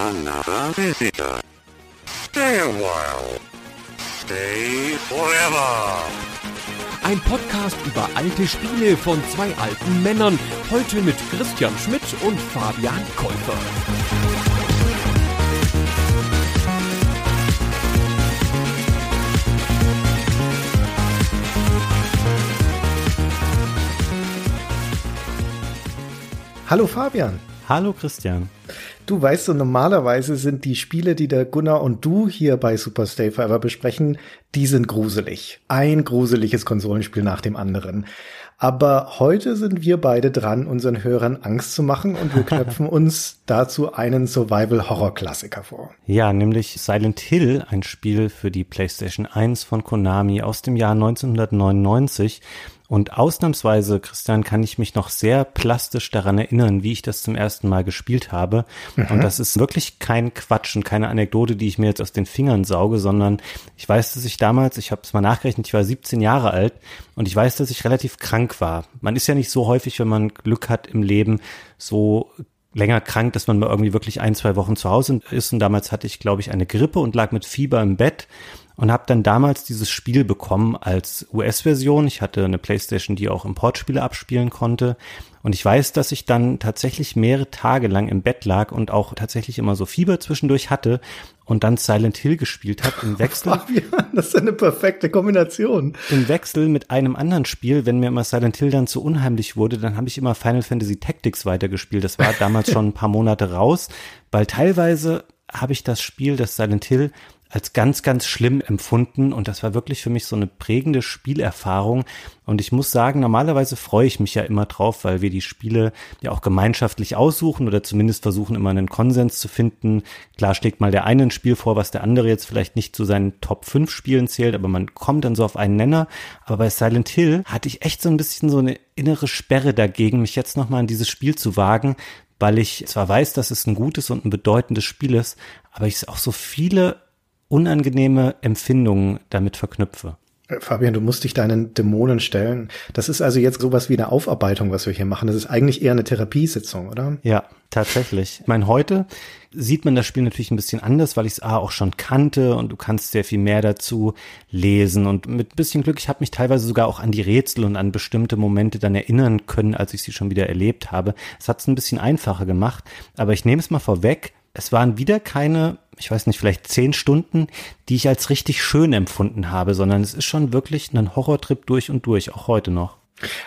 Another visitor. Stay a while. Stay forever. Ein Podcast über alte Spiele von zwei alten Männern. Heute mit Christian Schmidt und Fabian Käufer. Hallo Fabian. Hallo Christian. Du weißt so, normalerweise sind die Spiele, die der Gunnar und du hier bei Super Stay Forever besprechen, die sind gruselig. Ein gruseliges Konsolenspiel nach dem anderen. Aber heute sind wir beide dran, unseren Hörern Angst zu machen und wir knöpfen uns dazu einen Survival-Horror-Klassiker vor. Ja, nämlich Silent Hill, ein Spiel für die PlayStation 1 von Konami aus dem Jahr 1999. Und ausnahmsweise, Christian, kann ich mich noch sehr plastisch daran erinnern, wie ich das zum ersten Mal gespielt habe. Mhm. Und das ist wirklich kein Quatsch und keine Anekdote, die ich mir jetzt aus den Fingern sauge, sondern ich weiß, dass ich damals, ich habe es mal nachgerechnet, ich war 17 Jahre alt und ich weiß, dass ich relativ krank war. Man ist ja nicht so häufig, wenn man Glück hat im Leben, so länger krank, dass man mal irgendwie wirklich ein, zwei Wochen zu Hause ist. Und damals hatte ich, glaube ich, eine Grippe und lag mit Fieber im Bett und habe dann damals dieses Spiel bekommen als US-Version. Ich hatte eine PlayStation, die auch Importspiele abspielen konnte. Und ich weiß, dass ich dann tatsächlich mehrere Tage lang im Bett lag und auch tatsächlich immer so Fieber zwischendurch hatte und dann Silent Hill gespielt habe im Wechsel. Fabian, das ist eine perfekte Kombination. Im Wechsel mit einem anderen Spiel, wenn mir immer Silent Hill dann zu unheimlich wurde, dann habe ich immer Final Fantasy Tactics weitergespielt. Das war damals schon ein paar Monate raus, weil teilweise habe ich das Spiel, das Silent Hill, als ganz, ganz schlimm empfunden und das war wirklich für mich so eine prägende Spielerfahrung. Und ich muss sagen, normalerweise freue ich mich ja immer drauf, weil wir die Spiele ja auch gemeinschaftlich aussuchen oder zumindest versuchen immer einen Konsens zu finden. Klar schlägt mal der eine ein Spiel vor, was der andere jetzt vielleicht nicht zu seinen Top 5 Spielen zählt, aber man kommt dann so auf einen Nenner. Aber bei Silent Hill hatte ich echt so ein bisschen so eine innere Sperre dagegen, mich jetzt nochmal in dieses Spiel zu wagen, weil ich zwar weiß, dass es ein gutes und ein bedeutendes Spiel ist, aber ich auch so viele unangenehme Empfindungen damit verknüpfe. Äh, Fabian, du musst dich deinen Dämonen stellen. Das ist also jetzt sowas wie eine Aufarbeitung, was wir hier machen. Das ist eigentlich eher eine Therapiesitzung, oder? Ja, tatsächlich. Ich meine, heute sieht man das Spiel natürlich ein bisschen anders, weil ich es A auch schon kannte und du kannst sehr viel mehr dazu lesen. Und mit ein bisschen Glück, ich habe mich teilweise sogar auch an die Rätsel und an bestimmte Momente dann erinnern können, als ich sie schon wieder erlebt habe. Es hat es ein bisschen einfacher gemacht. Aber ich nehme es mal vorweg, es waren wieder keine, ich weiß nicht, vielleicht zehn Stunden, die ich als richtig schön empfunden habe, sondern es ist schon wirklich ein Horrortrip durch und durch, auch heute noch.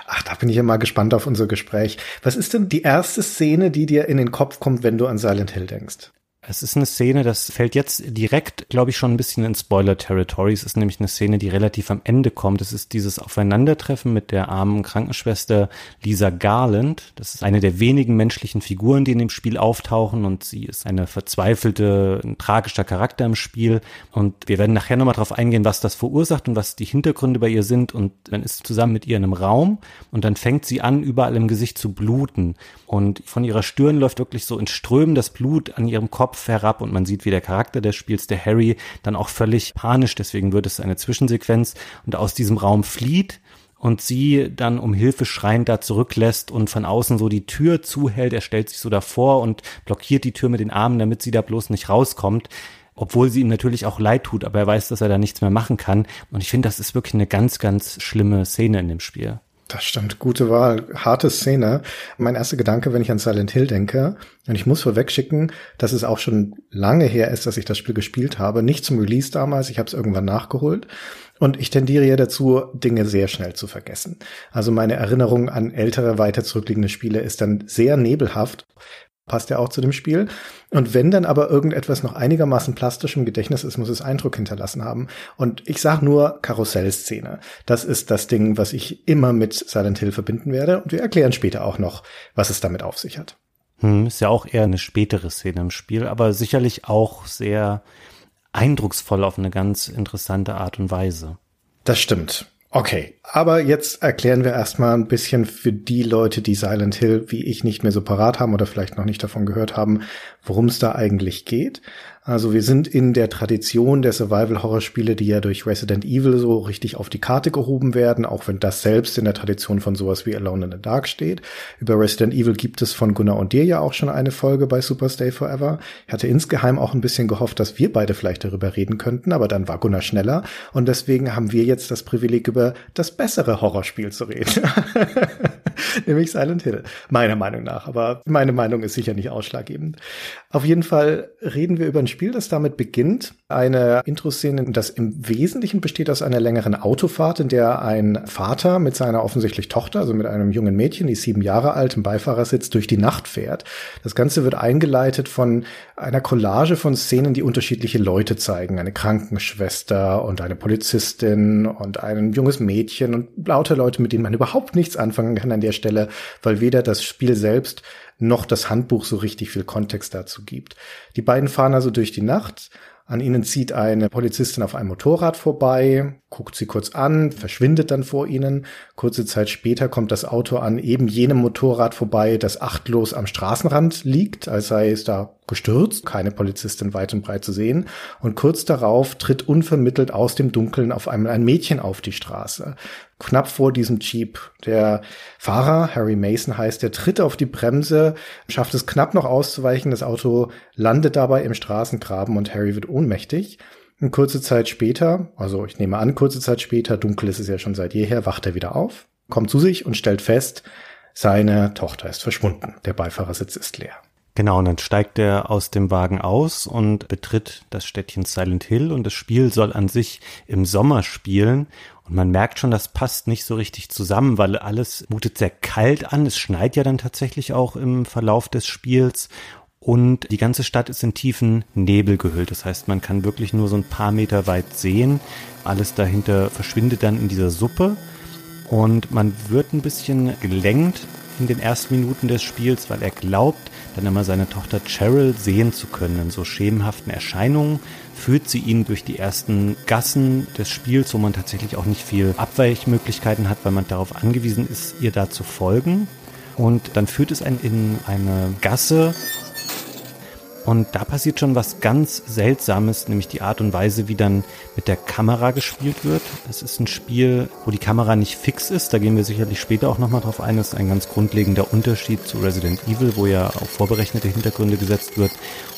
Ach, da bin ich ja mal gespannt auf unser Gespräch. Was ist denn die erste Szene, die dir in den Kopf kommt, wenn du an Silent Hill denkst? Es ist eine Szene, das fällt jetzt direkt, glaube ich, schon ein bisschen in Spoiler-Territory. Es ist nämlich eine Szene, die relativ am Ende kommt. Es ist dieses Aufeinandertreffen mit der armen Krankenschwester Lisa Garland. Das ist eine der wenigen menschlichen Figuren, die in dem Spiel auftauchen und sie ist eine verzweifelte, ein tragischer Charakter im Spiel. Und wir werden nachher nochmal drauf eingehen, was das verursacht und was die Hintergründe bei ihr sind. Und dann ist sie zusammen mit ihr in einem Raum und dann fängt sie an, überall im Gesicht zu bluten. Und von ihrer Stirn läuft wirklich so in Strömen das Blut an ihrem Kopf Kopf herab und man sieht, wie der Charakter des Spiels, der Harry, dann auch völlig panisch, deswegen wird es eine Zwischensequenz und aus diesem Raum flieht und sie dann um Hilfe schreiend da zurücklässt und von außen so die Tür zuhält. Er stellt sich so davor und blockiert die Tür mit den Armen, damit sie da bloß nicht rauskommt. Obwohl sie ihm natürlich auch leid tut, aber er weiß, dass er da nichts mehr machen kann. Und ich finde, das ist wirklich eine ganz, ganz schlimme Szene in dem Spiel. Das stimmt, gute Wahl, harte Szene. Mein erster Gedanke, wenn ich an Silent Hill denke, und ich muss vorwegschicken, dass es auch schon lange her ist, dass ich das Spiel gespielt habe, nicht zum Release damals, ich habe es irgendwann nachgeholt. Und ich tendiere ja dazu, Dinge sehr schnell zu vergessen. Also meine Erinnerung an ältere, weiter zurückliegende Spiele ist dann sehr nebelhaft passt ja auch zu dem Spiel. Und wenn dann aber irgendetwas noch einigermaßen plastisch im Gedächtnis ist, muss es Eindruck hinterlassen haben. Und ich sag nur Karussellszene. Das ist das Ding, was ich immer mit Silent Hill verbinden werde. Und wir erklären später auch noch, was es damit auf sich hat. Hm, ist ja auch eher eine spätere Szene im Spiel, aber sicherlich auch sehr eindrucksvoll auf eine ganz interessante Art und Weise. Das stimmt. Okay, aber jetzt erklären wir erstmal ein bisschen für die Leute, die Silent Hill wie ich nicht mehr so parat haben oder vielleicht noch nicht davon gehört haben, worum es da eigentlich geht. Also wir sind in der Tradition der Survival-Horror-Spiele, die ja durch Resident Evil so richtig auf die Karte gehoben werden, auch wenn das selbst in der Tradition von sowas wie Alone in the Dark steht. Über Resident Evil gibt es von Gunnar und dir ja auch schon eine Folge bei Super Stay Forever. Ich hatte insgeheim auch ein bisschen gehofft, dass wir beide vielleicht darüber reden könnten, aber dann war Gunnar schneller und deswegen haben wir jetzt das Privileg, über das bessere Horrorspiel zu reden. Nämlich Silent Hill. Meiner Meinung nach. Aber meine Meinung ist sicher nicht ausschlaggebend. Auf jeden Fall reden wir über ein Spiel, das damit beginnt. Eine Intro-Szene, das im Wesentlichen besteht aus einer längeren Autofahrt, in der ein Vater mit seiner offensichtlich Tochter, also mit einem jungen Mädchen, die sieben Jahre alt, im Beifahrersitz durch die Nacht fährt. Das Ganze wird eingeleitet von einer Collage von Szenen, die unterschiedliche Leute zeigen. Eine Krankenschwester und eine Polizistin und ein junges Mädchen und lauter Leute, mit denen man überhaupt nichts anfangen kann an der Stelle, weil weder das Spiel selbst noch das Handbuch so richtig viel Kontext dazu gibt. Die beiden fahren also durch die Nacht. An ihnen zieht eine Polizistin auf einem Motorrad vorbei, guckt sie kurz an, verschwindet dann vor ihnen. Kurze Zeit später kommt das Auto an eben jenem Motorrad vorbei, das achtlos am Straßenrand liegt, als sei es da gestürzt, keine Polizistin weit und breit zu sehen. Und kurz darauf tritt unvermittelt aus dem Dunkeln auf einmal ein Mädchen auf die Straße knapp vor diesem Jeep. Der Fahrer, Harry Mason heißt, der tritt auf die Bremse, schafft es knapp noch auszuweichen. Das Auto landet dabei im Straßengraben und Harry wird ohnmächtig. Und kurze Zeit später, also ich nehme an, kurze Zeit später, dunkel ist es ja schon seit jeher, wacht er wieder auf, kommt zu sich und stellt fest, seine Tochter ist verschwunden. Der Beifahrersitz ist leer. Genau, und dann steigt er aus dem Wagen aus und betritt das Städtchen Silent Hill und das Spiel soll an sich im Sommer spielen und man merkt schon, das passt nicht so richtig zusammen, weil alles mutet sehr kalt an. Es schneit ja dann tatsächlich auch im Verlauf des Spiels. Und die ganze Stadt ist in tiefen Nebel gehüllt. Das heißt, man kann wirklich nur so ein paar Meter weit sehen. Alles dahinter verschwindet dann in dieser Suppe. Und man wird ein bisschen gelenkt in den ersten Minuten des Spiels, weil er glaubt, dann immer seine Tochter Cheryl sehen zu können in so schemenhaften Erscheinungen führt sie ihn durch die ersten Gassen des Spiels, wo man tatsächlich auch nicht viel Abweichmöglichkeiten hat, weil man darauf angewiesen ist, ihr da zu folgen. Und dann führt es einen in eine Gasse, und da passiert schon was ganz Seltsames, nämlich die Art und Weise, wie dann mit der Kamera gespielt wird. Es ist ein Spiel, wo die Kamera nicht fix ist. Da gehen wir sicherlich später auch nochmal drauf ein. Das ist ein ganz grundlegender Unterschied zu Resident Evil, wo ja auf vorberechnete Hintergründe gesetzt wird.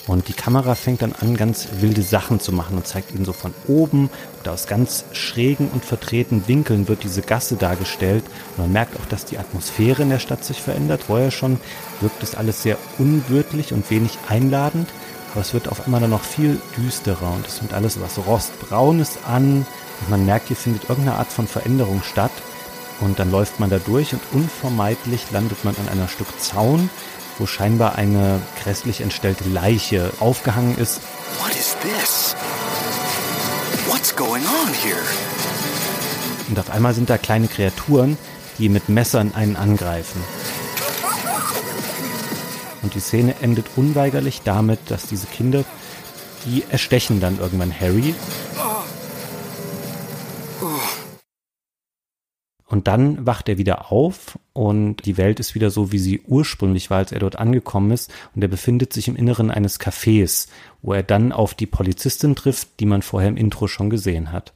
Und die Kamera fängt dann an, ganz wilde Sachen zu machen und zeigt ihnen so von oben oder aus ganz schrägen und verdrehten Winkeln wird diese Gasse dargestellt. Und man merkt auch, dass die Atmosphäre in der Stadt sich verändert. Vorher schon wirkt es alles sehr unwirtlich und wenig einladend. Aber es wird auf einmal dann noch viel düsterer und es nimmt alles was Rostbraunes an. Und man merkt, hier findet irgendeine Art von Veränderung statt. Und dann läuft man da durch und unvermeidlich landet man an einer Stück Zaun, wo scheinbar eine grässlich entstellte Leiche aufgehangen ist. What is this? What's going on here? Und auf einmal sind da kleine Kreaturen, die mit Messern einen angreifen. Und die Szene endet unweigerlich damit, dass diese Kinder, die erstechen dann irgendwann Harry. Und dann wacht er wieder auf und die Welt ist wieder so, wie sie ursprünglich war, als er dort angekommen ist. Und er befindet sich im Inneren eines Cafés, wo er dann auf die Polizistin trifft, die man vorher im Intro schon gesehen hat.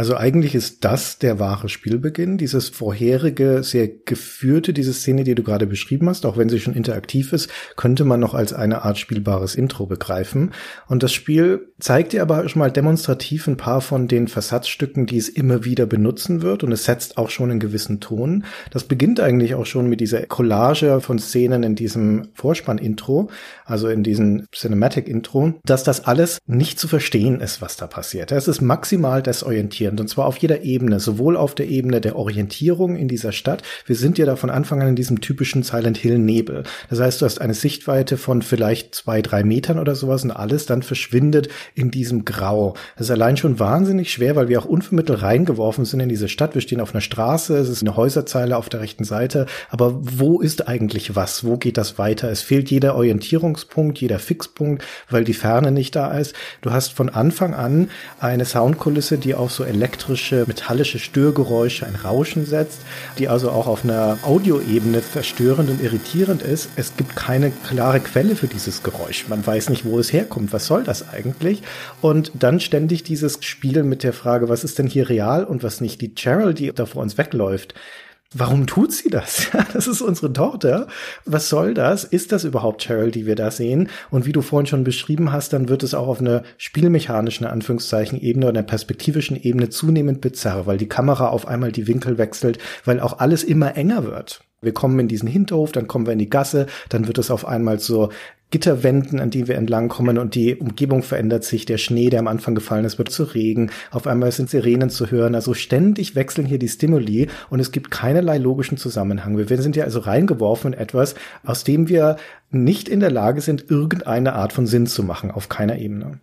Also eigentlich ist das der wahre Spielbeginn, dieses vorherige, sehr geführte, diese Szene, die du gerade beschrieben hast, auch wenn sie schon interaktiv ist, könnte man noch als eine Art spielbares Intro begreifen. Und das Spiel zeigt dir aber schon mal demonstrativ ein paar von den Versatzstücken, die es immer wieder benutzen wird und es setzt auch schon einen gewissen Ton. Das beginnt eigentlich auch schon mit dieser Collage von Szenen in diesem Vorspann-Intro, also in diesem Cinematic-Intro, dass das alles nicht zu verstehen ist, was da passiert. Es ist maximal desorientiert orientierend. Und zwar auf jeder Ebene, sowohl auf der Ebene der Orientierung in dieser Stadt. Wir sind ja da von Anfang an in diesem typischen Silent Hill Nebel. Das heißt, du hast eine Sichtweite von vielleicht zwei, drei Metern oder sowas und alles dann verschwindet in diesem Grau. Das ist allein schon wahnsinnig schwer, weil wir auch unvermittelt reingeworfen sind in diese Stadt. Wir stehen auf einer Straße, es ist eine Häuserzeile auf der rechten Seite. Aber wo ist eigentlich was? Wo geht das weiter? Es fehlt jeder Orientierungspunkt, jeder Fixpunkt, weil die Ferne nicht da ist. Du hast von Anfang an eine Soundkulisse, die auf so elektrische, metallische Störgeräusche, ein Rauschen setzt, die also auch auf einer Audioebene verstörend und irritierend ist. Es gibt keine klare Quelle für dieses Geräusch. Man weiß nicht, wo es herkommt. Was soll das eigentlich? Und dann ständig dieses Spielen mit der Frage, was ist denn hier real und was nicht. Die Cheryl, die da vor uns wegläuft, Warum tut sie das? Das ist unsere Tochter. Was soll das? Ist das überhaupt Cheryl, die wir da sehen? Und wie du vorhin schon beschrieben hast, dann wird es auch auf einer spielmechanischen, Anführungszeichen, Ebene oder einer perspektivischen Ebene zunehmend bizarr, weil die Kamera auf einmal die Winkel wechselt, weil auch alles immer enger wird. Wir kommen in diesen Hinterhof, dann kommen wir in die Gasse, dann wird es auf einmal so Gitterwänden, an die wir entlangkommen und die Umgebung verändert sich. Der Schnee, der am Anfang gefallen ist, wird zu Regen. Auf einmal sind Sirenen zu hören. Also ständig wechseln hier die Stimuli und es gibt keinerlei logischen Zusammenhang. Wir sind ja also reingeworfen in etwas, aus dem wir nicht in der Lage sind, irgendeine Art von Sinn zu machen, auf keiner Ebene.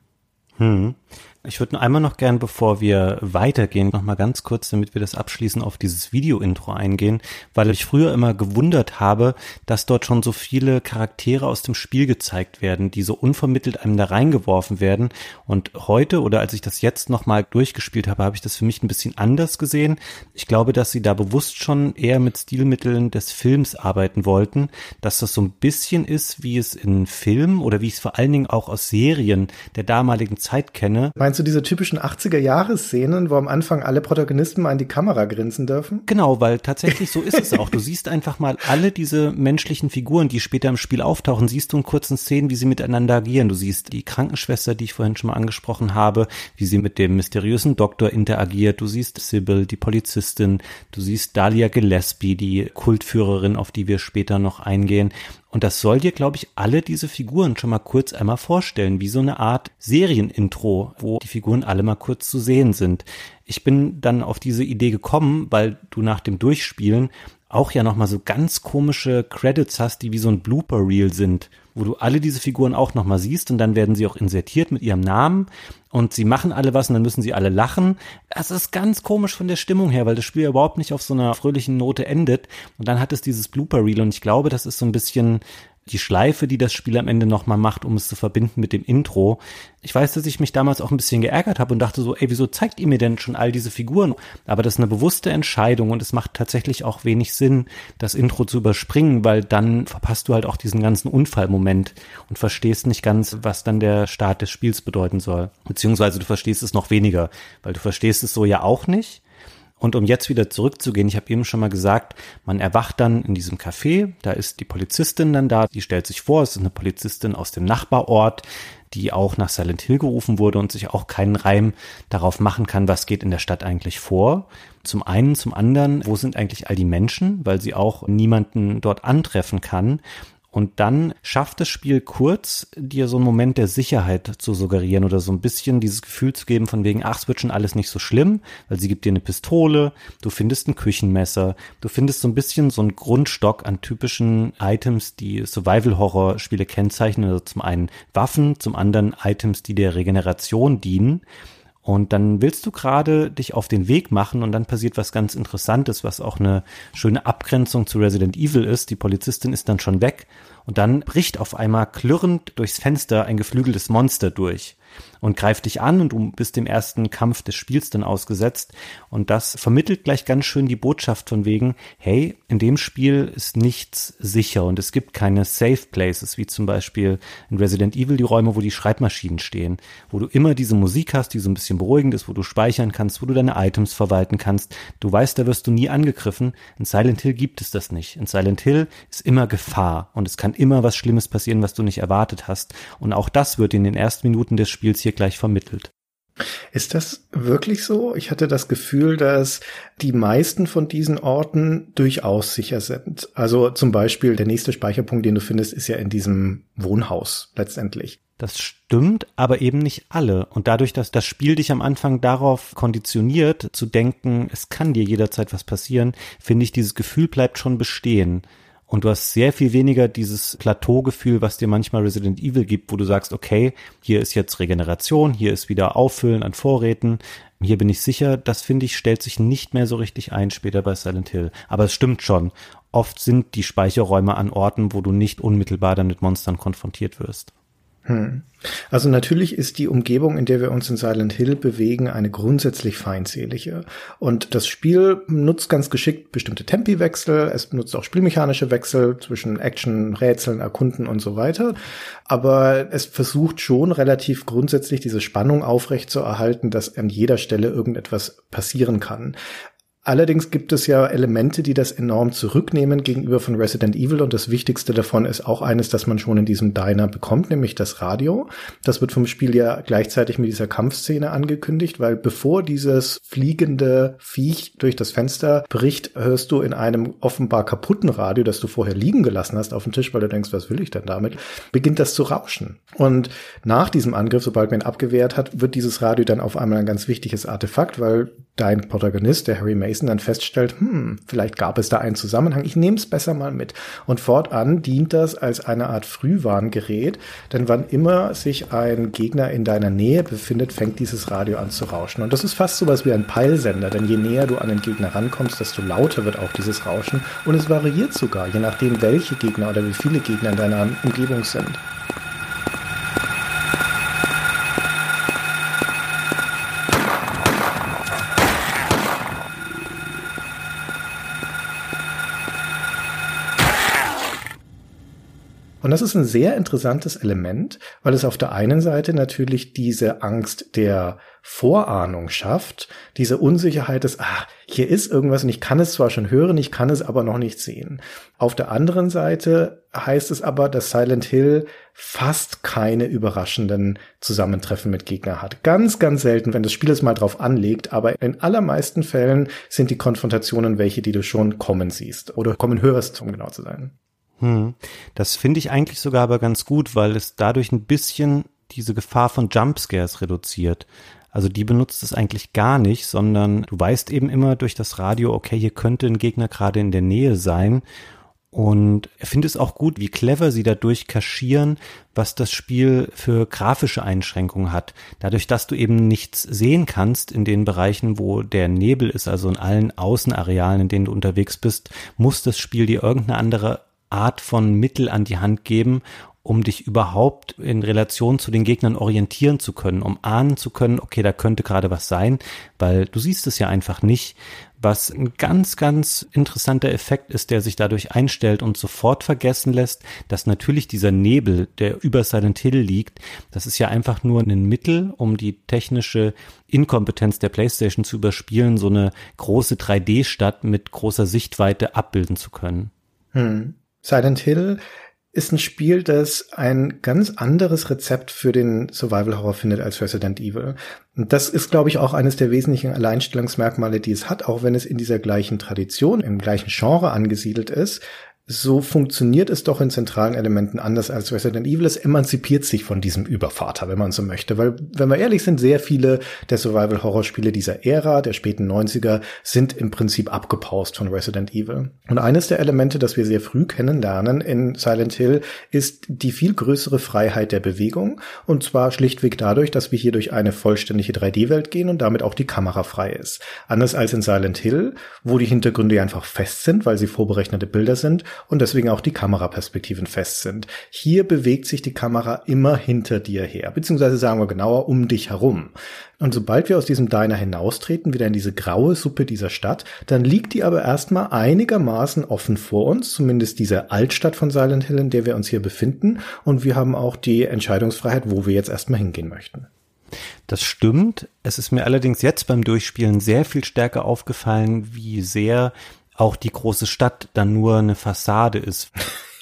Hm. Ich würde einmal noch gern, bevor wir weitergehen, noch mal ganz kurz, damit wir das abschließen, auf dieses Video-Intro eingehen, weil ich früher immer gewundert habe, dass dort schon so viele Charaktere aus dem Spiel gezeigt werden, die so unvermittelt einem da reingeworfen werden. Und heute oder als ich das jetzt noch mal durchgespielt habe, habe ich das für mich ein bisschen anders gesehen. Ich glaube, dass sie da bewusst schon eher mit Stilmitteln des Films arbeiten wollten, dass das so ein bisschen ist, wie es in Filmen oder wie ich es vor allen Dingen auch aus Serien der damaligen Zeit kenne. Meinst Meinst du diese typischen 80er-Jahres-Szenen, wo am Anfang alle Protagonisten mal in die Kamera grinsen dürfen? Genau, weil tatsächlich so ist es auch. Du siehst einfach mal alle diese menschlichen Figuren, die später im Spiel auftauchen, siehst du in kurzen Szenen, wie sie miteinander agieren. Du siehst die Krankenschwester, die ich vorhin schon mal angesprochen habe, wie sie mit dem mysteriösen Doktor interagiert. Du siehst Sybil, die Polizistin. Du siehst Dahlia Gillespie, die Kultführerin, auf die wir später noch eingehen. Und das soll dir, glaube ich, alle diese Figuren schon mal kurz einmal vorstellen, wie so eine Art Serienintro, wo die Figuren alle mal kurz zu sehen sind. Ich bin dann auf diese Idee gekommen, weil du nach dem Durchspielen auch ja nochmal so ganz komische Credits hast, die wie so ein Blooper-Reel sind, wo du alle diese Figuren auch nochmal siehst und dann werden sie auch insertiert mit ihrem Namen und sie machen alle was und dann müssen sie alle lachen. Das ist ganz komisch von der Stimmung her, weil das Spiel überhaupt nicht auf so einer fröhlichen Note endet und dann hat es dieses Blooper-Reel und ich glaube, das ist so ein bisschen die Schleife, die das Spiel am Ende nochmal macht, um es zu verbinden mit dem Intro. Ich weiß, dass ich mich damals auch ein bisschen geärgert habe und dachte so, ey, wieso zeigt ihr mir denn schon all diese Figuren? Aber das ist eine bewusste Entscheidung und es macht tatsächlich auch wenig Sinn, das Intro zu überspringen, weil dann verpasst du halt auch diesen ganzen Unfallmoment und verstehst nicht ganz, was dann der Start des Spiels bedeuten soll. Beziehungsweise du verstehst es noch weniger, weil du verstehst es so ja auch nicht. Und um jetzt wieder zurückzugehen, ich habe eben schon mal gesagt, man erwacht dann in diesem Café, da ist die Polizistin dann da, die stellt sich vor, es ist eine Polizistin aus dem Nachbarort, die auch nach Silent Hill gerufen wurde und sich auch keinen Reim darauf machen kann, was geht in der Stadt eigentlich vor. Zum einen, zum anderen, wo sind eigentlich all die Menschen, weil sie auch niemanden dort antreffen kann. Und dann schafft das Spiel kurz, dir so einen Moment der Sicherheit zu suggerieren oder so ein bisschen dieses Gefühl zu geben von wegen, ach, es wird schon alles nicht so schlimm, weil sie gibt dir eine Pistole, du findest ein Küchenmesser, du findest so ein bisschen so einen Grundstock an typischen Items, die Survival-Horror-Spiele kennzeichnen. Also zum einen Waffen, zum anderen Items, die der Regeneration dienen. Und dann willst du gerade dich auf den Weg machen und dann passiert was ganz Interessantes, was auch eine schöne Abgrenzung zu Resident Evil ist. Die Polizistin ist dann schon weg und dann bricht auf einmal klirrend durchs Fenster ein geflügeltes Monster durch und greift dich an und du bist dem ersten Kampf des Spiels dann ausgesetzt. Und das vermittelt gleich ganz schön die Botschaft von wegen, hey, in dem Spiel ist nichts sicher und es gibt keine Safe Places, wie zum Beispiel in Resident Evil die Räume, wo die Schreibmaschinen stehen, wo du immer diese Musik hast, die so ein bisschen beruhigend ist, wo du speichern kannst, wo du deine Items verwalten kannst. Du weißt, da wirst du nie angegriffen. In Silent Hill gibt es das nicht. In Silent Hill ist immer Gefahr und es kann immer was Schlimmes passieren, was du nicht erwartet hast. Und auch das wird in den ersten Minuten des Spiels hier gleich vermittelt. Ist das wirklich so? Ich hatte das Gefühl, dass die meisten von diesen Orten durchaus sicher sind. Also zum Beispiel der nächste Speicherpunkt, den du findest, ist ja in diesem Wohnhaus letztendlich. Das stimmt, aber eben nicht alle. Und dadurch, dass das Spiel dich am Anfang darauf konditioniert, zu denken, es kann dir jederzeit was passieren, finde ich, dieses Gefühl bleibt schon bestehen. Und du hast sehr viel weniger dieses Plateaugefühl, was dir manchmal Resident Evil gibt, wo du sagst, okay, hier ist jetzt Regeneration, hier ist wieder Auffüllen an Vorräten, hier bin ich sicher, das finde ich, stellt sich nicht mehr so richtig ein später bei Silent Hill. Aber es stimmt schon. Oft sind die Speicherräume an Orten, wo du nicht unmittelbar dann mit Monstern konfrontiert wirst. Hm. Also natürlich ist die Umgebung, in der wir uns in Silent Hill bewegen, eine grundsätzlich feindselige. Und das Spiel nutzt ganz geschickt bestimmte Tempiwechsel, es nutzt auch spielmechanische Wechsel zwischen Action, Rätseln, Erkunden und so weiter. Aber es versucht schon relativ grundsätzlich diese Spannung aufrechtzuerhalten, dass an jeder Stelle irgendetwas passieren kann. Allerdings gibt es ja Elemente, die das enorm zurücknehmen gegenüber von Resident Evil und das Wichtigste davon ist auch eines, das man schon in diesem Diner bekommt, nämlich das Radio. Das wird vom Spiel ja gleichzeitig mit dieser Kampfszene angekündigt, weil bevor dieses fliegende Viech durch das Fenster bricht, hörst du in einem offenbar kaputten Radio, das du vorher liegen gelassen hast auf dem Tisch, weil du denkst, was will ich denn damit, beginnt das zu rauschen. Und nach diesem Angriff, sobald man ihn abgewehrt hat, wird dieses Radio dann auf einmal ein ganz wichtiges Artefakt, weil dein Protagonist, der Harry Mason, dann feststellt, hm, vielleicht gab es da einen Zusammenhang, ich nehme es besser mal mit. Und fortan dient das als eine Art Frühwarngerät, denn wann immer sich ein Gegner in deiner Nähe befindet, fängt dieses Radio an zu rauschen. Und das ist fast so was wie ein Peilsender, denn je näher du an den Gegner rankommst, desto lauter wird auch dieses Rauschen. Und es variiert sogar, je nachdem, welche Gegner oder wie viele Gegner in deiner Umgebung sind. Und das ist ein sehr interessantes Element, weil es auf der einen Seite natürlich diese Angst der Vorahnung schafft, diese Unsicherheit des, ah, hier ist irgendwas und ich kann es zwar schon hören, ich kann es aber noch nicht sehen. Auf der anderen Seite heißt es aber, dass Silent Hill fast keine überraschenden Zusammentreffen mit Gegner hat. Ganz, ganz selten, wenn das Spiel es mal drauf anlegt, aber in allermeisten Fällen sind die Konfrontationen welche, die du schon kommen siehst oder kommen hörst, um genau zu sein. Hm. Das finde ich eigentlich sogar aber ganz gut, weil es dadurch ein bisschen diese Gefahr von Jumpscares reduziert. Also die benutzt es eigentlich gar nicht, sondern du weißt eben immer durch das Radio, okay, hier könnte ein Gegner gerade in der Nähe sein. Und er findet es auch gut, wie clever sie dadurch kaschieren, was das Spiel für grafische Einschränkungen hat. Dadurch, dass du eben nichts sehen kannst in den Bereichen, wo der Nebel ist, also in allen Außenarealen, in denen du unterwegs bist, muss das Spiel dir irgendeine andere Art von Mittel an die Hand geben, um dich überhaupt in Relation zu den Gegnern orientieren zu können, um ahnen zu können, okay, da könnte gerade was sein, weil du siehst es ja einfach nicht, was ein ganz, ganz interessanter Effekt ist, der sich dadurch einstellt und sofort vergessen lässt, dass natürlich dieser Nebel, der über Silent Hill liegt, das ist ja einfach nur ein Mittel, um die technische Inkompetenz der PlayStation zu überspielen, so eine große 3D-Stadt mit großer Sichtweite abbilden zu können. Hm. Silent Hill ist ein Spiel, das ein ganz anderes Rezept für den Survival Horror findet als Resident Evil. Und das ist, glaube ich, auch eines der wesentlichen Alleinstellungsmerkmale, die es hat, auch wenn es in dieser gleichen Tradition, im gleichen Genre angesiedelt ist, so funktioniert es doch in zentralen Elementen anders als Resident Evil. Es emanzipiert sich von diesem Übervater, wenn man so möchte. Weil, wenn wir ehrlich sind, sehr viele der Survival-Horror-Spiele dieser Ära, der späten 90er, sind im Prinzip abgepaust von Resident Evil. Und eines der Elemente, das wir sehr früh kennenlernen in Silent Hill, ist die viel größere Freiheit der Bewegung. Und zwar schlichtweg dadurch, dass wir hier durch eine vollständige 3D-Welt gehen und damit auch die Kamera frei ist. Anders als in Silent Hill, wo die Hintergründe einfach fest sind, weil sie vorberechnete Bilder sind und deswegen auch die Kameraperspektiven fest sind. Hier bewegt sich die Kamera immer hinter dir her, beziehungsweise sagen wir genauer um dich herum. Und sobald wir aus diesem Diner hinaustreten, wieder in diese graue Suppe dieser Stadt, dann liegt die aber erstmal einigermaßen offen vor uns, zumindest diese Altstadt von Silent Hill, in der wir uns hier befinden. Und wir haben auch die Entscheidungsfreiheit, wo wir jetzt erstmal hingehen möchten. Das stimmt. Es ist mir allerdings jetzt beim Durchspielen sehr viel stärker aufgefallen, wie sehr auch die große Stadt dann nur eine Fassade ist.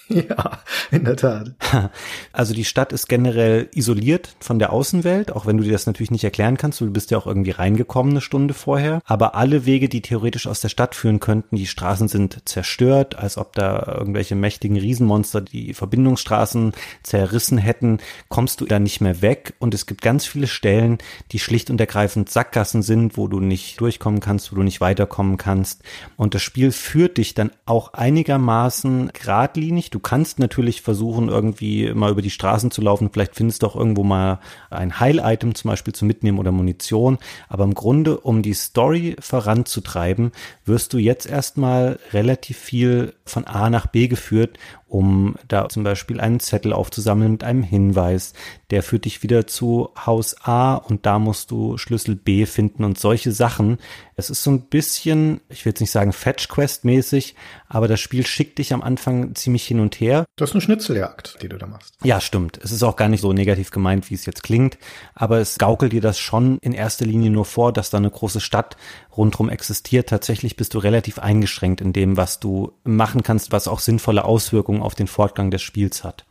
Ja, in der Tat. Also die Stadt ist generell isoliert von der Außenwelt, auch wenn du dir das natürlich nicht erklären kannst. Du bist ja auch irgendwie reingekommen eine Stunde vorher. Aber alle Wege, die theoretisch aus der Stadt führen könnten, die Straßen sind zerstört, als ob da irgendwelche mächtigen Riesenmonster die Verbindungsstraßen zerrissen hätten. Kommst du da nicht mehr weg. Und es gibt ganz viele Stellen, die schlicht und ergreifend Sackgassen sind, wo du nicht durchkommen kannst, wo du nicht weiterkommen kannst. Und das Spiel führt dich dann auch einigermaßen geradlinig Du kannst natürlich versuchen, irgendwie mal über die Straßen zu laufen. Vielleicht findest du auch irgendwo mal ein Heil-Item zum Beispiel zu mitnehmen oder Munition. Aber im Grunde, um die Story voranzutreiben, wirst du jetzt erstmal relativ viel von A nach B geführt um da zum Beispiel einen Zettel aufzusammeln mit einem Hinweis. Der führt dich wieder zu Haus A und da musst du Schlüssel B finden und solche Sachen. Es ist so ein bisschen, ich will jetzt nicht sagen Fetch Quest mäßig, aber das Spiel schickt dich am Anfang ziemlich hin und her. Das ist eine Schnitzeljagd, die du da machst. Ja, stimmt. Es ist auch gar nicht so negativ gemeint, wie es jetzt klingt, aber es gaukelt dir das schon in erster Linie nur vor, dass da eine große Stadt rundherum existiert. Tatsächlich bist du relativ eingeschränkt in dem, was du machen kannst, was auch sinnvolle Auswirkungen auf den Fortgang des Spiels hat.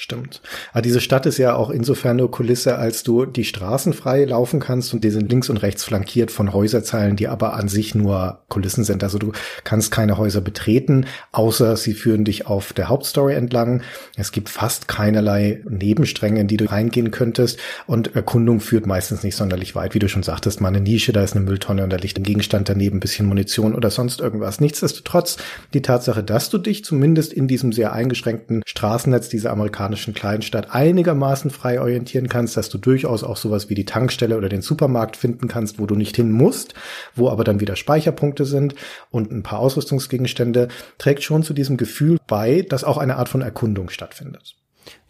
Stimmt. Aber diese Stadt ist ja auch insofern nur Kulisse, als du die Straßen frei laufen kannst und die sind links und rechts flankiert von Häuserzeilen, die aber an sich nur Kulissen sind. Also du kannst keine Häuser betreten, außer sie führen dich auf der Hauptstory entlang. Es gibt fast keinerlei Nebenstränge, in die du reingehen könntest und Erkundung führt meistens nicht sonderlich weit. Wie du schon sagtest, mal eine Nische, da ist eine Mülltonne und da liegt ein Gegenstand daneben, ein bisschen Munition oder sonst irgendwas. Nichtsdestotrotz die Tatsache, dass du dich zumindest in diesem sehr eingeschränkten Straßennetz dieser Amerikaner amerikanischen Kleinstadt einigermaßen frei orientieren kannst, dass du durchaus auch sowas wie die Tankstelle oder den Supermarkt finden kannst, wo du nicht hin musst, wo aber dann wieder Speicherpunkte sind und ein paar Ausrüstungsgegenstände, trägt schon zu diesem Gefühl bei, dass auch eine Art von Erkundung stattfindet.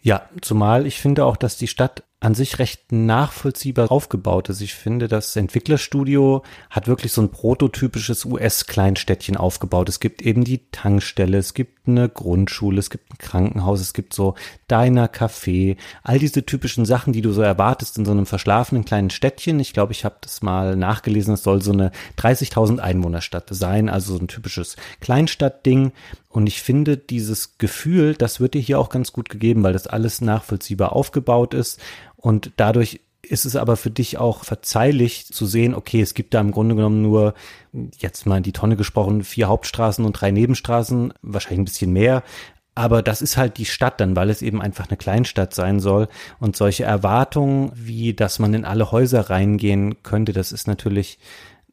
Ja, zumal ich finde auch, dass die Stadt an sich recht nachvollziehbar aufgebaut ist. Ich finde, das Entwicklerstudio hat wirklich so ein prototypisches US-Kleinstädtchen aufgebaut. Es gibt eben die Tankstelle, es gibt eine Grundschule, es gibt ein Krankenhaus, es gibt so Diner, Café, all diese typischen Sachen, die du so erwartest in so einem verschlafenen kleinen Städtchen. Ich glaube, ich habe das mal nachgelesen, es soll so eine 30.000 Einwohnerstadt sein, also so ein typisches Kleinstadtding. Und ich finde, dieses Gefühl, das wird dir hier auch ganz gut gegeben, weil das alles nachvollziehbar aufgebaut ist und dadurch ist es aber für dich auch verzeihlich zu sehen, okay, es gibt da im Grunde genommen nur, jetzt mal in die Tonne gesprochen, vier Hauptstraßen und drei Nebenstraßen, wahrscheinlich ein bisschen mehr. Aber das ist halt die Stadt dann, weil es eben einfach eine Kleinstadt sein soll. Und solche Erwartungen, wie dass man in alle Häuser reingehen könnte, das ist natürlich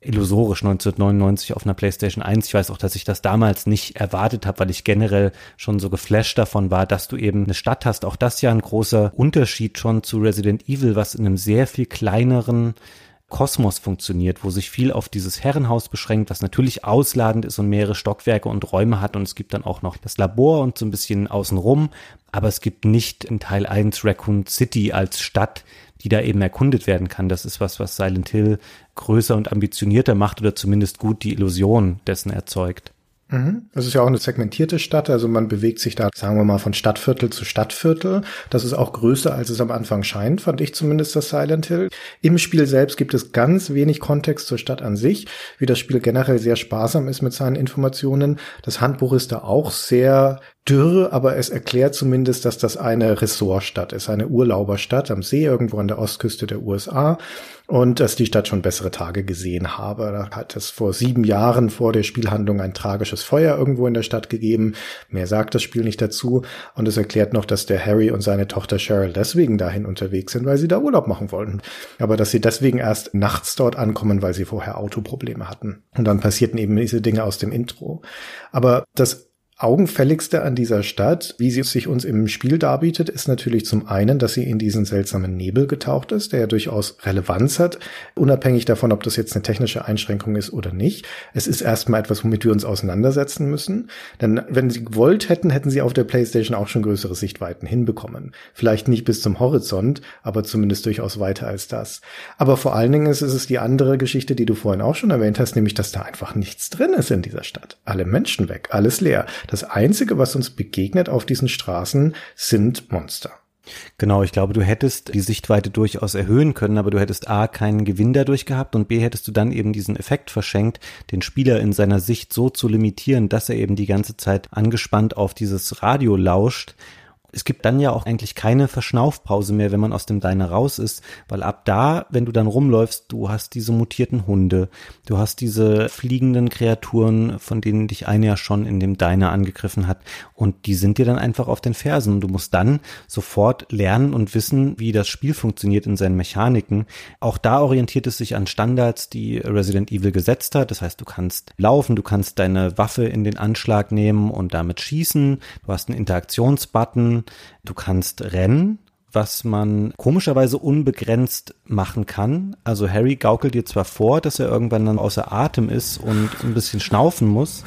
illusorisch 1999 auf einer PlayStation 1. Ich weiß auch, dass ich das damals nicht erwartet habe, weil ich generell schon so geflasht davon war, dass du eben eine Stadt hast. Auch das ja ein großer Unterschied schon zu Resident Evil, was in einem sehr viel kleineren Kosmos funktioniert, wo sich viel auf dieses Herrenhaus beschränkt, was natürlich ausladend ist und mehrere Stockwerke und Räume hat und es gibt dann auch noch das Labor und so ein bisschen außenrum, aber es gibt nicht in Teil 1 Raccoon City als Stadt, die da eben erkundet werden kann. Das ist was, was Silent Hill größer und ambitionierter macht oder zumindest gut die Illusion dessen erzeugt. Mhm. Es ist ja auch eine segmentierte Stadt, also man bewegt sich da, sagen wir mal, von Stadtviertel zu Stadtviertel. Das ist auch größer, als es am Anfang scheint, fand ich zumindest das Silent Hill. Im Spiel selbst gibt es ganz wenig Kontext zur Stadt an sich, wie das Spiel generell sehr sparsam ist mit seinen Informationen. Das Handbuch ist da auch sehr dürr, aber es erklärt zumindest, dass das eine Ressortstadt ist, eine Urlauberstadt am See irgendwo an der Ostküste der USA und dass die Stadt schon bessere Tage gesehen habe. Da hat es vor sieben Jahren vor der Spielhandlung ein tragisches Feuer irgendwo in der Stadt gegeben. Mehr sagt das Spiel nicht dazu und es erklärt noch, dass der Harry und seine Tochter Cheryl deswegen dahin unterwegs sind, weil sie da Urlaub machen wollten. Aber dass sie deswegen erst nachts dort ankommen, weil sie vorher Autoprobleme hatten. Und dann passierten eben diese Dinge aus dem Intro. Aber das Augenfälligste an dieser Stadt, wie sie sich uns im Spiel darbietet, ist natürlich zum einen, dass sie in diesen seltsamen Nebel getaucht ist, der ja durchaus Relevanz hat, unabhängig davon, ob das jetzt eine technische Einschränkung ist oder nicht. Es ist erstmal etwas, womit wir uns auseinandersetzen müssen. Denn wenn sie gewollt hätten, hätten sie auf der PlayStation auch schon größere Sichtweiten hinbekommen. Vielleicht nicht bis zum Horizont, aber zumindest durchaus weiter als das. Aber vor allen Dingen ist es die andere Geschichte, die du vorhin auch schon erwähnt hast, nämlich, dass da einfach nichts drin ist in dieser Stadt. Alle Menschen weg, alles leer. Das Einzige, was uns begegnet auf diesen Straßen, sind Monster. Genau, ich glaube, du hättest die Sichtweite durchaus erhöhen können, aber du hättest A keinen Gewinn dadurch gehabt und B hättest du dann eben diesen Effekt verschenkt, den Spieler in seiner Sicht so zu limitieren, dass er eben die ganze Zeit angespannt auf dieses Radio lauscht es gibt dann ja auch eigentlich keine Verschnaufpause mehr, wenn man aus dem Diner raus ist, weil ab da, wenn du dann rumläufst, du hast diese mutierten Hunde, du hast diese fliegenden Kreaturen, von denen dich eine ja schon in dem Diner angegriffen hat und die sind dir dann einfach auf den Fersen und du musst dann sofort lernen und wissen, wie das Spiel funktioniert in seinen Mechaniken. Auch da orientiert es sich an Standards, die Resident Evil gesetzt hat. Das heißt, du kannst laufen, du kannst deine Waffe in den Anschlag nehmen und damit schießen. Du hast einen Interaktionsbutton, Du kannst rennen, was man komischerweise unbegrenzt machen kann. Also Harry gaukelt dir zwar vor, dass er irgendwann dann außer Atem ist und ein bisschen schnaufen muss.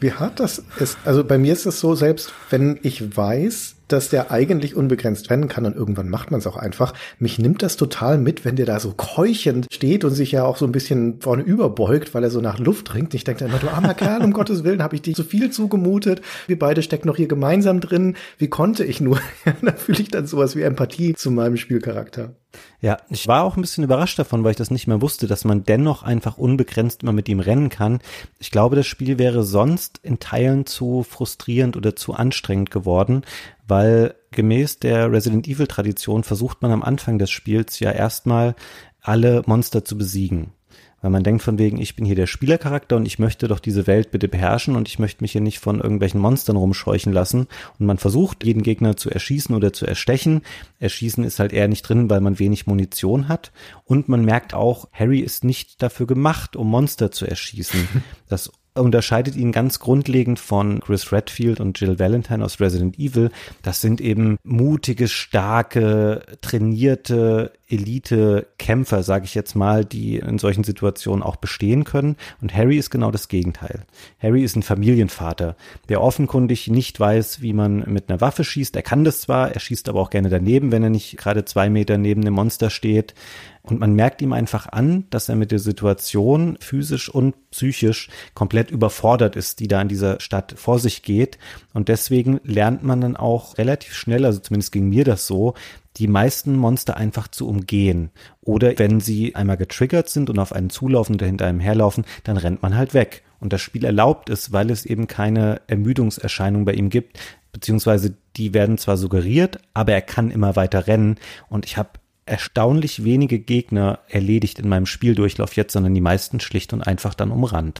Wie hart das ist. Also bei mir ist es so, selbst wenn ich weiß, dass der eigentlich unbegrenzt rennen kann und irgendwann macht man es auch einfach. Mich nimmt das total mit, wenn der da so keuchend steht und sich ja auch so ein bisschen vorne überbeugt, weil er so nach Luft ringt. Ich denke immer, du armer Kerl, um Gottes Willen, habe ich dir zu viel zugemutet. Wir beide stecken noch hier gemeinsam drin. Wie konnte ich nur? da fühle ich dann sowas wie Empathie zu meinem Spielcharakter. Ja, ich war auch ein bisschen überrascht davon, weil ich das nicht mehr wusste, dass man dennoch einfach unbegrenzt immer mit ihm rennen kann. Ich glaube, das Spiel wäre sonst in Teilen zu frustrierend oder zu anstrengend geworden, weil gemäß der Resident Evil Tradition versucht man am Anfang des Spiels ja erstmal alle Monster zu besiegen. Weil man denkt von wegen, ich bin hier der Spielercharakter und ich möchte doch diese Welt bitte beherrschen und ich möchte mich hier nicht von irgendwelchen Monstern rumscheuchen lassen. Und man versucht, jeden Gegner zu erschießen oder zu erstechen. Erschießen ist halt eher nicht drin, weil man wenig Munition hat. Und man merkt auch, Harry ist nicht dafür gemacht, um Monster zu erschießen. Das unterscheidet ihn ganz grundlegend von Chris Redfield und Jill Valentine aus Resident Evil. Das sind eben mutige, starke, trainierte Elite-Kämpfer, sage ich jetzt mal, die in solchen Situationen auch bestehen können. Und Harry ist genau das Gegenteil. Harry ist ein Familienvater, der offenkundig nicht weiß, wie man mit einer Waffe schießt. Er kann das zwar, er schießt aber auch gerne daneben, wenn er nicht gerade zwei Meter neben einem Monster steht. Und man merkt ihm einfach an, dass er mit der Situation physisch und psychisch komplett überfordert ist, die da in dieser Stadt vor sich geht. Und deswegen lernt man dann auch relativ schnell, also zumindest ging mir das so, die meisten Monster einfach zu umgehen. Oder wenn sie einmal getriggert sind und auf einen zulaufen oder hinter einem herlaufen, dann rennt man halt weg. Und das Spiel erlaubt es, weil es eben keine Ermüdungserscheinung bei ihm gibt, beziehungsweise die werden zwar suggeriert, aber er kann immer weiter rennen. Und ich habe erstaunlich wenige Gegner erledigt in meinem Spieldurchlauf jetzt, sondern die meisten schlicht und einfach dann umrannt.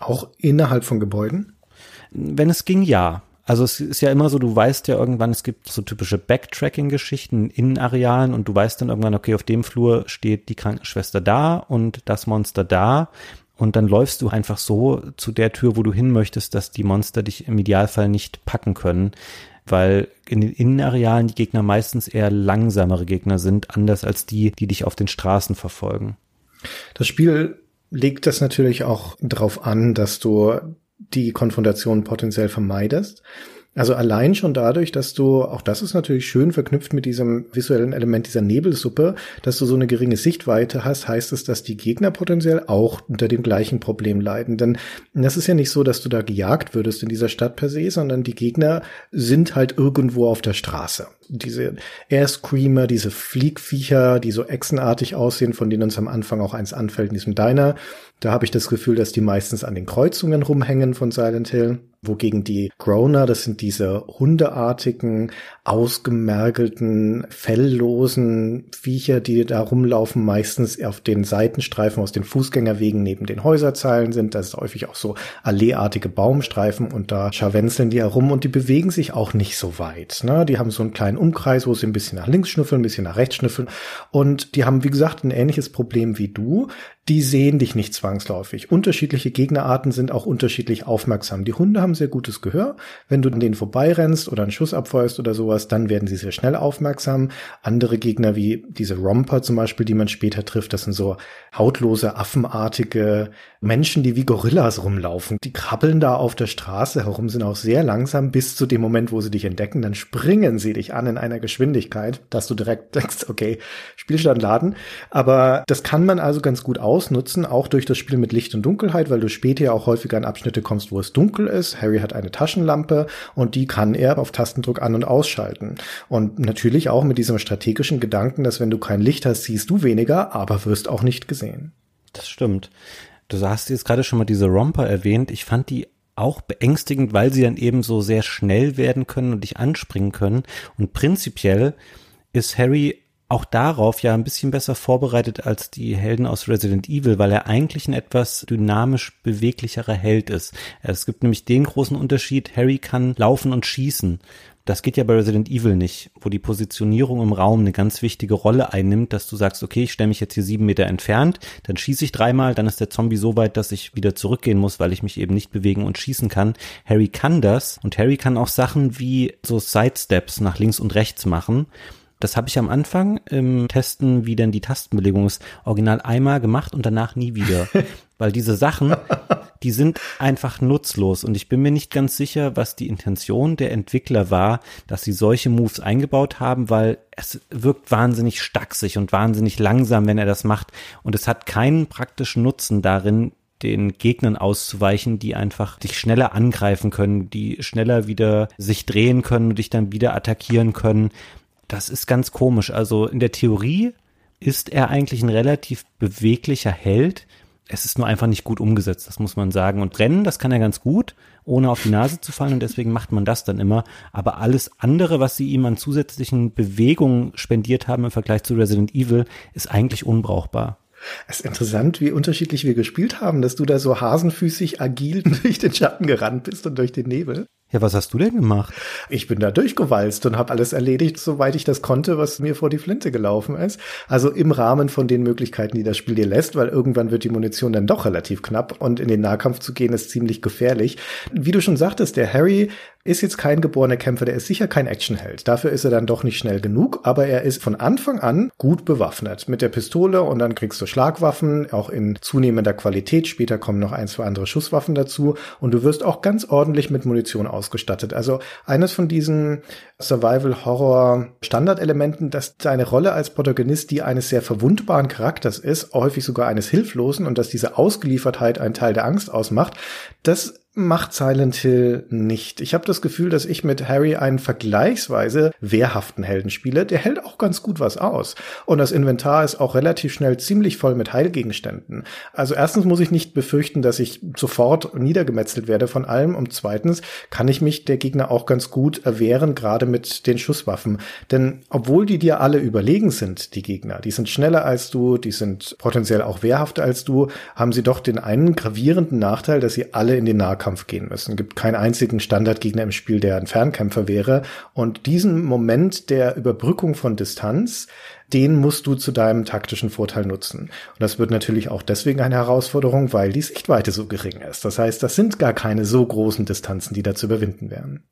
Auch innerhalb von Gebäuden? Wenn es ging, ja. Also es ist ja immer so, du weißt ja irgendwann, es gibt so typische Backtracking-Geschichten in Arealen und du weißt dann irgendwann, okay, auf dem Flur steht die Krankenschwester da und das Monster da. Und dann läufst du einfach so zu der Tür, wo du hin möchtest, dass die Monster dich im Idealfall nicht packen können weil in den Innenarealen die Gegner meistens eher langsamere Gegner sind, anders als die, die dich auf den Straßen verfolgen. Das Spiel legt das natürlich auch darauf an, dass du die Konfrontation potenziell vermeidest. Also allein schon dadurch, dass du, auch das ist natürlich schön verknüpft mit diesem visuellen Element dieser Nebelsuppe, dass du so eine geringe Sichtweite hast, heißt es, dass die Gegner potenziell auch unter dem gleichen Problem leiden. Denn das ist ja nicht so, dass du da gejagt würdest in dieser Stadt per se, sondern die Gegner sind halt irgendwo auf der Straße. Diese Air Screamer, diese Fliegviecher, die so echsenartig aussehen, von denen uns am Anfang auch eins anfällt in diesem Diner, da habe ich das Gefühl, dass die meistens an den Kreuzungen rumhängen von Silent Hill, wogegen die Groner, das sind diese hundeartigen, ausgemergelten, felllosen Viecher, die da rumlaufen, meistens auf den Seitenstreifen aus den Fußgängerwegen neben den Häuserzeilen sind. Das ist häufig auch so alleeartige Baumstreifen und da scharwenzeln die herum und die bewegen sich auch nicht so weit. Ne? Die haben so einen kleinen Umkreis, wo sie ein bisschen nach links schnüffeln, ein bisschen nach rechts schnüffeln und die haben, wie gesagt, ein ähnliches Problem wie du die sehen dich nicht zwangsläufig. Unterschiedliche Gegnerarten sind auch unterschiedlich aufmerksam. Die Hunde haben sehr gutes Gehör. Wenn du an denen vorbeirennst oder einen Schuss abfeuerst oder sowas, dann werden sie sehr schnell aufmerksam. Andere Gegner wie diese Romper zum Beispiel, die man später trifft, das sind so hautlose, affenartige Menschen, die wie Gorillas rumlaufen. Die krabbeln da auf der Straße herum, sind auch sehr langsam bis zu dem Moment, wo sie dich entdecken. Dann springen sie dich an in einer Geschwindigkeit, dass du direkt denkst, okay, Spielstand laden. Aber das kann man also ganz gut ausnutzen, auch durch das Spiel mit Licht und Dunkelheit, weil du später ja auch häufiger in Abschnitte kommst, wo es dunkel ist. Harry hat eine Taschenlampe und die kann er auf Tastendruck an- und ausschalten. Und natürlich auch mit diesem strategischen Gedanken, dass wenn du kein Licht hast, siehst du weniger, aber wirst auch nicht gesehen. Das stimmt. Du hast jetzt gerade schon mal diese Romper erwähnt. Ich fand die auch beängstigend, weil sie dann eben so sehr schnell werden können und dich anspringen können. Und prinzipiell ist Harry auch darauf ja ein bisschen besser vorbereitet als die Helden aus Resident Evil, weil er eigentlich ein etwas dynamisch beweglicherer Held ist. Es gibt nämlich den großen Unterschied, Harry kann laufen und schießen. Das geht ja bei Resident Evil nicht, wo die Positionierung im Raum eine ganz wichtige Rolle einnimmt, dass du sagst, okay, ich stelle mich jetzt hier sieben Meter entfernt, dann schieße ich dreimal, dann ist der Zombie so weit, dass ich wieder zurückgehen muss, weil ich mich eben nicht bewegen und schießen kann. Harry kann das und Harry kann auch Sachen wie so Sidesteps nach links und rechts machen Das habe ich am Anfang im Testen, wie denn die Tastenbelegung ist, original einmal gemacht und danach nie wieder. Weil diese Sachen, die sind einfach nutzlos und ich bin mir nicht ganz sicher, was die Intention der Entwickler war, dass sie solche Moves eingebaut haben, weil es wirkt wahnsinnig stacksig und wahnsinnig langsam, wenn er das macht und es hat keinen praktischen Nutzen darin, den Gegnern auszuweichen, die einfach dich schneller angreifen können, die schneller wieder sich drehen können und dich dann wieder attackieren können. Das ist ganz komisch. Also in der Theorie ist er eigentlich ein relativ beweglicher Held. Es ist nur einfach nicht gut umgesetzt, das muss man sagen. Und Rennen, das kann er ganz gut, ohne auf die Nase zu fallen. Und deswegen macht man das dann immer. Aber alles andere, was sie ihm an zusätzlichen Bewegungen spendiert haben im Vergleich zu Resident Evil, ist eigentlich unbrauchbar. Es ist interessant, wie unterschiedlich wir gespielt haben, dass du da so hasenfüßig agil durch den Schatten gerannt bist und durch den Nebel. Ja, was hast du denn gemacht? Ich bin da durchgewalzt und habe alles erledigt, soweit ich das konnte, was mir vor die Flinte gelaufen ist. Also im Rahmen von den Möglichkeiten, die das Spiel dir lässt, weil irgendwann wird die Munition dann doch relativ knapp und in den Nahkampf zu gehen ist ziemlich gefährlich. Wie du schon sagtest, der Harry ist jetzt kein geborener Kämpfer, der ist sicher kein Actionheld. Dafür ist er dann doch nicht schnell genug, aber er ist von Anfang an gut bewaffnet mit der Pistole und dann kriegst du Schlagwaffen, auch in zunehmender Qualität. Später kommen noch ein, zwei andere Schusswaffen dazu und du wirst auch ganz ordentlich mit Munition ausgestattet. Also eines von diesen Survival-Horror-Standardelementen, dass deine Rolle als Protagonist die eines sehr verwundbaren Charakters ist, häufig sogar eines Hilflosen und dass diese Ausgeliefertheit einen Teil der Angst ausmacht, das macht Silent Hill nicht. Ich habe das Gefühl, dass ich mit Harry einen vergleichsweise wehrhaften Helden spiele. Der hält auch ganz gut was aus. Und das Inventar ist auch relativ schnell ziemlich voll mit Heilgegenständen. Also erstens muss ich nicht befürchten, dass ich sofort niedergemetzelt werde von allem. Und zweitens kann ich mich der Gegner auch ganz gut erwehren, gerade mit den Schusswaffen. Denn obwohl die dir alle überlegen sind, die Gegner, die sind schneller als du, die sind potenziell auch wehrhafter als du, haben sie doch den einen gravierenden Nachteil, dass sie alle in den Nahkampf Nahkampf gehen müssen. Es gibt keinen einzigen Standardgegner im Spiel, der ein Fernkämpfer wäre. Und diesen Moment der Überbrückung von Distanz, den musst du zu deinem taktischen Vorteil nutzen. Und das wird natürlich auch deswegen eine Herausforderung, weil die Sichtweite so gering ist. Das heißt, das sind gar keine so großen Distanzen, die da zu überwinden wären.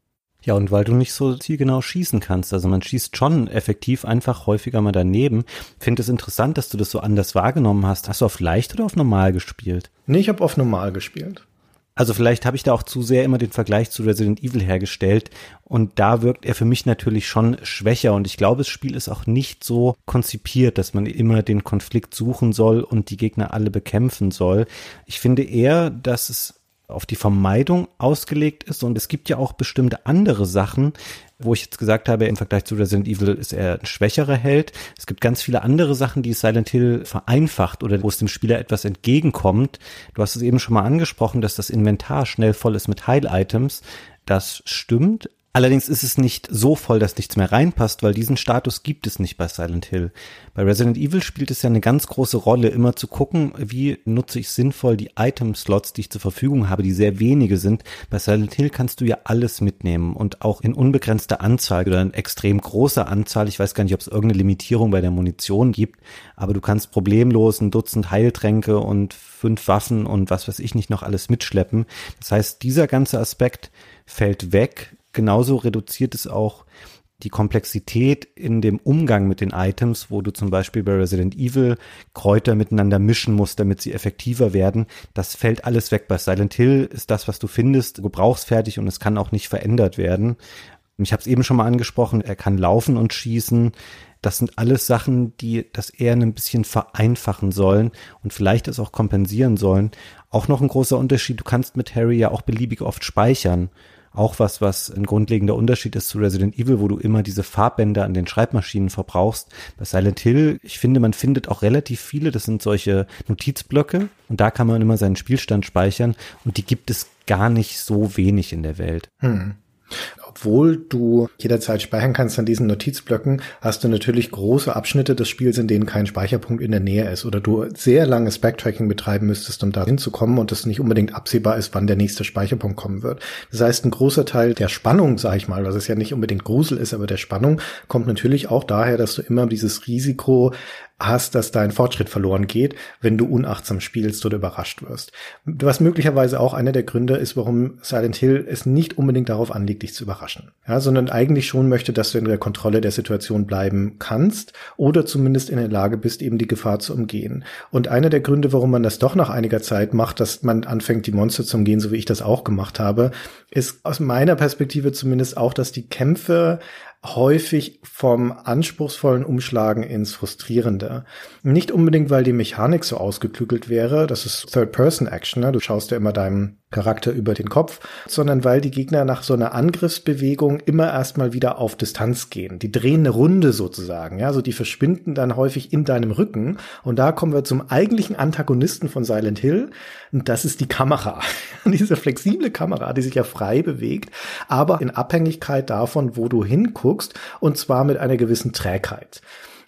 Ja, und weil du nicht so zielgenau schießen kannst. Also man schießt schon effektiv einfach häufiger mal daneben. Finde es interessant, dass du das so anders wahrgenommen hast. Hast du auf leicht oder auf normal gespielt? Nee, ich habe auf normal gespielt. Also vielleicht habe ich da auch zu sehr immer den Vergleich zu Resident Evil hergestellt und da wirkt er für mich natürlich schon schwächer und ich glaube, das Spiel ist auch nicht so konzipiert, dass man immer den Konflikt suchen soll und die Gegner alle bekämpfen soll. Ich finde eher, dass es auf die Vermeidung ausgelegt ist und es gibt ja auch bestimmte andere Sachen, wo ich jetzt gesagt habe, im Vergleich zu Resident Evil ist er ein schwächerer Held. Es gibt ganz viele andere Sachen, die Silent Hill vereinfacht oder wo es dem Spieler etwas entgegenkommt. Du hast es eben schon mal angesprochen, dass das Inventar schnell voll ist mit Heil-Items. Das stimmt, Allerdings ist es nicht so voll, dass nichts mehr reinpasst, weil diesen Status gibt es nicht bei Silent Hill. Bei Resident Evil spielt es ja eine ganz große Rolle, immer zu gucken, wie nutze ich sinnvoll die Item-Slots, die ich zur Verfügung habe, die sehr wenige sind. Bei Silent Hill kannst du ja alles mitnehmen und auch in unbegrenzter Anzahl oder in extrem großer Anzahl. Ich weiß gar nicht, ob es irgendeine Limitierung bei der Munition gibt, aber du kannst problemlos ein Dutzend Heiltränke und fünf Waffen und was weiß ich nicht noch alles mitschleppen. Das heißt, dieser ganze Aspekt fällt weg genauso reduziert es auch die Komplexität in dem Umgang mit den Items, wo du zum Beispiel bei Resident Evil Kräuter miteinander mischen musst, damit sie effektiver werden. Das fällt alles weg. Bei Silent Hill ist das, was du findest, gebrauchsfertig und es kann auch nicht verändert werden. Ich habe es eben schon mal angesprochen, er kann laufen und schießen. Das sind alles Sachen, die das eher ein bisschen vereinfachen sollen und vielleicht es auch kompensieren sollen. Auch noch ein großer Unterschied, du kannst mit Harry ja auch beliebig oft speichern auch was, was ein grundlegender Unterschied ist zu Resident Evil, wo du immer diese Farbbänder an den Schreibmaschinen verbrauchst. Bei Silent Hill, ich finde, man findet auch relativ viele, das sind solche Notizblöcke und da kann man immer seinen Spielstand speichern und die gibt es gar nicht so wenig in der Welt. Hm obwohl du jederzeit speichern kannst an diesen Notizblöcken, hast du natürlich große Abschnitte des Spiels, in denen kein Speicherpunkt in der Nähe ist oder du sehr langes Backtracking betreiben müsstest, um da hinzukommen und es nicht unbedingt absehbar ist, wann der nächste Speicherpunkt kommen wird. Das heißt, ein großer Teil der Spannung, sag ich mal, was es ja nicht unbedingt Grusel ist, aber der Spannung kommt natürlich auch daher, dass du immer dieses Risiko hast, dass dein Fortschritt verloren geht, wenn du unachtsam spielst oder überrascht wirst. Was möglicherweise auch einer der Gründe ist, warum Silent Hill es nicht unbedingt darauf anlegt, dich zu überraschen, ja, sondern eigentlich schon möchte, dass du in der Kontrolle der Situation bleiben kannst oder zumindest in der Lage bist, eben die Gefahr zu umgehen. Und einer der Gründe, warum man das doch nach einiger Zeit macht, dass man anfängt, die Monster zu umgehen, so wie ich das auch gemacht habe, ist aus meiner Perspektive zumindest auch, dass die Kämpfe häufig vom anspruchsvollen Umschlagen ins Frustrierende. Nicht unbedingt, weil die Mechanik so ausgeklügelt wäre, das ist Third-Person-Action, ne? du schaust ja immer deinem Charakter über den Kopf, sondern weil die Gegner nach so einer Angriffsbewegung immer erstmal wieder auf Distanz gehen. Die drehen eine Runde sozusagen, ja, also die verschwinden dann häufig in deinem Rücken. Und da kommen wir zum eigentlichen Antagonisten von Silent Hill. Und das ist die Kamera. Diese flexible Kamera, die sich ja frei bewegt, aber in Abhängigkeit davon, wo du hinguckst, und zwar mit einer gewissen Trägheit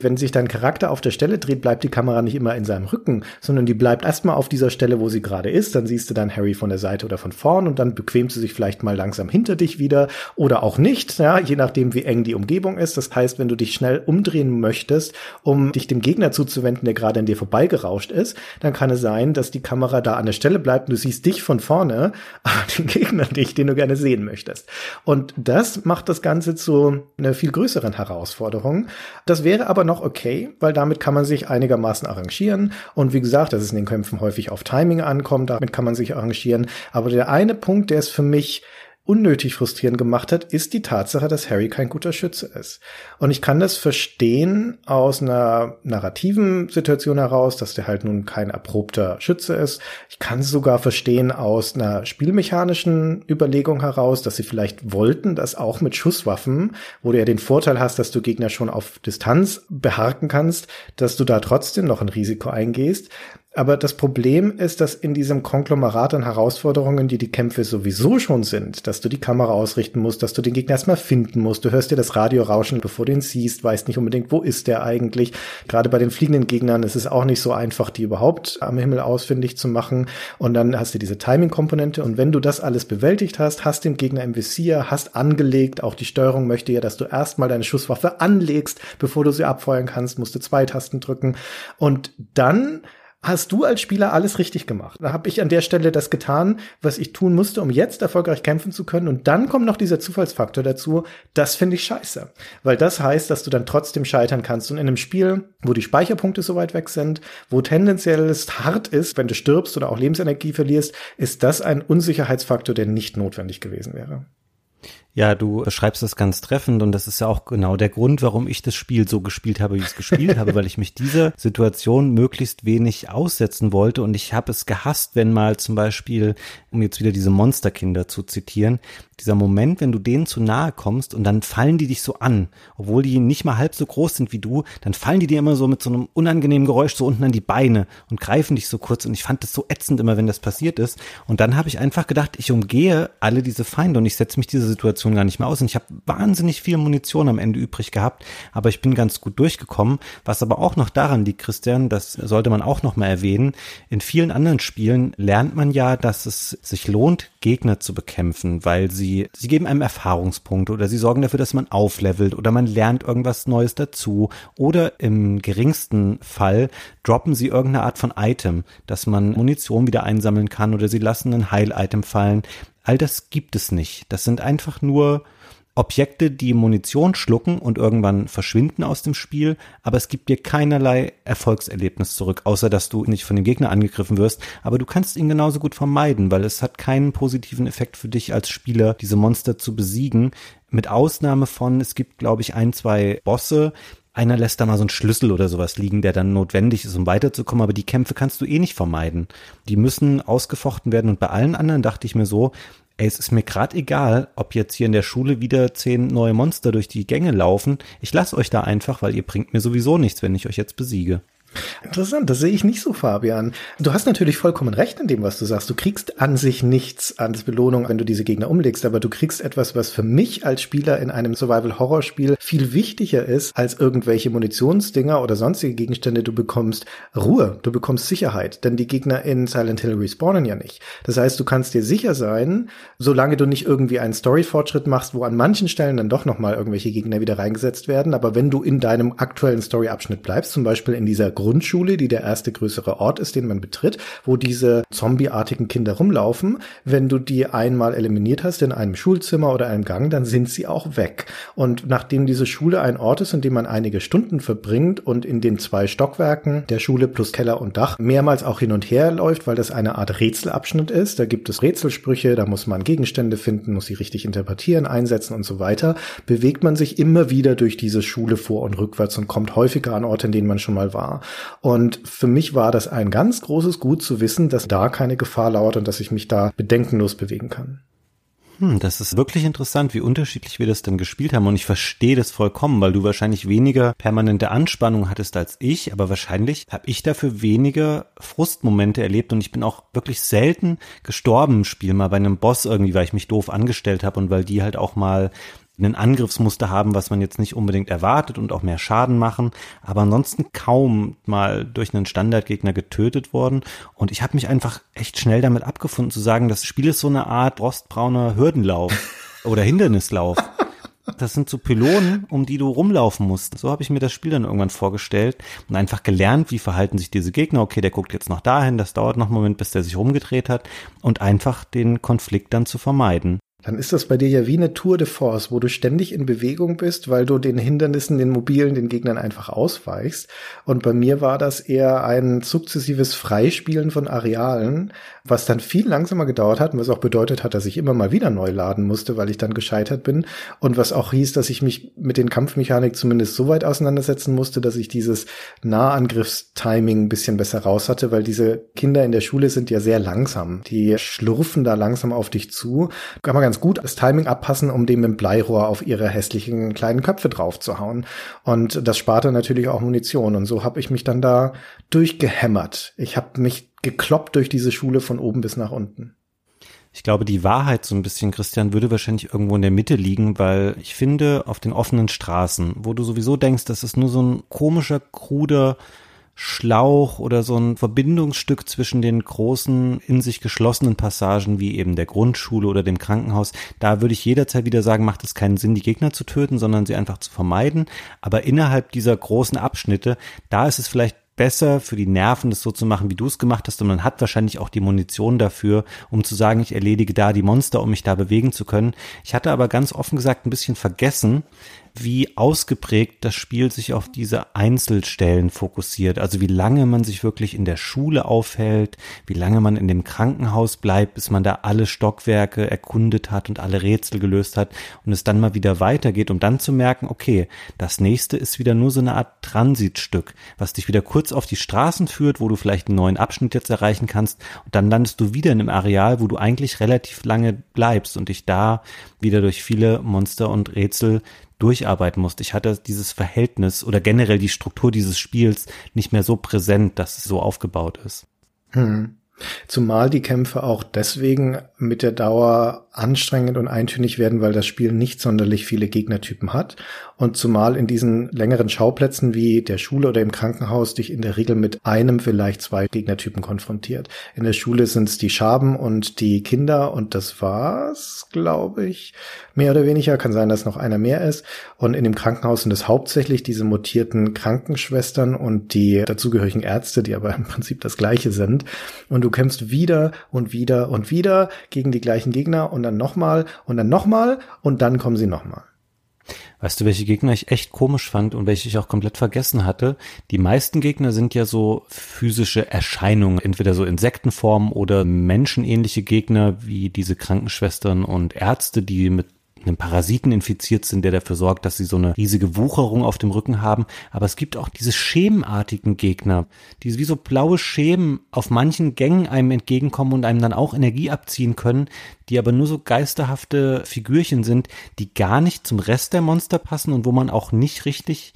wenn sich dein Charakter auf der Stelle dreht, bleibt die Kamera nicht immer in seinem Rücken, sondern die bleibt erstmal auf dieser Stelle, wo sie gerade ist. Dann siehst du dann Harry von der Seite oder von vorn und dann bequemt sie sich vielleicht mal langsam hinter dich wieder oder auch nicht, ja, je nachdem, wie eng die Umgebung ist. Das heißt, wenn du dich schnell umdrehen möchtest, um dich dem Gegner zuzuwenden, der gerade an dir vorbeigerauscht ist, dann kann es sein, dass die Kamera da an der Stelle bleibt und du siehst dich von vorne, aber den Gegner nicht, den du gerne sehen möchtest. Und das macht das Ganze zu einer viel größeren Herausforderung. Das wäre aber noch noch okay, weil damit kann man sich einigermaßen arrangieren. Und wie gesagt, dass es in den Kämpfen häufig auf Timing ankommt, damit kann man sich arrangieren. Aber der eine Punkt, der ist für mich unnötig frustrierend gemacht hat, ist die Tatsache, dass Harry kein guter Schütze ist. Und ich kann das verstehen aus einer narrativen Situation heraus, dass der halt nun kein erprobter Schütze ist. Ich kann es sogar verstehen aus einer spielmechanischen Überlegung heraus, dass sie vielleicht wollten, dass auch mit Schusswaffen, wo du ja den Vorteil hast, dass du Gegner schon auf Distanz beharken kannst, dass du da trotzdem noch ein Risiko eingehst. Aber das Problem ist, dass in diesem Konglomerat an Herausforderungen, die die Kämpfe sowieso schon sind, dass du die Kamera ausrichten musst, dass du den Gegner erstmal finden musst, du hörst dir das Radio rauschen, bevor du ihn siehst, weißt nicht unbedingt, wo ist der eigentlich. Gerade bei den fliegenden Gegnern ist es auch nicht so einfach, die überhaupt am Himmel ausfindig zu machen. Und dann hast du diese Timing-Komponente. Und wenn du das alles bewältigt hast, hast den Gegner im Visier, hast angelegt, auch die Steuerung möchte ja, dass du erstmal deine Schusswaffe anlegst, bevor du sie abfeuern kannst, musst du zwei Tasten drücken. Und dann hast du als Spieler alles richtig gemacht. Da habe ich an der Stelle das getan, was ich tun musste, um jetzt erfolgreich kämpfen zu können. Und dann kommt noch dieser Zufallsfaktor dazu. Das finde ich scheiße. Weil das heißt, dass du dann trotzdem scheitern kannst. Und in einem Spiel, wo die Speicherpunkte so weit weg sind, wo tendenziell es hart ist, wenn du stirbst oder auch Lebensenergie verlierst, ist das ein Unsicherheitsfaktor, der nicht notwendig gewesen wäre. Ja, du beschreibst das ganz treffend und das ist ja auch genau der Grund, warum ich das Spiel so gespielt habe, wie ich es gespielt habe, weil ich mich dieser Situation möglichst wenig aussetzen wollte und ich habe es gehasst, wenn mal zum Beispiel, um jetzt wieder diese Monsterkinder zu zitieren, dieser Moment, wenn du denen zu nahe kommst und dann fallen die dich so an, obwohl die nicht mal halb so groß sind wie du, dann fallen die dir immer so mit so einem unangenehmen Geräusch so unten an die Beine und greifen dich so kurz und ich fand das so ätzend immer, wenn das passiert ist und dann habe ich einfach gedacht, ich umgehe alle diese Feinde und ich setze mich dieser Situation gar nicht mehr aus und ich habe wahnsinnig viel Munition am Ende übrig gehabt, aber ich bin ganz gut durchgekommen, was aber auch noch daran liegt, Christian, das sollte man auch noch mal erwähnen, in vielen anderen Spielen lernt man ja, dass es sich lohnt, Gegner zu bekämpfen, weil sie sie, geben einem Erfahrungspunkte oder sie sorgen dafür, dass man auflevelt oder man lernt irgendwas Neues dazu oder im geringsten Fall droppen sie irgendeine Art von Item, dass man Munition wieder einsammeln kann oder sie lassen ein Heil-Item fallen. All das gibt es nicht. Das sind einfach nur Objekte, die Munition schlucken und irgendwann verschwinden aus dem Spiel, aber es gibt dir keinerlei Erfolgserlebnis zurück, außer dass du nicht von dem Gegner angegriffen wirst, aber du kannst ihn genauso gut vermeiden, weil es hat keinen positiven Effekt für dich als Spieler, diese Monster zu besiegen, mit Ausnahme von, es gibt, glaube ich, ein, zwei Bosse, einer lässt da mal so einen Schlüssel oder sowas liegen, der dann notwendig ist, um weiterzukommen, aber die Kämpfe kannst du eh nicht vermeiden. Die müssen ausgefochten werden und bei allen anderen dachte ich mir so, ey, es ist mir gerade egal, ob jetzt hier in der Schule wieder zehn neue Monster durch die Gänge laufen. Ich lasse euch da einfach, weil ihr bringt mir sowieso nichts, wenn ich euch jetzt besiege. Interessant, das sehe ich nicht so, Fabian. Du hast natürlich vollkommen recht in dem, was du sagst. Du kriegst an sich nichts als Belohnung, wenn du diese Gegner umlegst, aber du kriegst etwas, was für mich als Spieler in einem Survival-Horror-Spiel viel wichtiger ist als irgendwelche Munitionsdinger oder sonstige Gegenstände. Du bekommst Ruhe, du bekommst Sicherheit, denn die Gegner in Silent Hill respawnen ja nicht. Das heißt, du kannst dir sicher sein, solange du nicht irgendwie einen Story-Fortschritt machst, wo an manchen Stellen dann doch nochmal irgendwelche Gegner wieder reingesetzt werden, aber wenn du in deinem aktuellen Story-Abschnitt bleibst, zum Beispiel in dieser Grundschule, die der erste größere Ort ist, den man betritt, wo diese zombieartigen Kinder rumlaufen. Wenn du die einmal eliminiert hast in einem Schulzimmer oder einem Gang, dann sind sie auch weg. Und nachdem diese Schule ein Ort ist, in dem man einige Stunden verbringt und in den zwei Stockwerken der Schule plus Keller und Dach mehrmals auch hin und her läuft, weil das eine Art Rätselabschnitt ist, da gibt es Rätselsprüche, da muss man Gegenstände finden, muss sie richtig interpretieren, einsetzen und so weiter, bewegt man sich immer wieder durch diese Schule vor und rückwärts und kommt häufiger an Orte, in denen man schon mal war. Und für mich war das ein ganz großes Gut zu wissen, dass da keine Gefahr lauert und dass ich mich da bedenkenlos bewegen kann. Hm, das ist wirklich interessant, wie unterschiedlich wir das denn gespielt haben. Und ich verstehe das vollkommen, weil du wahrscheinlich weniger permanente Anspannung hattest als ich, aber wahrscheinlich habe ich dafür weniger Frustmomente erlebt und ich bin auch wirklich selten gestorben im Spiel, mal bei einem Boss irgendwie, weil ich mich doof angestellt habe und weil die halt auch mal einen Angriffsmuster haben, was man jetzt nicht unbedingt erwartet und auch mehr Schaden machen, aber ansonsten kaum mal durch einen Standardgegner getötet worden. Und ich habe mich einfach echt schnell damit abgefunden zu sagen, das Spiel ist so eine Art rostbrauner Hürdenlauf oder Hindernislauf. Das sind so Pylonen, um die du rumlaufen musst. So habe ich mir das Spiel dann irgendwann vorgestellt und einfach gelernt, wie verhalten sich diese Gegner. Okay, der guckt jetzt noch dahin, das dauert noch einen Moment, bis der sich rumgedreht hat und einfach den Konflikt dann zu vermeiden. Dann ist das bei dir ja wie eine Tour de Force, wo du ständig in Bewegung bist, weil du den Hindernissen, den mobilen, den Gegnern einfach ausweichst. Und bei mir war das eher ein sukzessives Freispielen von Arealen, was dann viel langsamer gedauert hat und was auch bedeutet hat, dass ich immer mal wieder neu laden musste, weil ich dann gescheitert bin. Und was auch hieß, dass ich mich mit den Kampfmechanik zumindest so weit auseinandersetzen musste, dass ich dieses Nahangriffstiming ein bisschen besser raus hatte, weil diese Kinder in der Schule sind ja sehr langsam. Die schlurfen da langsam auf dich zu. Kann man ganz gut das Timing abpassen, um dem mit Bleirohr auf ihre hässlichen kleinen Köpfe drauf. Und das sparte natürlich auch Munition. Und so habe ich mich dann da durchgehämmert. Ich habe mich gekloppt durch diese Schule von oben bis nach unten. Ich glaube, die Wahrheit so ein bisschen, Christian, würde wahrscheinlich irgendwo in der Mitte liegen, weil ich finde, auf den offenen Straßen, wo du sowieso denkst, das ist nur so ein komischer, kruder Schlauch oder so ein Verbindungsstück zwischen den großen, in sich geschlossenen Passagen wie eben der Grundschule oder dem Krankenhaus. Da würde ich jederzeit wieder sagen, macht es keinen Sinn, die Gegner zu töten, sondern sie einfach zu vermeiden. Aber innerhalb dieser großen Abschnitte, da ist es vielleicht besser für die Nerven, das so zu machen, wie du es gemacht hast. Und man hat wahrscheinlich auch die Munition dafür, um zu sagen, ich erledige da die Monster, um mich da bewegen zu können. Ich hatte aber ganz offen gesagt ein bisschen vergessen, wie ausgeprägt das Spiel sich auf diese Einzelstellen fokussiert. Also wie lange man sich wirklich in der Schule aufhält, wie lange man in dem Krankenhaus bleibt, bis man da alle Stockwerke erkundet hat und alle Rätsel gelöst hat und es dann mal wieder weitergeht, um dann zu merken, okay, das nächste ist wieder nur so eine Art Transitstück, was dich wieder kurz auf die Straßen führt, wo du vielleicht einen neuen Abschnitt jetzt erreichen kannst und dann landest du wieder in einem Areal, wo du eigentlich relativ lange bleibst und dich da wieder durch viele Monster und Rätsel durcharbeiten musste. Ich hatte dieses Verhältnis oder generell die Struktur dieses Spiels nicht mehr so präsent, dass es so aufgebaut ist. Hm. Zumal die Kämpfe auch deswegen mit der Dauer anstrengend und eintönig werden, weil das Spiel nicht sonderlich viele Gegnertypen hat. Und zumal in diesen längeren Schauplätzen wie der Schule oder im Krankenhaus dich in der Regel mit einem, vielleicht zwei Gegnertypen konfrontiert. In der Schule sind es die Schaben und die Kinder und das war's, glaube ich. Mehr oder weniger kann sein, dass noch einer mehr ist. Und in dem Krankenhaus sind es hauptsächlich diese mutierten Krankenschwestern und die dazugehörigen Ärzte, die aber im Prinzip das gleiche sind. Und du kämpfst wieder und wieder und wieder gegen die gleichen Gegner und dann nochmal und dann nochmal und dann kommen sie nochmal. Weißt du, welche Gegner ich echt komisch fand und welche ich auch komplett vergessen hatte? Die meisten Gegner sind ja so physische Erscheinungen, entweder so Insektenformen oder menschenähnliche Gegner wie diese Krankenschwestern und Ärzte, die mit einem Parasiten infiziert sind, der dafür sorgt, dass sie so eine riesige Wucherung auf dem Rücken haben. Aber es gibt auch diese schemenartigen Gegner, die wie so blaue Schemen auf manchen Gängen einem entgegenkommen und einem dann auch Energie abziehen können, die aber nur so geisterhafte Figürchen sind, die gar nicht zum Rest der Monster passen und wo man auch nicht richtig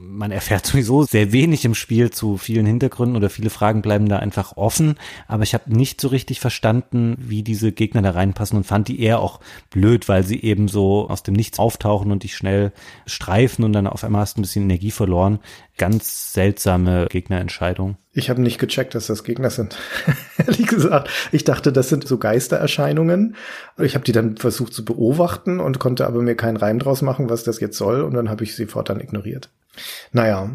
man erfährt sowieso sehr wenig im Spiel zu vielen Hintergründen oder viele Fragen bleiben da einfach offen. Aber ich habe nicht so richtig verstanden, wie diese Gegner da reinpassen und fand die eher auch blöd, weil sie eben so aus dem Nichts auftauchen und dich schnell streifen und dann auf einmal hast du ein bisschen Energie verloren. Ganz seltsame Gegnerentscheidung. Ich habe nicht gecheckt, dass das Gegner sind. Ehrlich gesagt, ich dachte, das sind so Geistererscheinungen. Ich habe die dann versucht zu beobachten und konnte aber mir keinen Reim draus machen, was das jetzt soll. Und dann habe ich sie fortan ignoriert. Naja,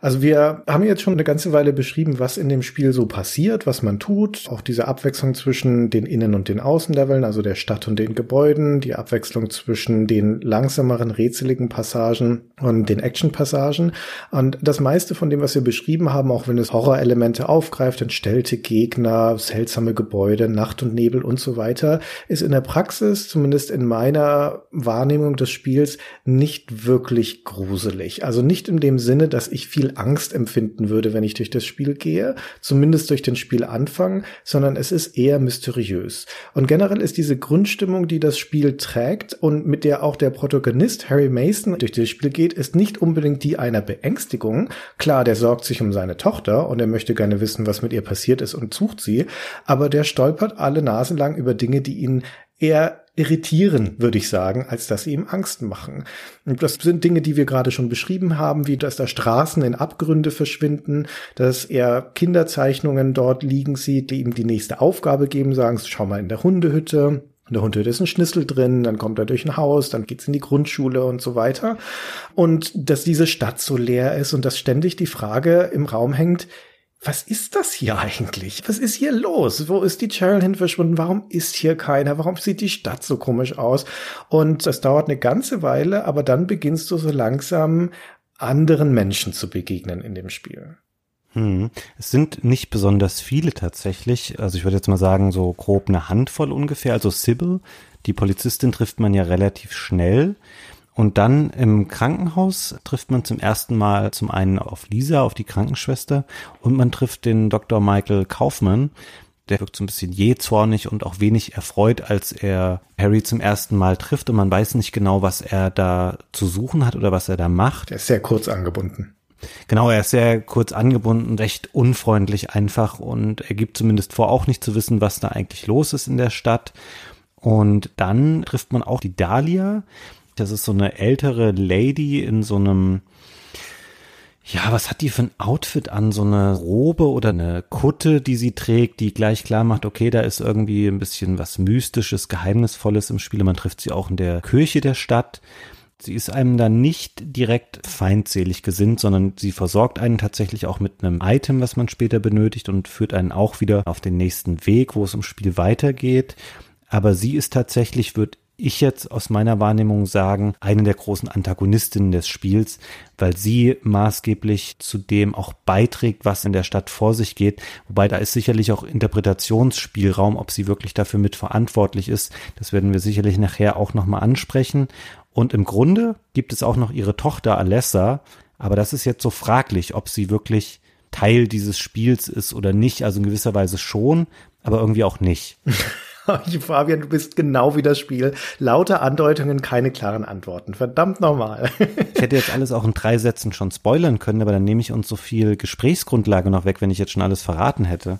also wir haben jetzt schon eine ganze Weile beschrieben, was in dem Spiel so passiert, was man tut. Auch diese Abwechslung zwischen den Innen- und den Außenleveln, also der Stadt und den Gebäuden, die Abwechslung zwischen den langsameren, rätseligen Passagen und den Action-Passagen. Und das meiste von dem, was wir beschrieben haben, auch wenn es Horrorelemente aufgreift, entstellte Gegner, seltsame Gebäude, Nacht und Nebel und so weiter, ist in der Praxis, zumindest in meiner Wahrnehmung des Spiels, nicht wirklich gruselig. Also nicht in dem Sinne, dass ich viel Angst empfinden würde, wenn ich durch das Spiel gehe, zumindest durch den Spielanfang, sondern es ist eher mysteriös. Und generell ist diese Grundstimmung, die das Spiel trägt und mit der auch der Protagonist Harry Mason durch das Spiel geht, ist nicht unbedingt die einer Beängstigung. Klar, der sorgt sich um seine Tochter und er möchte gerne wissen, was mit ihr passiert ist und sucht sie, aber der stolpert alle Nasen lang über Dinge, die ihn eher irritieren, würde ich sagen, als dass sie ihm Angst machen. Und das sind Dinge, die wir gerade schon beschrieben haben, wie dass da Straßen in Abgründe verschwinden, dass er Kinderzeichnungen dort liegen sieht, die ihm die nächste Aufgabe geben, sagen, schau mal in der Hundehütte. In der Hundehütte ist ein Schnitzel drin, dann kommt er durch ein Haus, dann geht's in die Grundschule und so weiter. Und dass diese Stadt so leer ist und dass ständig die Frage im Raum hängt, was ist das hier eigentlich? Was ist hier los? Wo ist die Cheryl hin verschwunden? Warum ist hier keiner? Warum sieht die Stadt so komisch aus? Und das dauert eine ganze Weile, aber dann beginnst du so langsam anderen Menschen zu begegnen in dem Spiel. Hm. Es sind nicht besonders viele tatsächlich. Also ich würde jetzt mal sagen, so grob eine Handvoll ungefähr. Also Sybil, die Polizistin trifft man ja relativ schnell. Und dann im Krankenhaus trifft man zum ersten Mal zum einen auf Lisa, auf die Krankenschwester, und man trifft den Dr. Michael Kaufmann. Der wirkt so ein bisschen jähzornig und auch wenig erfreut, als er Harry zum ersten Mal trifft und man weiß nicht genau, was er da zu suchen hat oder was er da macht. Er ist sehr kurz angebunden. Genau, er ist sehr kurz angebunden, recht unfreundlich einfach und er gibt zumindest vor, auch nicht zu wissen, was da eigentlich los ist in der Stadt. Und dann trifft man auch die Dahlia, das ist so eine ältere Lady in so einem, ja, was hat die für ein Outfit an? So eine Robe oder eine Kutte, die sie trägt, die gleich klar macht, okay, da ist irgendwie ein bisschen was Mystisches, Geheimnisvolles im Spiel. Man trifft sie auch in der Kirche der Stadt. Sie ist einem dann nicht direkt feindselig gesinnt, sondern sie versorgt einen tatsächlich auch mit einem Item, was man später benötigt und führt einen auch wieder auf den nächsten Weg, wo es im Spiel weitergeht. Aber sie ist tatsächlich, wird ich jetzt aus meiner Wahrnehmung sagen, eine der großen Antagonistinnen des Spiels, weil sie maßgeblich zu dem auch beiträgt, was in der Stadt vor sich geht. Wobei da ist sicherlich auch Interpretationsspielraum, ob sie wirklich dafür mitverantwortlich ist. Das werden wir sicherlich nachher auch nochmal ansprechen. Und im Grunde gibt es auch noch ihre Tochter Alessa, aber das ist jetzt so fraglich, ob sie wirklich Teil dieses Spiels ist oder nicht. Also in gewisser Weise schon, aber irgendwie auch nicht. Fabian, du bist genau wie das Spiel. Lauter Andeutungen, keine klaren Antworten. Verdammt nochmal. ich hätte jetzt alles auch in drei Sätzen schon spoilern können, aber dann nehme ich uns so viel Gesprächsgrundlage noch weg, wenn ich jetzt schon alles verraten hätte.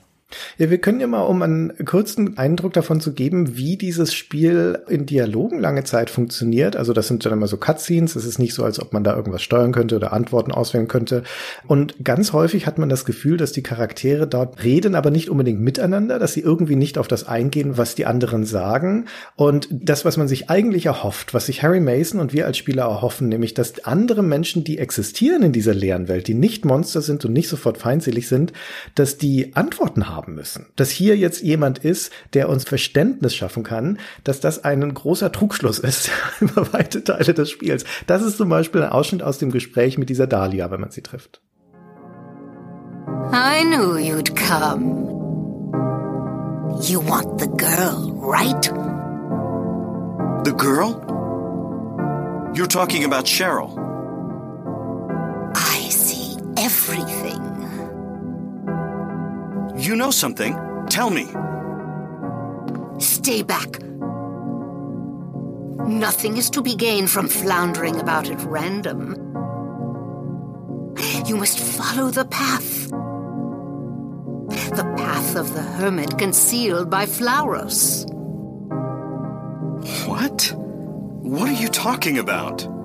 Ja, wir können ja mal, um einen kurzen Eindruck davon zu geben, wie dieses Spiel in Dialogen lange Zeit funktioniert. Also das sind dann immer so Cutscenes. Es ist nicht so, als ob man da irgendwas steuern könnte oder Antworten auswählen könnte. Und ganz häufig hat man das Gefühl, dass die Charaktere dort reden, aber nicht unbedingt miteinander, dass sie irgendwie nicht auf das eingehen, was die anderen sagen. Und das, was man sich eigentlich erhofft, was sich Harry Mason und wir als Spieler erhoffen, nämlich, dass andere Menschen, die existieren in dieser leeren Welt, die nicht Monster sind und nicht sofort feindselig sind, dass die Antworten haben haben müssen. Dass hier jetzt jemand ist, der uns Verständnis schaffen kann, dass das ein großer Trugschluss ist über weite Teile des Spiels. Das ist zum Beispiel ein Ausschnitt aus dem Gespräch mit dieser Dahlia, wenn man sie trifft. I knew you'd come. You want the girl, right? The girl? You're talking about Cheryl. I see everything. You know something. Tell me. Stay back. Nothing is to be gained from floundering about at random. You must follow the path. The path of the hermit concealed by flowers. What? What are you talking about?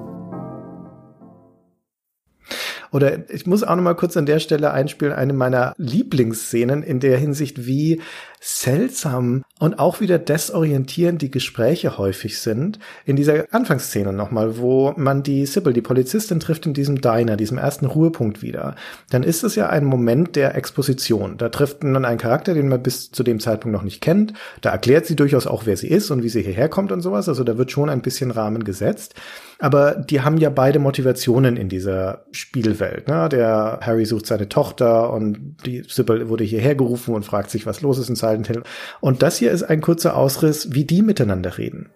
Oder ich muss auch noch mal kurz an der Stelle einspielen, eine meiner Lieblingsszenen in der Hinsicht, wie seltsam und auch wieder desorientierend die Gespräche häufig sind. In dieser Anfangsszene nochmal, wo man die Sybil, die Polizistin, trifft in diesem Diner, diesem ersten Ruhepunkt wieder. Dann ist es ja ein Moment der Exposition. Da trifft man einen Charakter, den man bis zu dem Zeitpunkt noch nicht kennt. Da erklärt sie durchaus auch, wer sie ist und wie sie hierher kommt und sowas. Also da wird schon ein bisschen Rahmen gesetzt. Aber die haben ja beide Motivationen in dieser Spielwelt. Ne? Der Harry sucht seine Tochter und die Sybil wurde hierher gerufen und fragt sich, was los ist in Silent Hill. Und das hier ist ein kurzer Ausriss, wie die miteinander reden.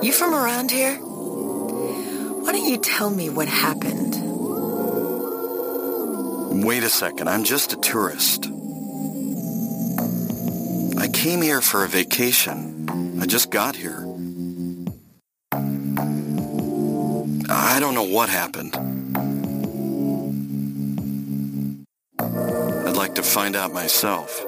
You from around here? Why don't you tell me what happened? Wait a second, I'm just a tourist. I came here for a vacation. I just got here. I don't know what happened. I'd like to find out myself.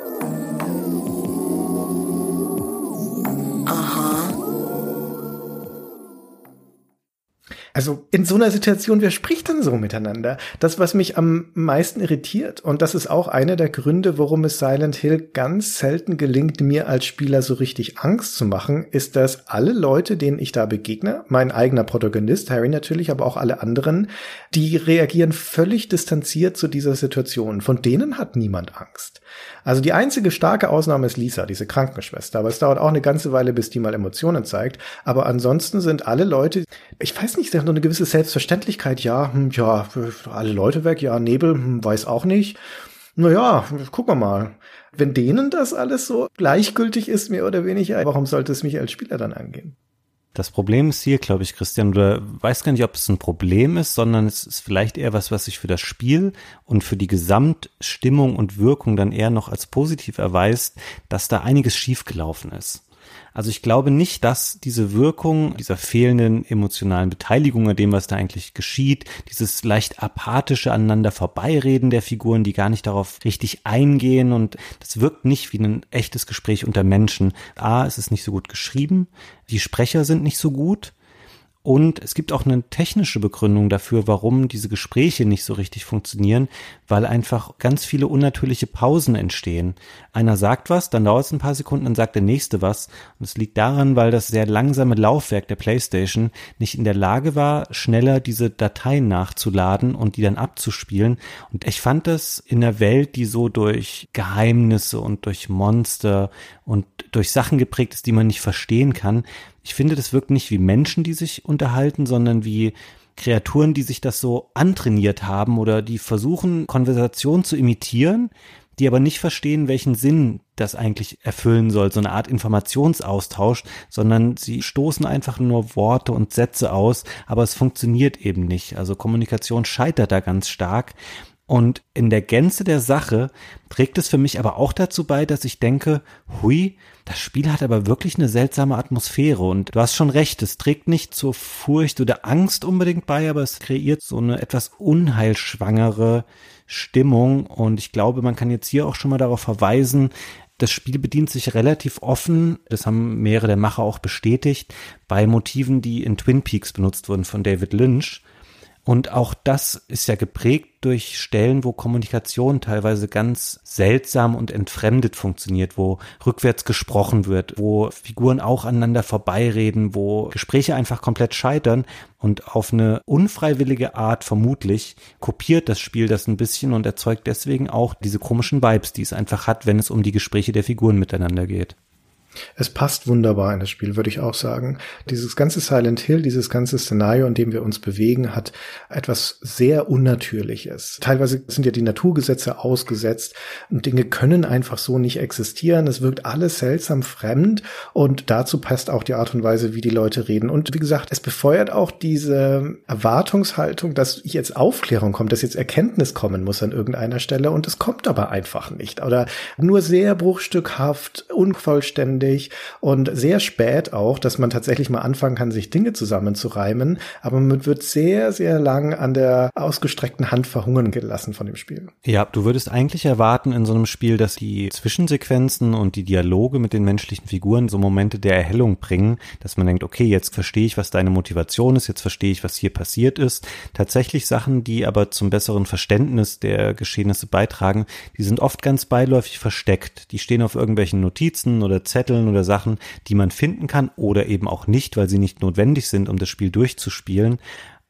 Also in so einer Situation, wer spricht dann so miteinander? Das, was mich am meisten irritiert, und das ist auch einer der Gründe, warum es Silent Hill ganz selten gelingt, mir als Spieler so richtig Angst zu machen, ist, dass alle Leute, denen ich da begegne, mein eigener Protagonist, Harry natürlich, aber auch alle anderen, die reagieren völlig distanziert zu dieser Situation. Von denen hat niemand Angst. Also die einzige starke Ausnahme ist Lisa, diese Krankenschwester. Aber es dauert auch eine ganze Weile, bis die mal Emotionen zeigt. Aber ansonsten sind alle Leute, ich weiß nicht, sie haben so eine gewisse Selbstverständlichkeit. Ja, hm, ja, alle Leute weg. Ja, Nebel, hm, weiß auch nicht. Naja, gucken wir mal. Wenn denen das alles so gleichgültig ist, mehr oder weniger, warum sollte es mich als Spieler dann angehen? Das Problem ist hier, glaube ich, Christian, du weißt gar nicht, ob es ein Problem ist, sondern es ist vielleicht eher was, was sich für das Spiel und für die Gesamtstimmung und Wirkung dann eher noch als positiv erweist, dass da einiges schiefgelaufen ist. Also ich glaube nicht, dass diese Wirkung dieser fehlenden emotionalen Beteiligung an dem, was da eigentlich geschieht, dieses leicht apathische aneinander vorbeireden der Figuren, die gar nicht darauf richtig eingehen und das wirkt nicht wie ein echtes Gespräch unter Menschen. A, es ist nicht so gut geschrieben, die Sprecher sind nicht so gut und es gibt auch eine technische Begründung dafür, warum diese Gespräche nicht so richtig funktionieren, weil einfach ganz viele unnatürliche Pausen entstehen. Einer sagt was, dann dauert es ein paar Sekunden, dann sagt der nächste was. Und es liegt daran, weil das sehr langsame Laufwerk der PlayStation nicht in der Lage war, schneller diese Dateien nachzuladen und die dann abzuspielen. Und ich fand das in der Welt, die so durch Geheimnisse und durch Monster und durch Sachen geprägt ist, die man nicht verstehen kann, ich finde, das wirkt nicht wie Menschen, die sich unterhalten, sondern wie Kreaturen, die sich das so antrainiert haben oder die versuchen, Konversation zu imitieren, die aber nicht verstehen, welchen Sinn das eigentlich erfüllen soll, so eine Art Informationsaustausch, sondern sie stoßen einfach nur Worte und Sätze aus, aber es funktioniert eben nicht. Also Kommunikation scheitert da ganz stark. Und in der Gänze der Sache trägt es für mich aber auch dazu bei, dass ich denke, hui, das Spiel hat aber wirklich eine seltsame Atmosphäre und du hast schon recht, es trägt nicht zur Furcht oder Angst unbedingt bei, aber es kreiert so eine etwas unheilschwangere Stimmung und ich glaube, man kann jetzt hier auch schon mal darauf verweisen, das Spiel bedient sich relativ offen, das haben mehrere der Macher auch bestätigt, bei Motiven, die in Twin Peaks benutzt wurden von David Lynch. Und auch das ist ja geprägt durch Stellen, wo Kommunikation teilweise ganz seltsam und entfremdet funktioniert, wo rückwärts gesprochen wird, wo Figuren auch aneinander vorbeireden, wo Gespräche einfach komplett scheitern und auf eine unfreiwillige Art vermutlich kopiert das Spiel das ein bisschen und erzeugt deswegen auch diese komischen Vibes, die es einfach hat, wenn es um die Gespräche der Figuren miteinander geht. Es passt wunderbar in das Spiel, würde ich auch sagen. Dieses ganze Silent Hill, dieses ganze Szenario, in dem wir uns bewegen, hat etwas sehr Unnatürliches. Teilweise sind ja die Naturgesetze ausgesetzt und Dinge können einfach so nicht existieren. Es wirkt alles seltsam fremd und dazu passt auch die Art und Weise, wie die Leute reden. Und wie gesagt, es befeuert auch diese Erwartungshaltung, dass jetzt Aufklärung kommt, dass jetzt Erkenntnis kommen muss an irgendeiner Stelle und es kommt aber einfach nicht. Oder nur sehr bruchstückhaft, unvollständig aufwendig und sehr spät auch, dass man tatsächlich mal anfangen kann, sich Dinge zusammenzureimen, aber man wird sehr, sehr lang an der ausgestreckten Hand verhungern gelassen von dem Spiel. Ja, du würdest eigentlich erwarten in so einem Spiel, dass die Zwischensequenzen und die Dialoge mit den menschlichen Figuren so Momente der Erhellung bringen, dass man denkt, okay, jetzt verstehe ich, was deine Motivation ist, jetzt verstehe ich, was hier passiert ist. Tatsächlich Sachen, die aber zum besseren Verständnis der Geschehnisse beitragen, die sind oft ganz beiläufig versteckt. Die stehen auf irgendwelchen Notizen oder Zetteln oder Sachen, die man finden kann oder eben auch nicht, weil sie nicht notwendig sind, um das Spiel durchzuspielen.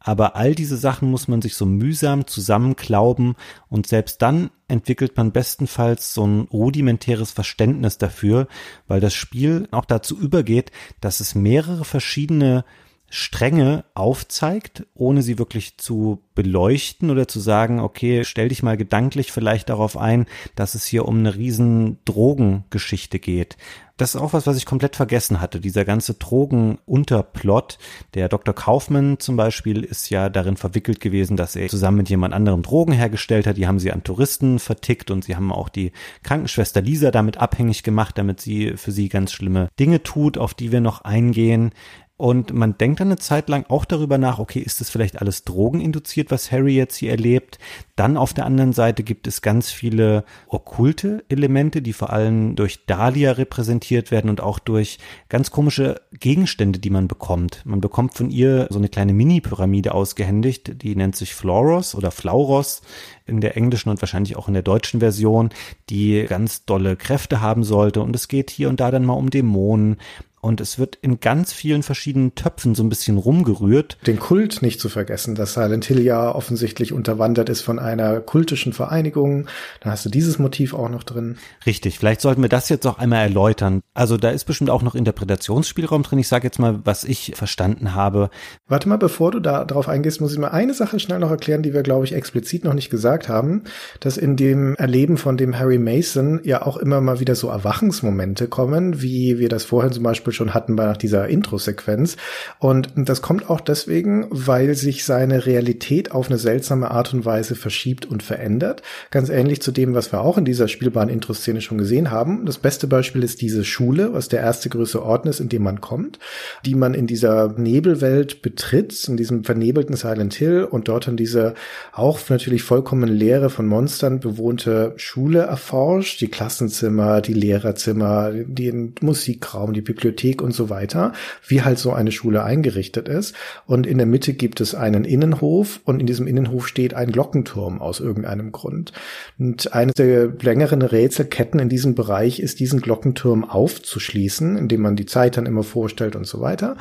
Aber all diese Sachen muss man sich so mühsam zusammenklauben und selbst dann entwickelt man bestenfalls so ein rudimentäres Verständnis dafür, weil das Spiel auch dazu übergeht, dass es mehrere verschiedene Stränge aufzeigt, ohne sie wirklich zu beleuchten oder zu sagen, okay, stell dich mal gedanklich vielleicht darauf ein, dass es hier um eine riesen Drogengeschichte geht. Das ist auch was, was ich komplett vergessen hatte. Dieser ganze Drogenunterplot. Der Dr. Kaufmann zum Beispiel ist ja darin verwickelt gewesen, dass er zusammen mit jemand anderem Drogen hergestellt hat. Die haben sie an Touristen vertickt und sie haben auch die Krankenschwester Lisa damit abhängig gemacht, damit sie für sie ganz schlimme Dinge tut, auf die wir noch eingehen. Und man denkt dann eine Zeit lang auch darüber nach, okay, ist das vielleicht alles drogeninduziert, was Harry jetzt hier erlebt? Dann auf der anderen Seite gibt es ganz viele okkulte Elemente, die vor allem durch Dahlia repräsentiert werden und auch durch ganz komische Gegenstände, die man bekommt. Man bekommt von ihr so eine kleine Mini-Pyramide ausgehändigt, die nennt sich Floros oder Flauros in der englischen und wahrscheinlich auch in der deutschen Version, die ganz dolle Kräfte haben sollte. Und es geht hier und da dann mal um Dämonen. Und es wird in ganz vielen verschiedenen Töpfen so ein bisschen rumgerührt. Den Kult nicht zu vergessen, dass Silent Hill ja offensichtlich unterwandert ist von einer kultischen Vereinigung. Da hast du dieses Motiv auch noch drin. Richtig, vielleicht sollten wir das jetzt auch einmal erläutern. Also da ist bestimmt auch noch Interpretationsspielraum drin. Ich sage jetzt mal, was ich verstanden habe. Warte mal, bevor du da drauf eingehst, muss ich mal eine Sache schnell noch erklären, die wir, glaube ich, explizit noch nicht gesagt haben, dass in dem Erleben von dem Harry Mason ja auch immer mal wieder so Erwachensmomente kommen, wie wir das vorhin zum Beispiel Beispiel schon hatten bei nach dieser Intro-Sequenz. Und das kommt auch deswegen, weil sich seine Realität auf eine seltsame Art und Weise verschiebt und verändert. Ganz ähnlich zu dem, was wir auch in dieser spielbaren Intro-Szene schon gesehen haben. Das beste Beispiel ist diese Schule, was der erste größere Ort ist, in dem man kommt, die man in dieser Nebelwelt betritt, in diesem vernebelten Silent Hill und dort dann diese auch natürlich vollkommen leere von Monstern bewohnte Schule erforscht, die Klassenzimmer, die Lehrerzimmer, den Musikraum, die Bibliothek Bibliothek und so weiter, wie halt so eine Schule eingerichtet ist. Und in der Mitte gibt es einen Innenhof und in diesem Innenhof steht ein Glockenturm aus irgendeinem Grund. Und eine der längeren Rätselketten in diesem Bereich ist, diesen Glockenturm aufzuschließen, indem man die Zeit dann immer vorstellt und so weiter.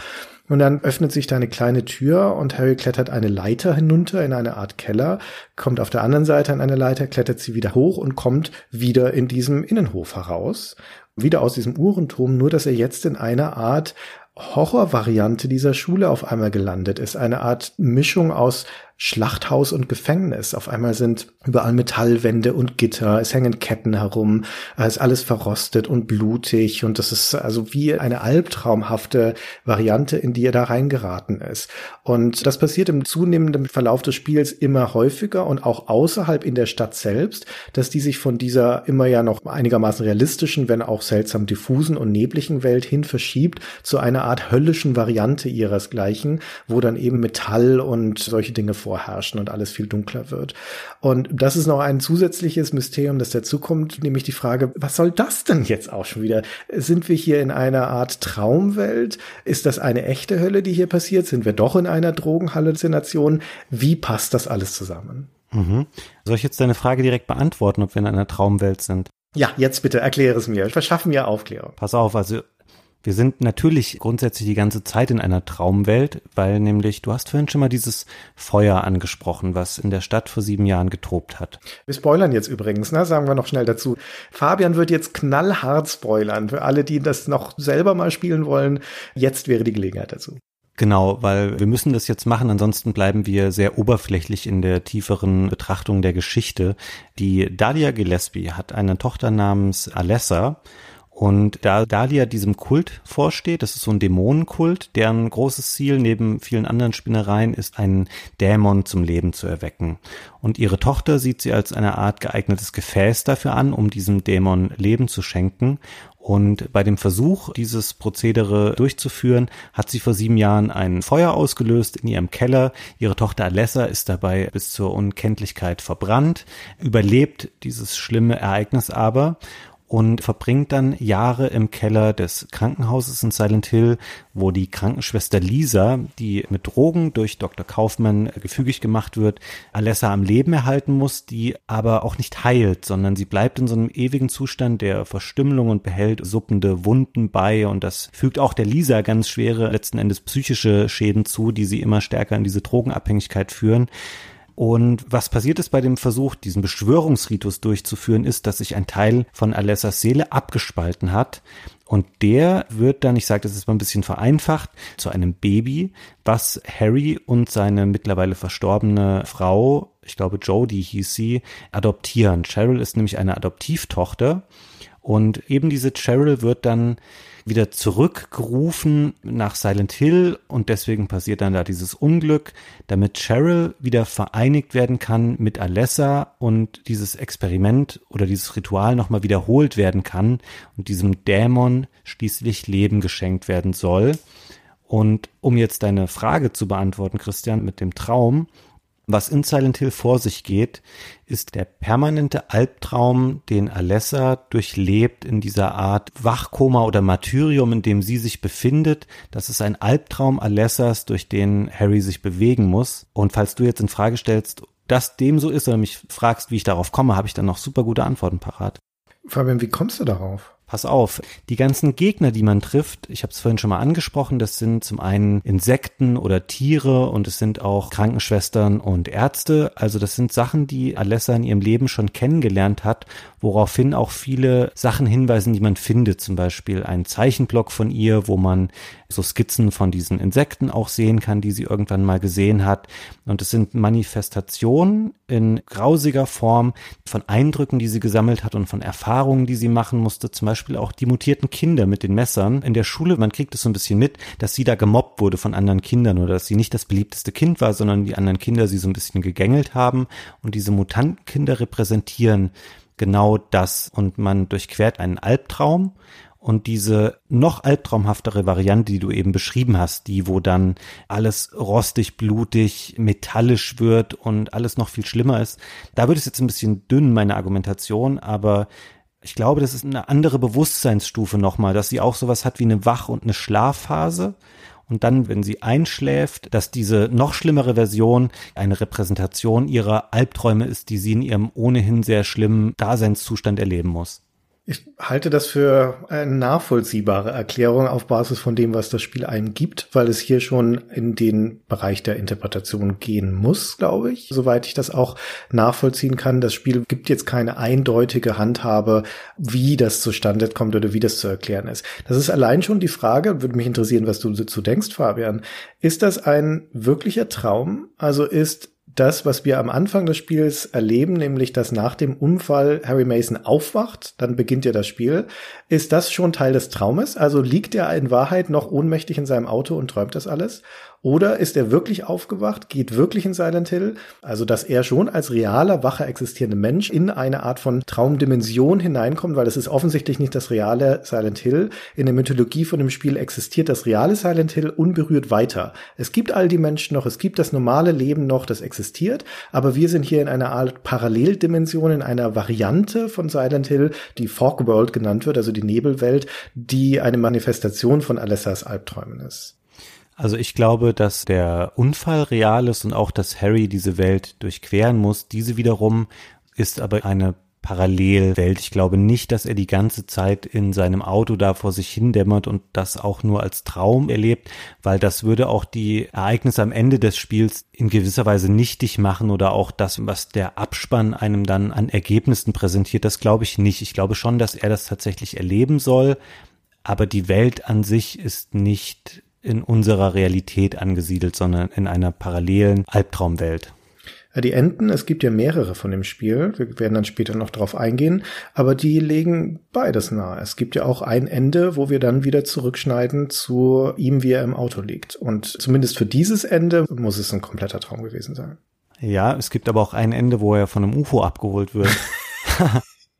Und dann öffnet sich da eine kleine Tür und Harry klettert eine Leiter hinunter in eine Art Keller, kommt auf der anderen Seite an eine Leiter, klettert sie wieder hoch und kommt wieder in diesem Innenhof heraus wieder aus diesem Uhrenturm, nur dass er jetzt in einer Art Horrorvariante dieser Schule auf einmal gelandet ist. Eine Art Mischung aus Schlachthaus und Gefängnis. Auf einmal sind überall Metallwände und Gitter, es hängen Ketten herum, es ist alles verrostet und blutig und das ist also wie eine albtraumhafte Variante, in die er da reingeraten ist. Und das passiert im zunehmenden Verlauf des Spiels immer häufiger und auch außerhalb in der Stadt selbst, dass die sich von dieser immer ja noch einigermaßen realistischen, wenn auch seltsam diffusen und nebligen Welt hin verschiebt zu einer Art höllischen Variante ihresgleichen, wo dann eben Metall und solche Dinge vorherrschen und alles viel dunkler wird. Und das ist noch ein zusätzliches Mysterium, das dazukommt, nämlich die Frage, was soll das denn jetzt auch schon wieder? Sind wir hier in einer Art Traumwelt? Ist das eine echte Hölle, die hier passiert? Sind wir doch in einer Drogenhalluzination? Wie passt das alles zusammen? Mhm. Soll ich jetzt deine Frage direkt beantworten, ob wir in einer Traumwelt sind? Ja, jetzt bitte erkläre es mir. Verschaffen mir Aufklärung. Pass auf, also wir sind natürlich grundsätzlich die ganze Zeit in einer Traumwelt, weil nämlich, du hast vorhin schon mal dieses Feuer angesprochen, was in der Stadt vor sieben Jahren getobt hat. Wir spoilern jetzt übrigens, ne? sagen wir noch schnell dazu. Fabian wird jetzt knallhart spoilern. Für alle, die das noch selber mal spielen wollen, jetzt wäre die Gelegenheit dazu. Genau, weil wir müssen das jetzt machen, ansonsten bleiben wir sehr oberflächlich in der tieferen Betrachtung der Geschichte. Die Dalia Gillespie hat eine Tochter namens Alessa Und da Dahlia diesem Kult vorsteht, das ist so ein Dämonenkult, deren großes Ziel neben vielen anderen Spinnereien ist, einen Dämon zum Leben zu erwecken. Und ihre Tochter sieht sie als eine Art geeignetes Gefäß dafür an, um diesem Dämon Leben zu schenken. Und bei dem Versuch, dieses Prozedere durchzuführen, hat sie vor sieben Jahren ein Feuer ausgelöst in ihrem Keller. Ihre Tochter Alessa ist dabei bis zur Unkenntlichkeit verbrannt, überlebt dieses schlimme Ereignis aber und verbringt dann Jahre im Keller des Krankenhauses in Silent Hill, wo die Krankenschwester Lisa, die mit Drogen durch Dr. Kaufmann gefügig gemacht wird, Alessa am Leben erhalten muss, die aber auch nicht heilt, sondern sie bleibt in so einem ewigen Zustand der Verstümmelung und behält suppende Wunden bei und das fügt auch der Lisa ganz schwere, letzten Endes psychische Schäden zu, die sie immer stärker in diese Drogenabhängigkeit führen. Und was passiert ist bei dem Versuch, diesen Beschwörungsritus durchzuführen, ist, dass sich ein Teil von Alessas Seele abgespalten hat. Und der wird dann, ich sage das jetzt mal ein bisschen vereinfacht, zu einem Baby, was Harry und seine mittlerweile verstorbene Frau, ich glaube Jodie hieß sie, adoptieren. Cheryl ist nämlich eine Adoptivtochter. Und eben diese Cheryl wird dann wieder zurückgerufen nach Silent Hill und deswegen passiert dann da dieses Unglück, damit Cheryl wieder vereinigt werden kann mit Alessa und dieses Experiment oder dieses Ritual nochmal wiederholt werden kann und diesem Dämon schließlich Leben geschenkt werden soll. Und um jetzt deine Frage zu beantworten, Christian, mit dem Traum, was in Silent Hill vor sich geht, ist der permanente Albtraum, den Alessa durchlebt in dieser Art Wachkoma oder Martyrium, in dem sie sich befindet. Das ist ein Albtraum Alessas, durch den Harry sich bewegen muss. Und falls du jetzt in Frage stellst, dass dem so ist oder mich fragst, wie ich darauf komme, habe ich dann noch super gute Antworten parat. Fabian, wie kommst du darauf? Pass auf, die ganzen Gegner, die man trifft, ich habe es vorhin schon mal angesprochen, das sind zum einen Insekten oder Tiere und es sind auch Krankenschwestern und Ärzte. Also das sind Sachen, die Alessa in ihrem Leben schon kennengelernt hat, woraufhin auch viele Sachen hinweisen, die man findet. Zum Beispiel ein Zeichenblock von ihr, wo man so Skizzen von diesen Insekten auch sehen kann, die sie irgendwann mal gesehen hat. Und es sind Manifestationen in grausiger Form von Eindrücken, die sie gesammelt hat und von Erfahrungen, die sie machen musste. Zum Beispiel auch die mutierten Kinder mit den Messern in der Schule. Man kriegt es so ein bisschen mit, dass sie da gemobbt wurde von anderen Kindern oder dass sie nicht das beliebteste Kind war, sondern die anderen Kinder sie so ein bisschen gegängelt haben. Und diese Mutantenkinder repräsentieren genau das. Und man durchquert einen Albtraum und diese noch albtraumhaftere Variante, die du eben beschrieben hast, die, wo dann alles rostig, blutig, metallisch wird und alles noch viel schlimmer ist, da wird es jetzt ein bisschen dünn, meine Argumentation, aber ich glaube, das ist eine andere Bewusstseinsstufe nochmal, dass sie auch sowas hat wie eine Wach- und eine Schlafphase. Und dann, wenn sie einschläft, dass diese noch schlimmere Version eine Repräsentation ihrer Albträume ist, die sie in ihrem ohnehin sehr schlimmen Daseinszustand erleben muss. Ich halte das für eine nachvollziehbare Erklärung auf Basis von dem, was das Spiel einem gibt, weil es hier schon in den Bereich der Interpretation gehen muss, glaube ich. Soweit ich das auch nachvollziehen kann. Das Spiel gibt jetzt keine eindeutige Handhabe, wie das zustande kommt oder wie das zu erklären ist. Das ist allein schon die Frage, würde mich interessieren, was du dazu denkst, Fabian. Ist das ein wirklicher Traum? Also ist das, was wir am Anfang des Spiels erleben, nämlich dass nach dem Unfall Harry Mason aufwacht, dann beginnt ja das Spiel. Ist das schon Teil des Traumes? Also liegt er in Wahrheit noch ohnmächtig in seinem Auto und träumt das alles? Oder ist er wirklich aufgewacht, geht wirklich in Silent Hill? Also, dass er schon als realer, wacher existierender Mensch in eine Art von Traumdimension hineinkommt, weil es ist offensichtlich nicht das reale Silent Hill. In der Mythologie von dem Spiel existiert das reale Silent Hill unberührt weiter. Es gibt all die Menschen noch, es gibt das normale Leben noch, das existiert, aber wir sind hier in einer Art Paralleldimension, in einer Variante von Silent Hill, die Fog World genannt wird, also die Nebelwelt, die eine Manifestation von Alessas Albträumen ist. Also ich glaube, dass der Unfall real ist und auch, dass Harry diese Welt durchqueren muss. Diese wiederum ist aber eine Parallelwelt. Ich glaube nicht, dass er die ganze Zeit in seinem Auto da vor sich hindämmert und das auch nur als Traum erlebt, weil das würde auch die Ereignisse am Ende des Spiels in gewisser Weise nichtig machen oder auch das, was der Abspann einem dann an Ergebnissen präsentiert, das glaube ich nicht. Ich glaube schon, dass er das tatsächlich erleben soll, aber die Welt an sich ist nicht in unserer Realität angesiedelt, sondern in einer parallelen Albtraumwelt. Die Enden, es gibt ja mehrere von dem Spiel, wir werden dann später noch drauf eingehen, aber die legen beides nahe. Es gibt ja auch ein Ende, wo wir dann wieder zurückschneiden zu ihm, wie er im Auto liegt. Und zumindest für dieses Ende muss es ein kompletter Traum gewesen sein. Ja, es gibt aber auch ein Ende, wo er von einem UFO abgeholt wird.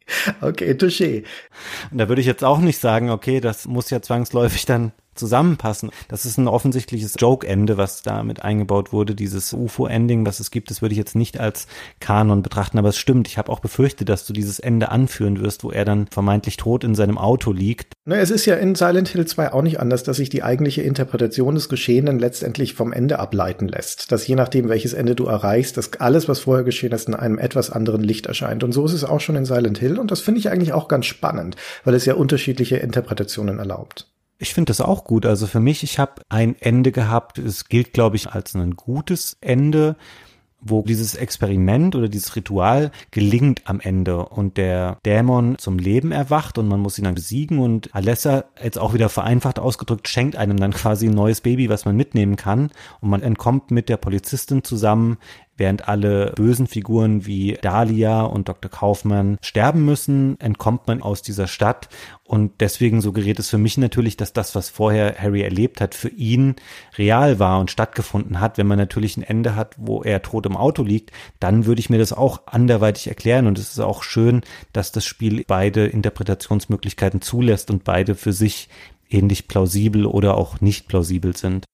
Okay, touché. Und da würde ich jetzt auch nicht sagen, okay, das muss ja zwangsläufig dann zusammenpassen. Das ist ein offensichtliches Joke-Ende, was da mit eingebaut wurde. Dieses UFO-Ending, was es gibt, das würde ich jetzt nicht als Kanon betrachten, aber es stimmt. Ich habe auch befürchtet, dass du dieses Ende anführen wirst, wo er dann vermeintlich tot in seinem Auto liegt. Na, es ist ja in Silent Hill 2 auch nicht anders, dass sich die eigentliche Interpretation des Geschehenen letztendlich vom Ende ableiten lässt. Dass je nachdem, welches Ende du erreichst, dass alles, was vorher geschehen ist, in einem etwas anderen Licht erscheint. Und so ist es auch schon in Silent Hill. Und das finde ich eigentlich auch ganz spannend, weil es ja unterschiedliche Interpretationen erlaubt. Ich finde das auch gut. Also für mich, ich habe ein Ende gehabt. Es gilt, glaube ich, als ein gutes Ende, wo dieses Experiment oder dieses Ritual gelingt am Ende und der Dämon zum Leben erwacht und man muss ihn dann besiegen und Alessa, jetzt auch wieder vereinfacht ausgedrückt, schenkt einem dann quasi ein neues Baby, was man mitnehmen kann und man entkommt mit der Polizistin zusammen Während alle bösen Figuren wie Dahlia und Dr. Kaufmann sterben müssen, entkommt man aus dieser Stadt. Und deswegen suggeriert es für mich natürlich, dass das, was vorher Harry erlebt hat, für ihn real war und stattgefunden hat. Wenn man natürlich ein Ende hat, wo er tot im Auto liegt, dann würde ich mir das auch anderweitig erklären. Und es ist auch schön, dass das Spiel beide Interpretationsmöglichkeiten zulässt und beide für sich ähnlich plausibel oder auch nicht plausibel sind.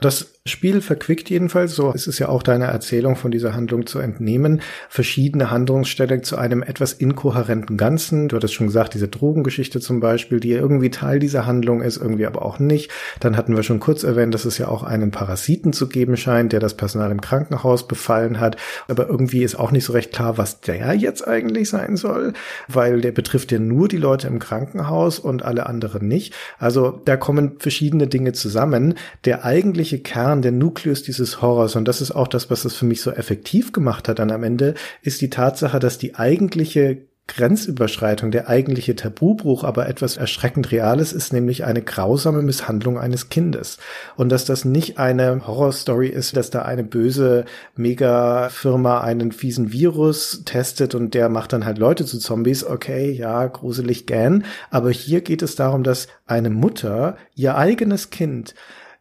Das Spiel verquickt jedenfalls, so ist es ja auch deiner Erzählung von dieser Handlung zu entnehmen, verschiedene Handlungsstellen zu einem etwas inkohärenten Ganzen. Du hattest schon gesagt, diese Drogengeschichte zum Beispiel, die irgendwie Teil dieser Handlung ist, irgendwie aber auch nicht. Dann hatten wir schon kurz erwähnt, dass es ja auch einen Parasiten zu geben scheint, der das Personal im Krankenhaus befallen hat. Aber irgendwie ist auch nicht so recht klar, was der jetzt eigentlich sein soll, weil der betrifft ja nur die Leute im Krankenhaus und alle anderen nicht. Also da kommen verschiedene Dinge zusammen. Der eigentliche Kern, der Nukleus dieses Horrors, und das ist auch das, was es für mich so effektiv gemacht hat dann am Ende, ist die Tatsache, dass die eigentliche Grenzüberschreitung, der eigentliche Tabubruch aber etwas erschreckend Reales ist, nämlich eine grausame Misshandlung eines Kindes. Und dass das nicht eine Horrorstory ist, dass da eine böse Mega-Firma einen fiesen Virus testet und der macht dann halt Leute zu Zombies. Okay, ja, gruselig gern. Aber hier geht es darum, dass eine Mutter ihr eigenes Kind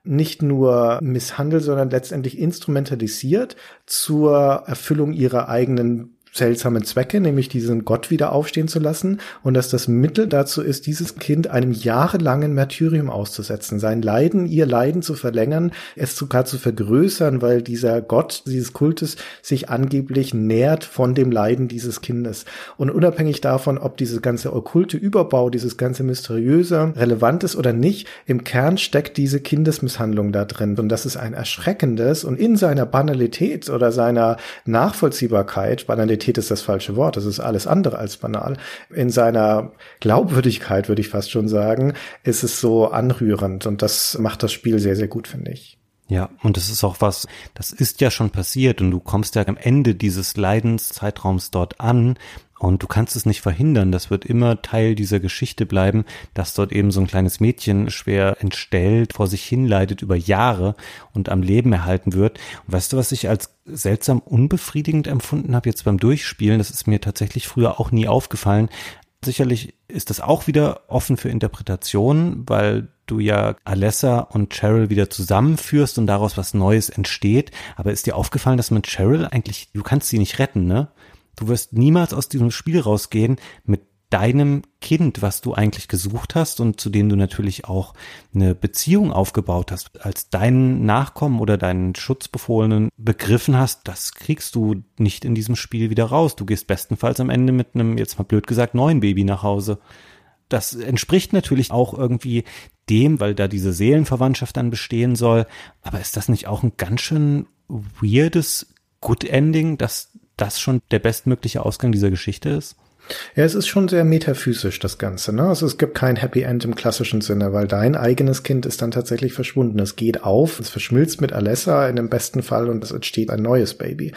nicht nur misshandelt, sondern letztendlich instrumentalisiert zur Erfüllung ihrer eigenen seltsamen Zwecke, nämlich diesen Gott wieder aufstehen zu lassen und dass das Mittel dazu ist, dieses Kind einem jahrelangen Martyrium auszusetzen, sein Leiden, ihr Leiden zu verlängern, es sogar zu vergrößern, weil dieser Gott dieses Kultes sich angeblich nährt von dem Leiden dieses Kindes. Und unabhängig davon, ob diese ganze okkulte Überbau, dieses ganze mysteriöse relevant ist oder nicht, im Kern steckt diese Kindesmisshandlung da drin. Und das ist ein erschreckendes und in seiner Banalität oder seiner Nachvollziehbarkeit, Banalität Banalität ist das falsche Wort, das ist alles andere als banal. In seiner Glaubwürdigkeit, würde ich fast schon sagen, ist es so anrührend und das macht das Spiel sehr, sehr gut, finde ich. Ja, und das ist auch was, das ist ja schon passiert und du kommst ja am Ende dieses Leidenszeitraums dort an und du kannst es nicht verhindern. Das wird immer Teil dieser Geschichte bleiben, dass dort eben so ein kleines Mädchen schwer entstellt, vor sich hinleidet über Jahre und am Leben erhalten wird. Und weißt du, was ich als seltsam unbefriedigend empfunden habe jetzt beim Durchspielen? Das ist mir tatsächlich früher auch nie aufgefallen. Sicherlich ist das auch wieder offen für Interpretation, weil du ja Alessa und Cheryl wieder zusammenführst und daraus was Neues entsteht. Aber ist dir aufgefallen, dass man Cheryl eigentlich, du kannst sie nicht retten, ne? Du wirst niemals aus diesem Spiel rausgehen mit deinem Kind, was du eigentlich gesucht hast und zu dem du natürlich auch eine Beziehung aufgebaut hast, als deinen Nachkommen oder deinen Schutzbefohlenen begriffen hast, das kriegst du nicht in diesem Spiel wieder raus. Du gehst bestenfalls am Ende mit einem, jetzt mal blöd gesagt, neuen Baby nach Hause. Das entspricht natürlich auch irgendwie dem, weil da diese Seelenverwandtschaft dann bestehen soll. Aber ist das nicht auch ein ganz schön weirdes Good Ending, dass das schon der bestmögliche Ausgang dieser Geschichte ist? Ja, es ist schon sehr metaphysisch, das Ganze. Ne? Also es gibt kein Happy End im klassischen Sinne, weil dein eigenes Kind ist dann tatsächlich verschwunden. Es geht auf, es verschmilzt mit Alessa in dem besten Fall und es entsteht ein neues Baby.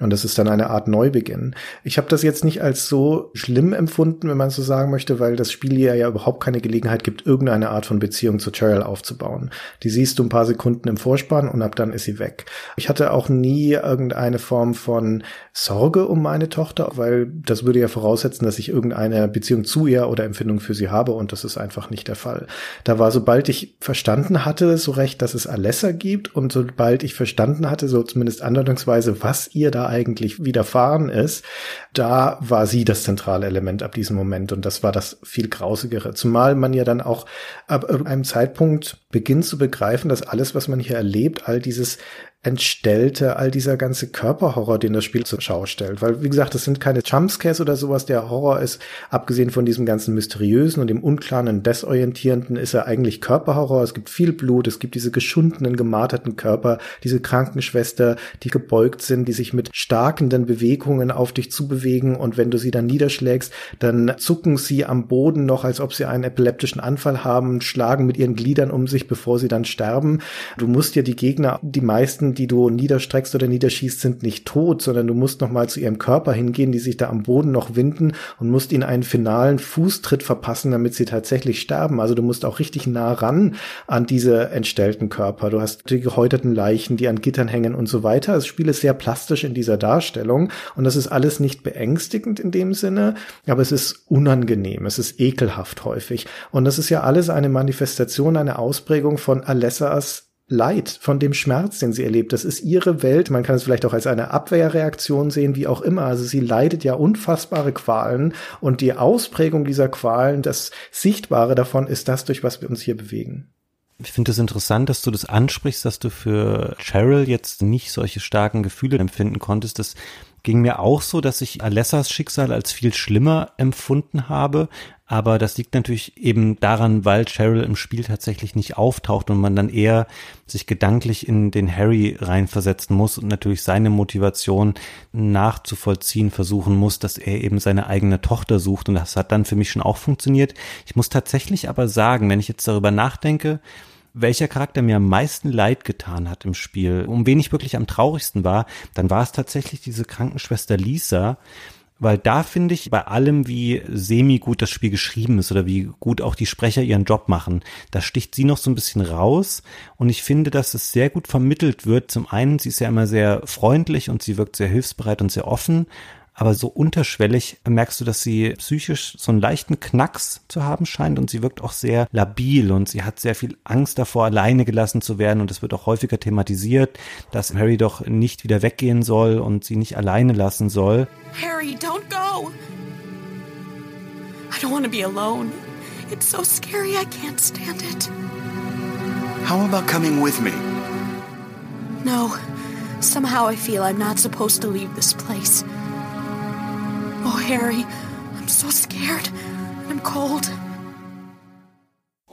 Und das ist dann eine Art Neubeginn. Ich habe das jetzt nicht als so schlimm empfunden, wenn man so sagen möchte, weil das Spiel hier ja überhaupt keine Gelegenheit gibt, irgendeine Art von Beziehung zu Cheryl aufzubauen. Die siehst du ein paar Sekunden im Vorspann und ab dann ist sie weg. Ich hatte auch nie irgendeine Form von Sorge um meine Tochter, weil das würde ja voraussetzen, dass ich irgendeine Beziehung zu ihr oder Empfindung für sie habe und das ist einfach nicht der Fall. Da war, sobald ich verstanden hatte, so recht, dass es Alessa gibt und sobald ich verstanden hatte, so zumindest andeutungsweise, was ihr da eigentlich widerfahren ist, da war sie das zentrale Element ab diesem Moment und das war das viel grausigere. Zumal man ja dann auch ab einem Zeitpunkt beginnt zu begreifen, dass alles, was man hier erlebt, all dieses entstellte, all dieser ganze Körperhorror, den das Spiel zur Schau stellt. Weil, wie gesagt, das sind keine Jumpscares oder sowas. Der Horror ist, abgesehen von diesem ganzen Mysteriösen und dem Unklaren Desorientierenden, ist er eigentlich Körperhorror. Es gibt viel Blut, es gibt diese geschundenen, gemarterten Körper, diese Krankenschwester, die gebeugt sind, die sich mit starkenden Bewegungen auf dich zubewegen und wenn du sie dann niederschlägst, dann zucken sie am Boden noch, als ob sie einen epileptischen Anfall haben, schlagen mit ihren Gliedern um sich, bevor sie dann sterben. Du musst dir die Gegner, die meisten die du niederstreckst oder niederschießt, sind nicht tot, sondern du musst noch mal zu ihrem Körper hingehen, die sich da am Boden noch winden und musst ihnen einen finalen Fußtritt verpassen, damit sie tatsächlich sterben. Also du musst auch richtig nah ran an diese entstellten Körper. Du hast die gehäuteten Leichen, die an Gittern hängen und so weiter. Das Spiel ist sehr plastisch in dieser Darstellung und das ist alles nicht beängstigend in dem Sinne, aber es ist unangenehm, es ist ekelhaft häufig. Und das ist ja alles eine Manifestation, eine Ausprägung von Alessas Leid, von dem Schmerz, den sie erlebt. Das ist ihre Welt. Man kann es vielleicht auch als eine Abwehrreaktion sehen, wie auch immer. Also sie leidet ja unfassbare Qualen und die Ausprägung dieser Qualen, das Sichtbare davon ist das, durch was wir uns hier bewegen. Ich finde es das interessant, dass du das ansprichst, dass du für Cheryl jetzt nicht solche starken Gefühle empfinden konntest. Das ging mir auch so, dass ich Alessas Schicksal als viel schlimmer empfunden habe. Aber das liegt natürlich eben daran, weil Cheryl im Spiel tatsächlich nicht auftaucht und man dann eher sich gedanklich in den Harry reinversetzen muss und natürlich seine Motivation nachzuvollziehen versuchen muss, dass er eben seine eigene Tochter sucht. Und das hat dann für mich schon auch funktioniert. Ich muss tatsächlich aber sagen, wenn ich jetzt darüber nachdenke, welcher Charakter mir am meisten leid getan hat im Spiel, um wen ich wirklich am traurigsten war, dann war es tatsächlich diese Krankenschwester Lisa, weil da finde ich bei allem, wie semi gut das Spiel geschrieben ist oder wie gut auch die Sprecher ihren Job machen, da sticht sie noch so ein bisschen raus und ich finde, dass es sehr gut vermittelt wird. Zum einen, sie ist ja immer sehr freundlich und sie wirkt sehr hilfsbereit und sehr offen, aber so unterschwellig merkst du, dass sie psychisch so einen leichten Knacks zu haben scheint und sie wirkt auch sehr labil und sie hat sehr viel Angst davor, alleine gelassen zu werden und es wird auch häufiger thematisiert, dass Harry doch nicht wieder weggehen soll und sie nicht alleine lassen soll. Harry, don't go. I don't want to be alone. It's so scary, I can't stand it. How about coming with me? No. Somehow I feel I'm not supposed to leave this place. Oh, Harry, I'm so scared. I'm cold.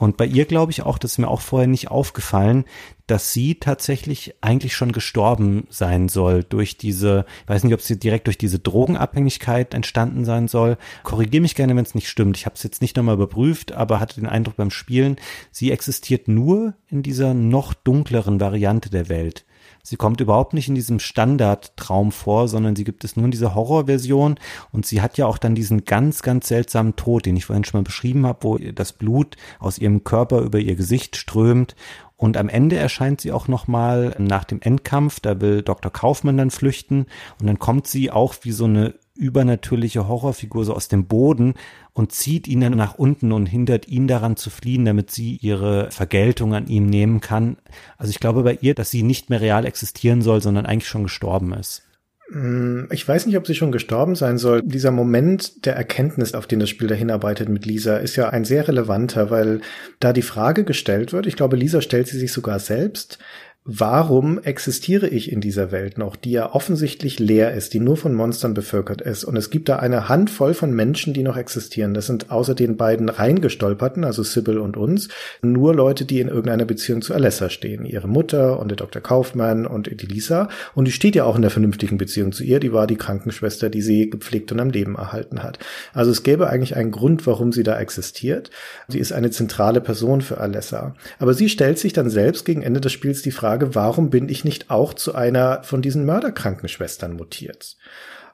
Und bei ihr glaube ich auch, das ist mir auch vorher nicht aufgefallen, dass sie tatsächlich eigentlich schon gestorben sein soll durch diese, ich weiß nicht, ob sie direkt durch diese Drogenabhängigkeit entstanden sein soll. Korrigiere mich gerne, wenn es nicht stimmt. Ich habe es jetzt nicht nochmal überprüft, aber hatte den Eindruck beim Spielen, sie existiert nur in dieser noch dunkleren Variante der Welt. Sie kommt überhaupt nicht in diesem Standardtraum vor, sondern sie gibt es nur in dieser Horrorversion. Und sie hat ja auch dann diesen ganz, ganz seltsamen Tod, den ich vorhin schon mal beschrieben habe, wo das Blut aus ihrem Körper über ihr Gesicht strömt. Und am Ende erscheint sie auch nochmal nach dem Endkampf, da will Dr. Kaufmann dann flüchten. Und dann kommt sie auch wie so eine übernatürliche Horrorfigur so aus dem Boden und zieht ihn dann nach unten und hindert ihn daran zu fliehen, damit sie ihre Vergeltung an ihm nehmen kann. Also ich glaube bei ihr, dass sie nicht mehr real existieren soll, sondern eigentlich schon gestorben ist. Mm, ich weiß nicht, ob sie schon gestorben sein soll. Dieser Moment der Erkenntnis, auf den das Spiel dahinarbeitet mit Lisa, ist ja ein sehr relevanter, weil da die Frage gestellt wird, ich glaube, Lisa stellt sie sich sogar selbst, warum existiere ich in dieser Welt noch, die ja offensichtlich leer ist, die nur von Monstern bevölkert ist. Und es gibt da eine Handvoll von Menschen, die noch existieren. Das sind außer den beiden reingestolperten, also Sybil und uns, nur Leute, die in irgendeiner Beziehung zu Alessa stehen. Ihre Mutter und der Dr. Kaufmann und die Lisa. Und die steht ja auch in der vernünftigen Beziehung zu ihr. Die war die Krankenschwester, die sie gepflegt und am Leben erhalten hat. Also es gäbe eigentlich einen Grund, warum sie da existiert. Sie ist eine zentrale Person für Alessa. Aber sie stellt sich dann selbst gegen Ende des Spiels die Frage, Frage, warum bin ich nicht auch zu einer von diesen Mörderkrankenschwestern mutiert?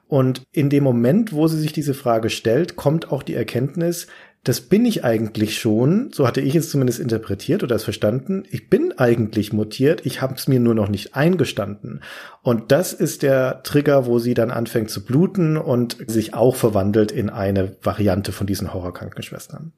Und in dem Moment, wo sie sich diese Frage stellt, kommt auch die Erkenntnis, das bin ich eigentlich schon, so hatte ich es zumindest interpretiert oder es verstanden, ich bin eigentlich mutiert, ich habe es mir nur noch nicht eingestanden. Und das ist der Trigger, wo sie dann anfängt zu bluten und sich auch verwandelt in eine Variante von diesen Horrorkrankenschwestern.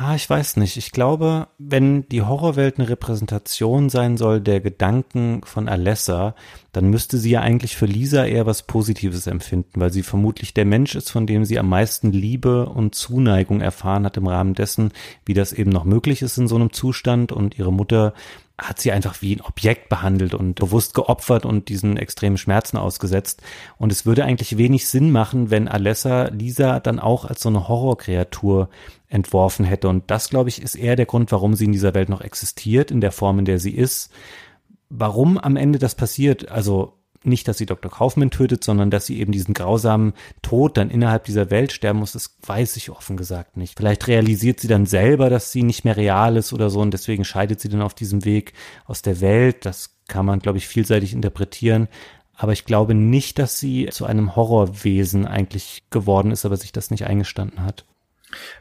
Ah, ich weiß nicht. Ich glaube, wenn die Horrorwelt eine Repräsentation sein soll der Gedanken von Alessa, dann müsste sie ja eigentlich für Lisa eher was Positives empfinden, weil sie vermutlich der Mensch ist, von dem sie am meisten Liebe und Zuneigung erfahren hat im Rahmen dessen, wie das eben noch möglich ist in so einem Zustand und ihre Mutter hat sie einfach wie ein Objekt behandelt und bewusst geopfert und diesen extremen Schmerzen ausgesetzt. Und es würde eigentlich wenig Sinn machen, wenn Alessa Lisa dann auch als so eine Horrorkreatur entworfen hätte. Und das, glaube ich, ist eher der Grund, warum sie in dieser Welt noch existiert, in der Form, in der sie ist. Warum am Ende das passiert, also nicht, dass sie Dr. Kaufmann tötet, sondern dass sie eben diesen grausamen Tod dann innerhalb dieser Welt sterben muss, das weiß ich offen gesagt nicht. Vielleicht realisiert sie dann selber, dass sie nicht mehr real ist oder so und deswegen scheidet sie dann auf diesem Weg aus der Welt. Das kann man, glaube ich, vielseitig interpretieren. Aber ich glaube nicht, dass sie zu einem Horrorwesen eigentlich geworden ist, aber sich das nicht eingestanden hat.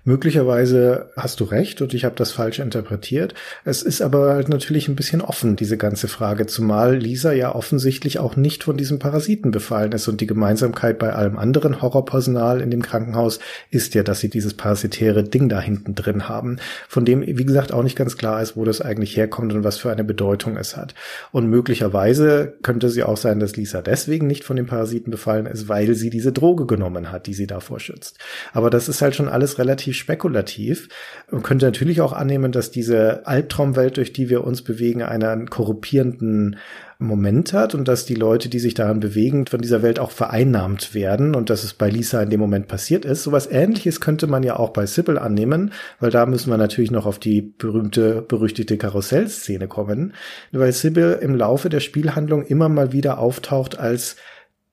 Möglicherweise hast du recht und ich habe das falsch interpretiert. Es ist aber halt natürlich ein bisschen offen, diese ganze Frage, zumal Lisa ja offensichtlich auch nicht von diesem Parasiten befallen ist und die Gemeinsamkeit bei allem anderen Horrorpersonal in dem Krankenhaus ist ja, dass sie dieses parasitäre Ding da hinten drin haben, von dem, wie gesagt, auch nicht ganz klar ist, wo das eigentlich herkommt und was für eine Bedeutung es hat. Und möglicherweise könnte sie auch sein, dass Lisa deswegen nicht von den Parasiten befallen ist, weil sie diese Droge genommen hat, die sie davor schützt. Aber das ist halt schon alles relativ spekulativ. Man könnte natürlich auch annehmen, dass diese Albtraumwelt, durch die wir uns bewegen, einen korrupierenden Moment hat und dass die Leute, die sich daran bewegen, von dieser Welt auch vereinnahmt werden und dass es bei Lisa in dem Moment passiert ist. Sowas ähnliches könnte man ja auch bei Sybil annehmen, weil da müssen wir natürlich noch auf die berühmte, berüchtigte Karussellszene kommen, weil Sybil im Laufe der Spielhandlung immer mal wieder auftaucht als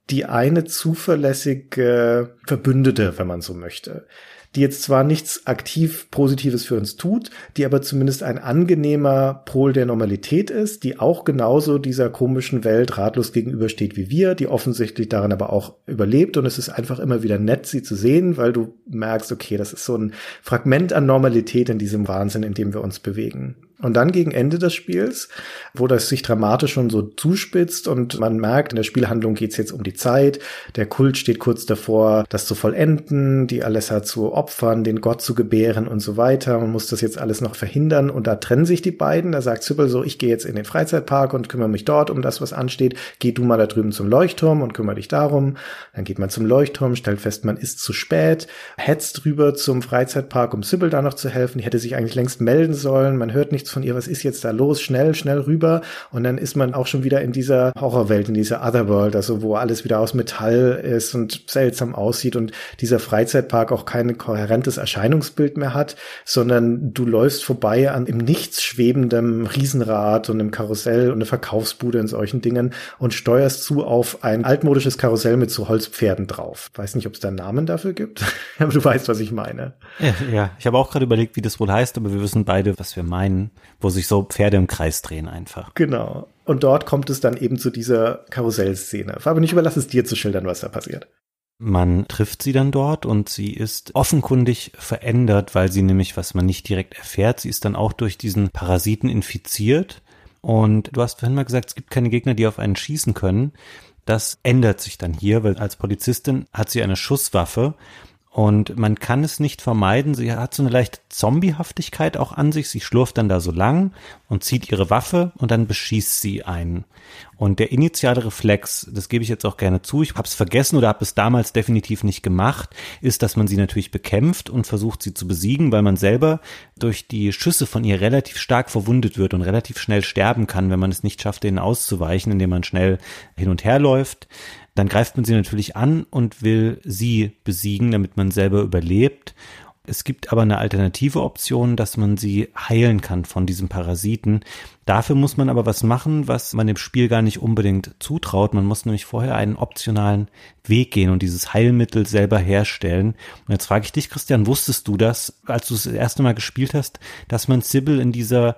die eine zuverlässige Verbündete, wenn man so möchte die jetzt zwar nichts aktiv Positives für uns tut, die aber zumindest ein angenehmer Pol der Normalität ist, die auch genauso dieser komischen Welt ratlos gegenübersteht wie wir, die offensichtlich daran aber auch überlebt und es ist einfach immer wieder nett, sie zu sehen, weil du merkst, okay, das ist so ein Fragment an Normalität in diesem Wahnsinn, in dem wir uns bewegen. Und dann gegen Ende des Spiels, wo das sich dramatisch schon so zuspitzt und man merkt, in der Spielhandlung geht's jetzt um die Zeit, der Kult steht kurz davor, das zu vollenden, die Alessa zu opfern, den Gott zu gebären und so weiter. Man muss das jetzt alles noch verhindern und da trennen sich die beiden. Da sagt Sybil so, ich gehe jetzt in den Freizeitpark und kümmere mich dort um das, was ansteht. Geh du mal da drüben zum Leuchtturm und kümmere dich darum. Dann geht man zum Leuchtturm, stellt fest, man ist zu spät, hetzt rüber zum Freizeitpark, um Sybil da noch zu helfen. Die hätte sich eigentlich längst melden sollen. Man hört nichts von ihr, was ist jetzt da los? Schnell, schnell rüber. Und dann ist man auch schon wieder in dieser Horrorwelt, in dieser Otherworld, also wo alles wieder aus Metall ist und seltsam aussieht und dieser Freizeitpark auch kein kohärentes Erscheinungsbild mehr hat, sondern du läufst vorbei an im Nichts schwebendem Riesenrad und einem Karussell und eine Verkaufsbude in solchen Dingen und steuerst zu auf ein altmodisches Karussell mit so Holzpferden drauf. Weiß nicht, ob es da einen Namen dafür gibt, aber du weißt, was ich meine. Ja, ja. ich habe auch gerade überlegt, wie das wohl heißt, aber wir wissen beide, was wir meinen wo sich so Pferde im Kreis drehen einfach. Genau. Und dort kommt es dann eben zu dieser Karussellszene. Fabian, ich überlasse es dir zu schildern, was da passiert. Man trifft sie dann dort und sie ist offenkundig verändert, weil sie nämlich, was man nicht direkt erfährt, sie ist dann auch durch diesen Parasiten infiziert. Und du hast vorhin mal gesagt, es gibt keine Gegner, die auf einen schießen können. Das ändert sich dann hier, weil als Polizistin hat sie eine Schusswaffe und man kann es nicht vermeiden. Sie hat so eine leichte Zombiehaftigkeit auch an sich. Sie schlurft dann da so lang und zieht ihre Waffe und dann beschießt sie einen. Und der initiale Reflex, das gebe ich jetzt auch gerne zu, ich habe es vergessen oder habe es damals definitiv nicht gemacht, ist, dass man sie natürlich bekämpft und versucht sie zu besiegen, weil man selber durch die Schüsse von ihr relativ stark verwundet wird und relativ schnell sterben kann, wenn man es nicht schafft, denen auszuweichen, indem man schnell hin und her läuft. Dann greift man sie natürlich an und will sie besiegen, damit man selber überlebt. Es gibt aber eine alternative Option, dass man sie heilen kann von diesem Parasiten. Dafür muss man aber was machen, was man dem Spiel gar nicht unbedingt zutraut. Man muss nämlich vorher einen optionalen Weg gehen und dieses Heilmittel selber herstellen. Und jetzt frage ich dich, Christian, wusstest du das, als du es das erste Mal gespielt hast, dass man Sybil in dieser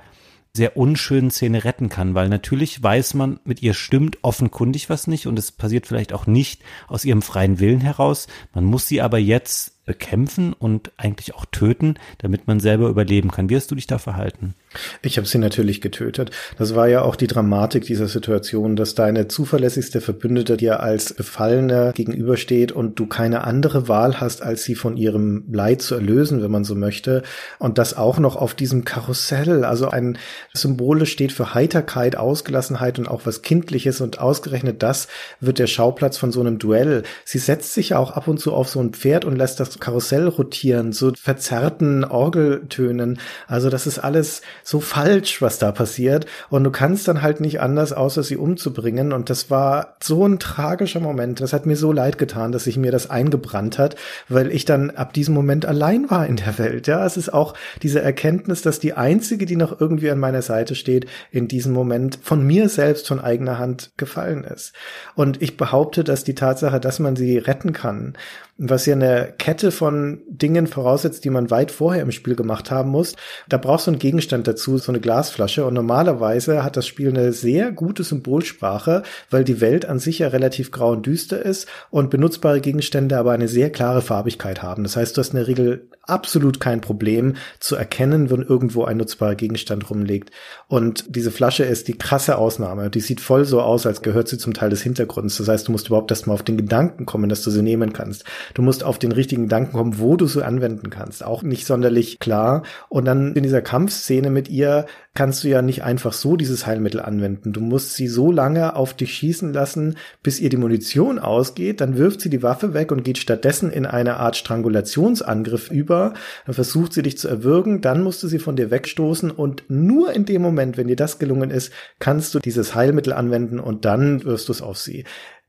sehr unschönen Szene retten kann, weil natürlich weiß man, mit ihr stimmt offenkundig was nicht und es passiert vielleicht auch nicht aus ihrem freien Willen heraus. Man muss sie aber jetzt bekämpfen und eigentlich auch töten, damit man selber überleben kann. Wie hast du dich da verhalten? Ich habe sie natürlich getötet. Das war ja auch die Dramatik dieser Situation, dass deine zuverlässigste Verbündete dir als Befallener gegenübersteht und du keine andere Wahl hast, als sie von ihrem Leid zu erlösen, wenn man so möchte. Und das auch noch auf diesem Karussell. Also ein Symbol steht für Heiterkeit, Ausgelassenheit und auch was Kindliches und ausgerechnet das wird der Schauplatz von so einem Duell. Sie setzt sich auch ab und zu auf so ein Pferd und lässt das Karussell rotieren, so verzerrten Orgeltönen. Also das ist alles so falsch, was da passiert. Und du kannst dann halt nicht anders, außer sie umzubringen. Und das war so ein tragischer Moment. Das hat mir so leid getan, dass sich mir das eingebrannt hat, weil ich dann ab diesem Moment allein war in der Welt. Ja, es ist auch diese Erkenntnis, dass die einzige, die noch irgendwie an meiner Seite steht, in diesem Moment von mir selbst von eigener Hand gefallen ist. Und ich behaupte, dass die Tatsache, dass man sie retten kann, was ja eine Kette von Dingen voraussetzt, die man weit vorher im Spiel gemacht haben muss. Da brauchst du einen Gegenstand dazu, so eine Glasflasche. Und normalerweise hat das Spiel eine sehr gute Symbolsprache, weil die Welt an sich ja relativ grau und düster ist und benutzbare Gegenstände aber eine sehr klare Farbigkeit haben. Das heißt, du hast in der Regel absolut kein Problem zu erkennen, wenn irgendwo ein nutzbarer Gegenstand rumliegt. Und diese Flasche ist die krasse Ausnahme. Die sieht voll so aus, als gehört sie zum Teil des Hintergrunds. Das heißt, du musst überhaupt erst mal auf den Gedanken kommen, dass du sie nehmen kannst. Du musst auf den richtigen Gedanken kommen, wo du sie anwenden kannst. Auch nicht sonderlich klar. Und dann in dieser Kampfszene mit ihr kannst du ja nicht einfach so dieses Heilmittel anwenden. Du musst sie so lange auf dich schießen lassen, bis ihr die Munition ausgeht. Dann wirft sie die Waffe weg und geht stattdessen in eine Art Strangulationsangriff über. Dann versucht sie dich zu erwürgen. Dann musst du sie von dir wegstoßen. Und nur in dem Moment, wenn dir das gelungen ist, kannst du dieses Heilmittel anwenden und dann wirst du es auf sie.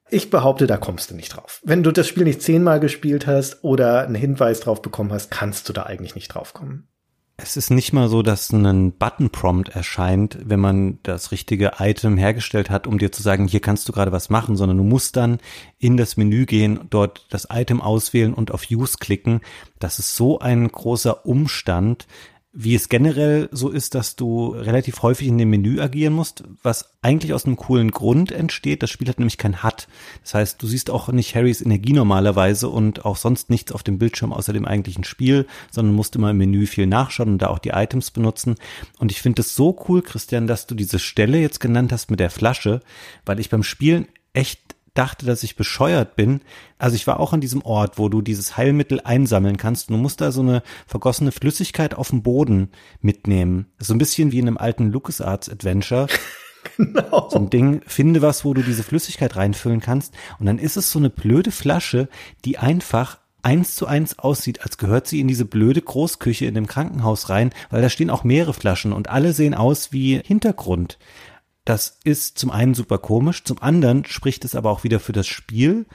Ich behaupte, da kommst du nicht drauf. Wenn du das Spiel nicht zehnmal gespielt hast oder einen Hinweis drauf bekommen hast, kannst du da eigentlich nicht drauf kommen. Es ist nicht mal so, dass ein Button-Prompt erscheint, wenn man das richtige Item hergestellt hat, um dir zu sagen, hier kannst du gerade was machen, sondern du musst dann in das Menü gehen, dort das Item auswählen und auf Use klicken. Das ist so ein großer Umstand wie es generell so ist, dass du relativ häufig in dem Menü agieren musst, was eigentlich aus einem coolen Grund entsteht. Das Spiel hat nämlich kein HUD. Das heißt, du siehst auch nicht Harrys Energie normalerweise und auch sonst nichts auf dem Bildschirm außer dem eigentlichen Spiel, sondern musst immer im Menü viel nachschauen und da auch die Items benutzen. Und ich finde es so cool, Christian, dass du diese Stelle jetzt genannt hast mit der Flasche, weil ich beim Spielen echt dachte, dass ich bescheuert bin. Also ich war auch an diesem Ort, wo du dieses Heilmittel einsammeln kannst. Du musst da so eine vergossene Flüssigkeit auf dem Boden mitnehmen. So ein bisschen wie in einem alten LucasArts Adventure. Genau. So ein Ding, finde was, wo du diese Flüssigkeit reinfüllen kannst. Und dann ist es so eine blöde Flasche, die einfach eins zu eins aussieht, als gehört sie in diese blöde Großküche in dem Krankenhaus rein, weil da stehen auch mehrere Flaschen und alle sehen aus wie Hintergrund. Das ist zum einen super komisch, zum anderen spricht es aber auch wieder für das Spiel,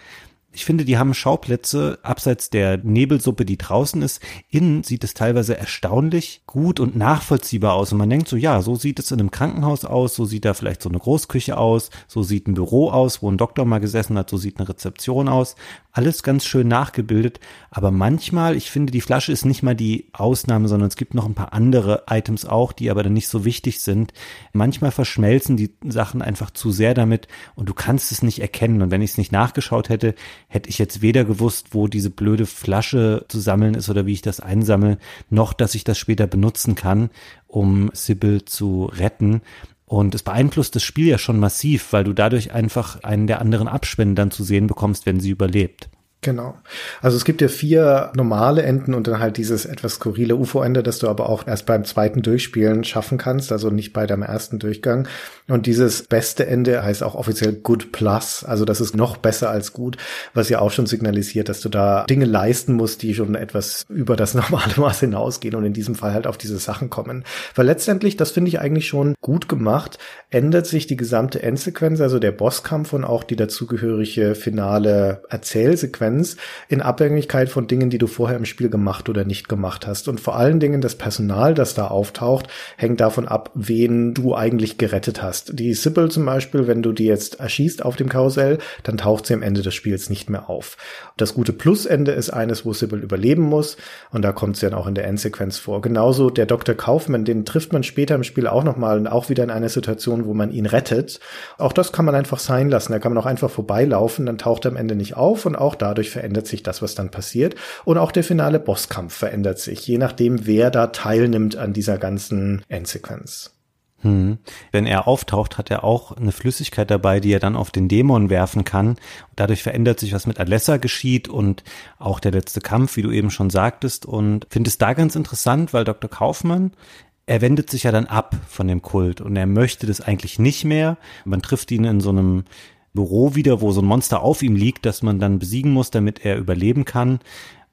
ich finde, die haben Schauplätze abseits der Nebelsuppe, die draußen ist. Innen sieht es teilweise erstaunlich gut und nachvollziehbar aus. Und man denkt so, ja, so sieht es in einem Krankenhaus aus, so sieht da vielleicht so eine Großküche aus, so sieht ein Büro aus, wo ein Doktor mal gesessen hat, so sieht eine Rezeption aus. Alles ganz schön nachgebildet. Aber manchmal, ich finde, die Flasche ist nicht mal die Ausnahme, sondern es gibt noch ein paar andere Items auch, die aber dann nicht so wichtig sind. Manchmal verschmelzen die Sachen einfach zu sehr damit und du kannst es nicht erkennen. Und wenn ich es nicht nachgeschaut hätte, hätte ich jetzt weder gewusst, wo diese blöde Flasche zu sammeln ist oder wie ich das einsammle, noch dass ich das später benutzen kann, um Sybil zu retten. Und es beeinflusst das Spiel ja schon massiv, weil du dadurch einfach einen der anderen Abspenden dann zu sehen bekommst, wenn sie überlebt. Genau. Also es gibt ja vier normale Enden und dann halt dieses etwas skurrile UFO-Ende, das du aber auch erst beim zweiten Durchspielen schaffen kannst, also nicht bei deinem ersten Durchgang. Und dieses beste Ende heißt auch offiziell Good Plus, also das ist noch besser als gut, was ja auch schon signalisiert, dass du da Dinge leisten musst, die schon etwas über das normale Maß hinausgehen und in diesem Fall halt auf diese Sachen kommen. Weil letztendlich, das finde ich eigentlich schon gut gemacht, ändert sich die gesamte Endsequenz, also der Bosskampf und auch die dazugehörige finale Erzählsequenz Endsequenz in Abhängigkeit von Dingen, die du vorher im Spiel gemacht oder nicht gemacht hast. Und vor allen Dingen das Personal, das da auftaucht, hängt davon ab, wen du eigentlich gerettet hast. Die Sybil zum Beispiel, wenn du die jetzt erschießt auf dem Karussell, dann taucht sie am Ende des Spiels nicht mehr auf. Das gute Plusende ist eines, wo Sybil überleben muss und da kommt sie dann auch in der Endsequenz vor. Genauso der Dr. Kaufmann, den trifft man später im Spiel auch nochmal und auch wieder in einer Situation, wo man ihn rettet. Auch das kann man einfach sein lassen. Da kann man auch einfach vorbeilaufen, dann taucht er am Ende nicht auf und auch dadurch verändert sich das, was dann passiert. Und auch der finale Bosskampf verändert sich, je nachdem, wer da teilnimmt an dieser ganzen Endsequenz. Hm. Wenn er auftaucht, hat er auch eine Flüssigkeit dabei, die er dann auf den Dämon werfen kann. Dadurch verändert sich, was mit Alessa geschieht und auch der letzte Kampf, wie du eben schon sagtest. Und finde es da ganz interessant, weil Dr. Kaufmann, er wendet sich ja dann ab von dem Kult und er möchte das eigentlich nicht mehr. Man trifft ihn in so einem Büro wieder, wo so ein Monster auf ihm liegt, das man dann besiegen muss, damit er überleben kann.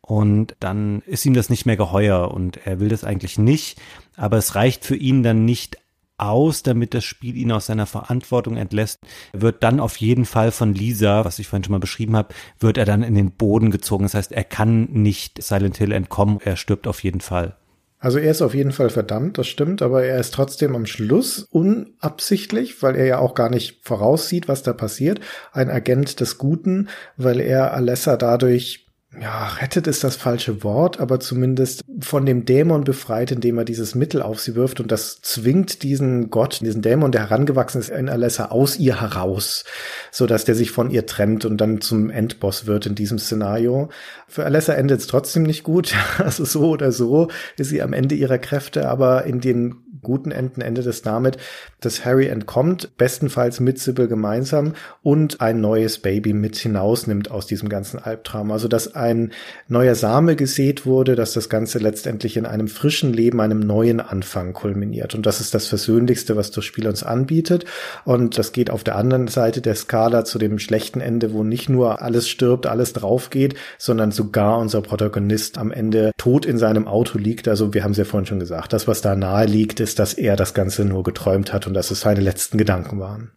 Und dann ist ihm das nicht mehr geheuer und er will das eigentlich nicht, aber es reicht für ihn dann nicht aus, damit das Spiel ihn aus seiner Verantwortung entlässt, wird dann auf jeden Fall von Lisa, was ich vorhin schon mal beschrieben habe, wird er dann in den Boden gezogen. Das heißt, er kann nicht Silent Hill entkommen, er stirbt auf jeden Fall. Also er ist auf jeden Fall verdammt, das stimmt, aber er ist trotzdem am Schluss unabsichtlich, weil er ja auch gar nicht voraussieht, was da passiert, ein Agent des Guten, weil er Alessa dadurch ja, rettet ist das falsche Wort, aber zumindest von dem Dämon befreit, indem er dieses Mittel auf sie wirft und das zwingt diesen Gott, diesen Dämon, der herangewachsen ist in Alessa, aus ihr heraus, so dass der sich von ihr trennt und dann zum Endboss wird in diesem Szenario. Für Alessa endet es trotzdem nicht gut, also so oder so ist sie am Ende ihrer Kräfte, aber in den guten Enden endet es damit, dass Harry entkommt, bestenfalls mit Sybil gemeinsam und ein neues Baby mit hinausnimmt aus diesem ganzen Albtraum. Also dass ein neuer Same gesät wurde, dass das Ganze letztendlich in einem frischen Leben, einem neuen Anfang kulminiert. Und das ist das Versöhnlichste, was das Spiel uns anbietet. Und das geht auf der anderen Seite der Skala zu dem schlechten Ende, wo nicht nur alles stirbt, alles drauf geht, sondern sogar unser Protagonist am Ende tot in seinem Auto liegt. Also wir haben es ja vorhin schon gesagt, das, was da nahe liegt, ist, dass er das Ganze nur geträumt hat und dass es seine letzten Gedanken waren.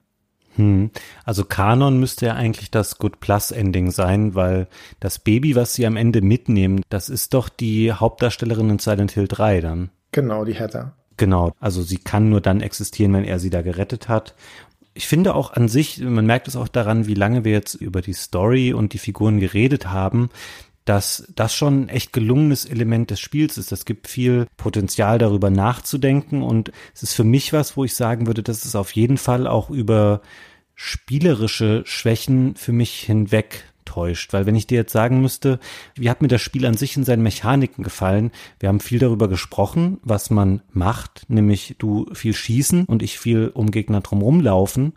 Hm. Also Kanon müsste ja eigentlich das Good Plus Ending sein, weil das Baby, was sie am Ende mitnehmen, das ist doch die Hauptdarstellerin in Silent Hill 3 dann. Genau, die Heather. Genau, also sie kann nur dann existieren, wenn er sie da gerettet hat. Ich finde auch an sich, man merkt es auch daran, wie lange wir jetzt über die Story und die Figuren geredet haben, dass das schon ein echt gelungenes Element des Spiels ist. Es gibt viel Potenzial darüber nachzudenken und es ist für mich was, wo ich sagen würde, dass es auf jeden Fall auch über spielerische Schwächen für mich hinweg täuscht. Weil wenn ich dir jetzt sagen müsste, wie hat mir das Spiel an sich in seinen Mechaniken gefallen? Wir haben viel darüber gesprochen, was man macht, nämlich du viel schießen und ich viel um Gegner drumherum laufen.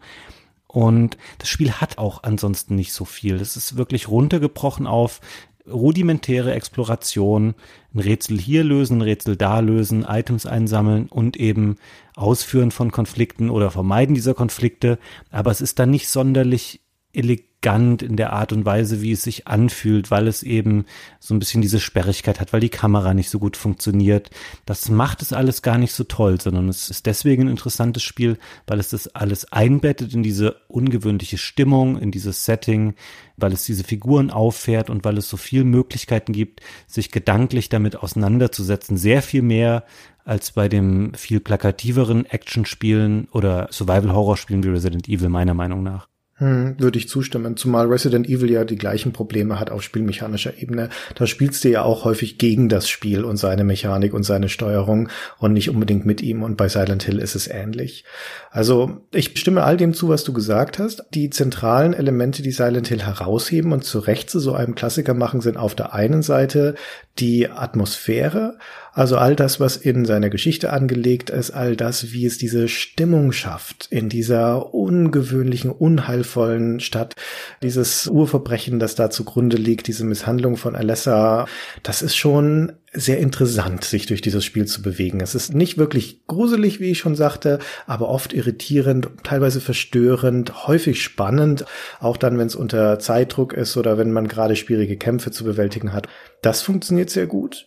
Und das Spiel hat auch ansonsten nicht so viel. Das ist wirklich runtergebrochen auf, rudimentäre Exploration, ein Rätsel hier lösen, ein Rätsel da lösen, Items einsammeln und eben Ausführen von Konflikten oder Vermeiden dieser Konflikte. Aber es ist dann nicht sonderlich elegant in der Art und Weise, wie es sich anfühlt, weil es eben so ein bisschen diese Sperrigkeit hat, weil die Kamera nicht so gut funktioniert. Das macht es alles gar nicht so toll, sondern es ist deswegen ein interessantes Spiel, weil es das alles einbettet in diese ungewöhnliche Stimmung, in dieses Setting, weil es diese Figuren auffährt und weil es so viele Möglichkeiten gibt, sich gedanklich damit auseinanderzusetzen. Sehr viel mehr als bei dem viel plakativeren Actionspielen oder Survival-Horror-Spielen wie Resident Evil meiner Meinung nach. Hm, würde ich zustimmen, zumal Resident Evil ja die gleichen Probleme hat auf spielmechanischer Ebene. Da spielst du ja auch häufig gegen das Spiel und seine Mechanik und seine Steuerung und nicht unbedingt mit ihm und bei Silent Hill ist es ähnlich. Also ich stimme all dem zu, was du gesagt hast. Die zentralen Elemente, die Silent Hill herausheben und zu Recht zu so einem Klassiker machen, sind auf der einen Seite die Atmosphäre, also all das, was in seiner Geschichte angelegt ist, all das, wie es diese Stimmung schafft in dieser ungewöhnlichen, unheilvollen Stadt, dieses Urverbrechen, das da zugrunde liegt, diese Misshandlung von Alessa, das ist schon sehr interessant, sich durch dieses Spiel zu bewegen. Es ist nicht wirklich gruselig, wie ich schon sagte, aber oft irritierend, teilweise verstörend, häufig spannend, auch dann, wenn es unter Zeitdruck ist oder wenn man gerade schwierige Kämpfe zu bewältigen hat. Das funktioniert sehr gut.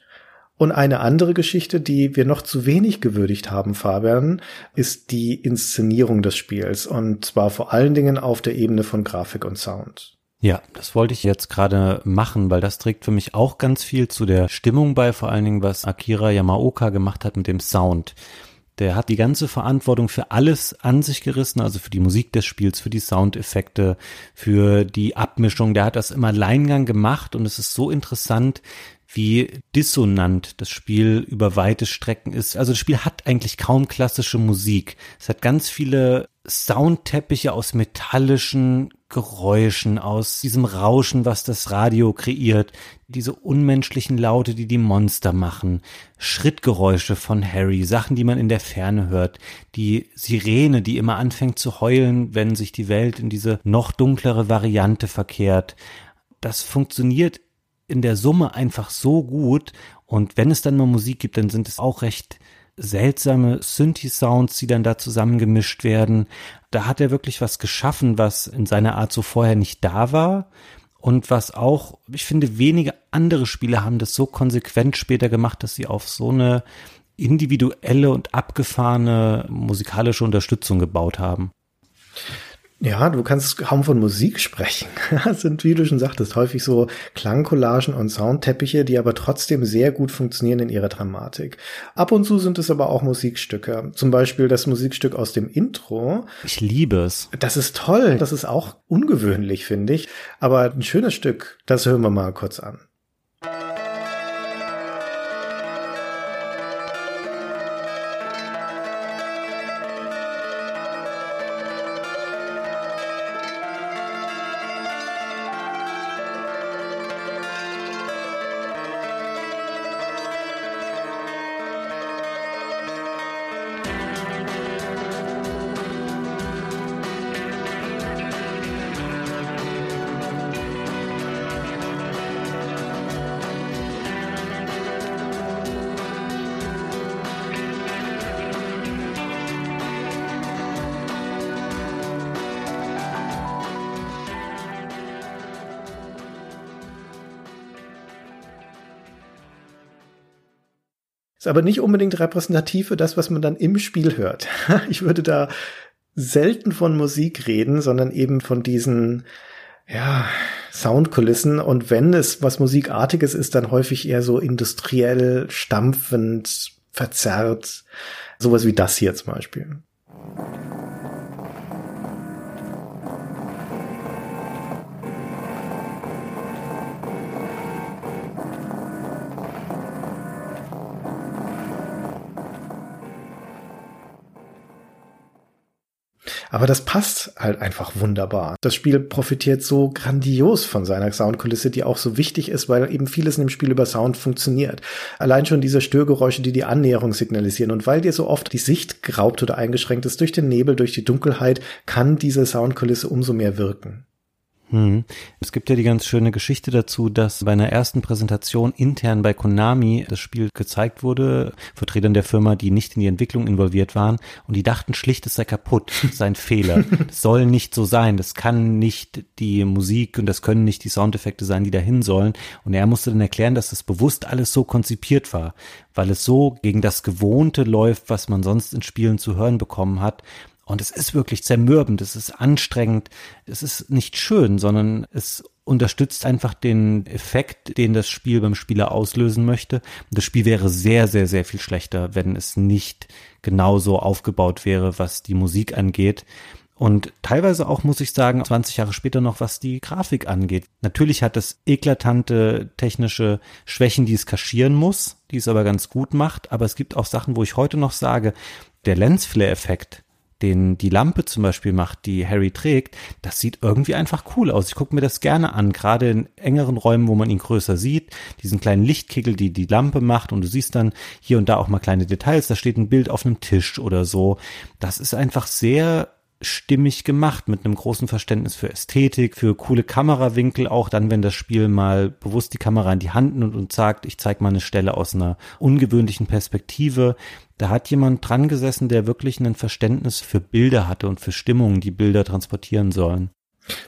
Und eine andere Geschichte, die wir noch zu wenig gewürdigt haben, Fabian, ist die Inszenierung des Spiels. Und zwar vor allen Dingen auf der Ebene von Grafik und Sound. Ja, das wollte ich jetzt gerade machen, weil das trägt für mich auch ganz viel zu der Stimmung bei, vor allen Dingen was Akira Yamaoka gemacht hat mit dem Sound. Der hat die ganze Verantwortung für alles an sich gerissen, also für die Musik des Spiels, für die Soundeffekte, für die Abmischung. Der hat das im Alleingang gemacht und es ist so interessant, wie dissonant das Spiel über weite Strecken ist. Also das Spiel hat eigentlich kaum klassische Musik. Es hat ganz viele Soundteppiche aus metallischen Geräuschen, aus diesem Rauschen, was das Radio kreiert, diese unmenschlichen Laute, die die Monster machen, Schrittgeräusche von Harry, Sachen, die man in der Ferne hört, die Sirene, die immer anfängt zu heulen, wenn sich die Welt in diese noch dunklere Variante verkehrt. Das funktioniert in der Summe einfach so gut und wenn es dann mal Musik gibt, dann sind es auch recht seltsame Synthi-Sounds, die dann da zusammengemischt werden. Da hat er wirklich was geschaffen, was in seiner Art so vorher nicht da war. Und was auch, ich finde, wenige andere Spiele haben das so konsequent später gemacht, dass sie auf so eine individuelle und abgefahrene musikalische Unterstützung gebaut haben. Ja, du kannst kaum von Musik sprechen. Das sind, wie du schon sagtest, häufig so Klangcollagen und Soundteppiche, die aber trotzdem sehr gut funktionieren in ihrer Dramatik. Ab und zu sind es aber auch Musikstücke. Zum Beispiel das Musikstück aus dem Intro. Ich liebe es. Das ist toll. Das ist auch ungewöhnlich, finde ich. Aber ein schönes Stück, das hören wir mal kurz an. Aber nicht unbedingt repräsentativ für das, was man dann im Spiel hört. Ich würde da selten von Musik reden, sondern eben von diesen, ja, Soundkulissen. Und wenn es was Musikartiges ist, dann häufig eher so industriell, stampfend, verzerrt. Sowas wie das hier zum Beispiel. Aber das passt halt einfach wunderbar. Das Spiel profitiert so grandios von seiner Soundkulisse, die auch so wichtig ist, weil eben vieles in dem Spiel über Sound funktioniert. Allein schon diese Störgeräusche, die die Annäherung signalisieren. Und weil dir so oft die Sicht geraubt oder eingeschränkt ist durch den Nebel, durch die Dunkelheit, kann diese Soundkulisse umso mehr wirken. Hm. Es gibt ja die ganz schöne Geschichte dazu, dass bei einer ersten Präsentation intern bei Konami das Spiel gezeigt wurde, Vertretern der Firma, die nicht in die Entwicklung involviert waren und die dachten schlicht, es sei kaputt, sein Fehler. Das soll nicht so sein, das kann nicht die Musik und das können nicht die Soundeffekte sein, die dahin sollen. Und er musste dann erklären, dass das bewusst alles so konzipiert war, weil es so gegen das Gewohnte läuft, was man sonst in Spielen zu hören bekommen hat und es ist wirklich zermürbend, es ist anstrengend, es ist nicht schön, sondern es unterstützt einfach den Effekt, den das Spiel beim Spieler auslösen möchte. Das Spiel wäre sehr, sehr, sehr viel schlechter, wenn es nicht genauso aufgebaut wäre, was die Musik angeht. Und teilweise auch, muss ich sagen, 20 Jahre später noch, was die Grafik angeht. Natürlich hat es eklatante technische Schwächen, die es kaschieren muss, die es aber ganz gut macht. Aber es gibt auch Sachen, wo ich heute noch sage, der Lensflare-Effekt, den die Lampe zum Beispiel macht, die Harry trägt, das sieht irgendwie einfach cool aus. Ich gucke mir das gerne an, gerade in engeren Räumen, wo man ihn größer sieht, diesen kleinen Lichtkegel, die die Lampe macht und du siehst dann hier und da auch mal kleine Details, da steht ein Bild auf einem Tisch oder so. Das ist einfach sehr stimmig gemacht mit einem großen Verständnis für Ästhetik, für coole Kamerawinkel, auch dann, wenn das Spiel mal bewusst die Kamera in die Hand nimmt und sagt, ich zeige mal eine Stelle aus einer ungewöhnlichen Perspektive. Da hat jemand dran gesessen, der wirklich ein Verständnis für Bilder hatte und für Stimmungen, die Bilder transportieren sollen.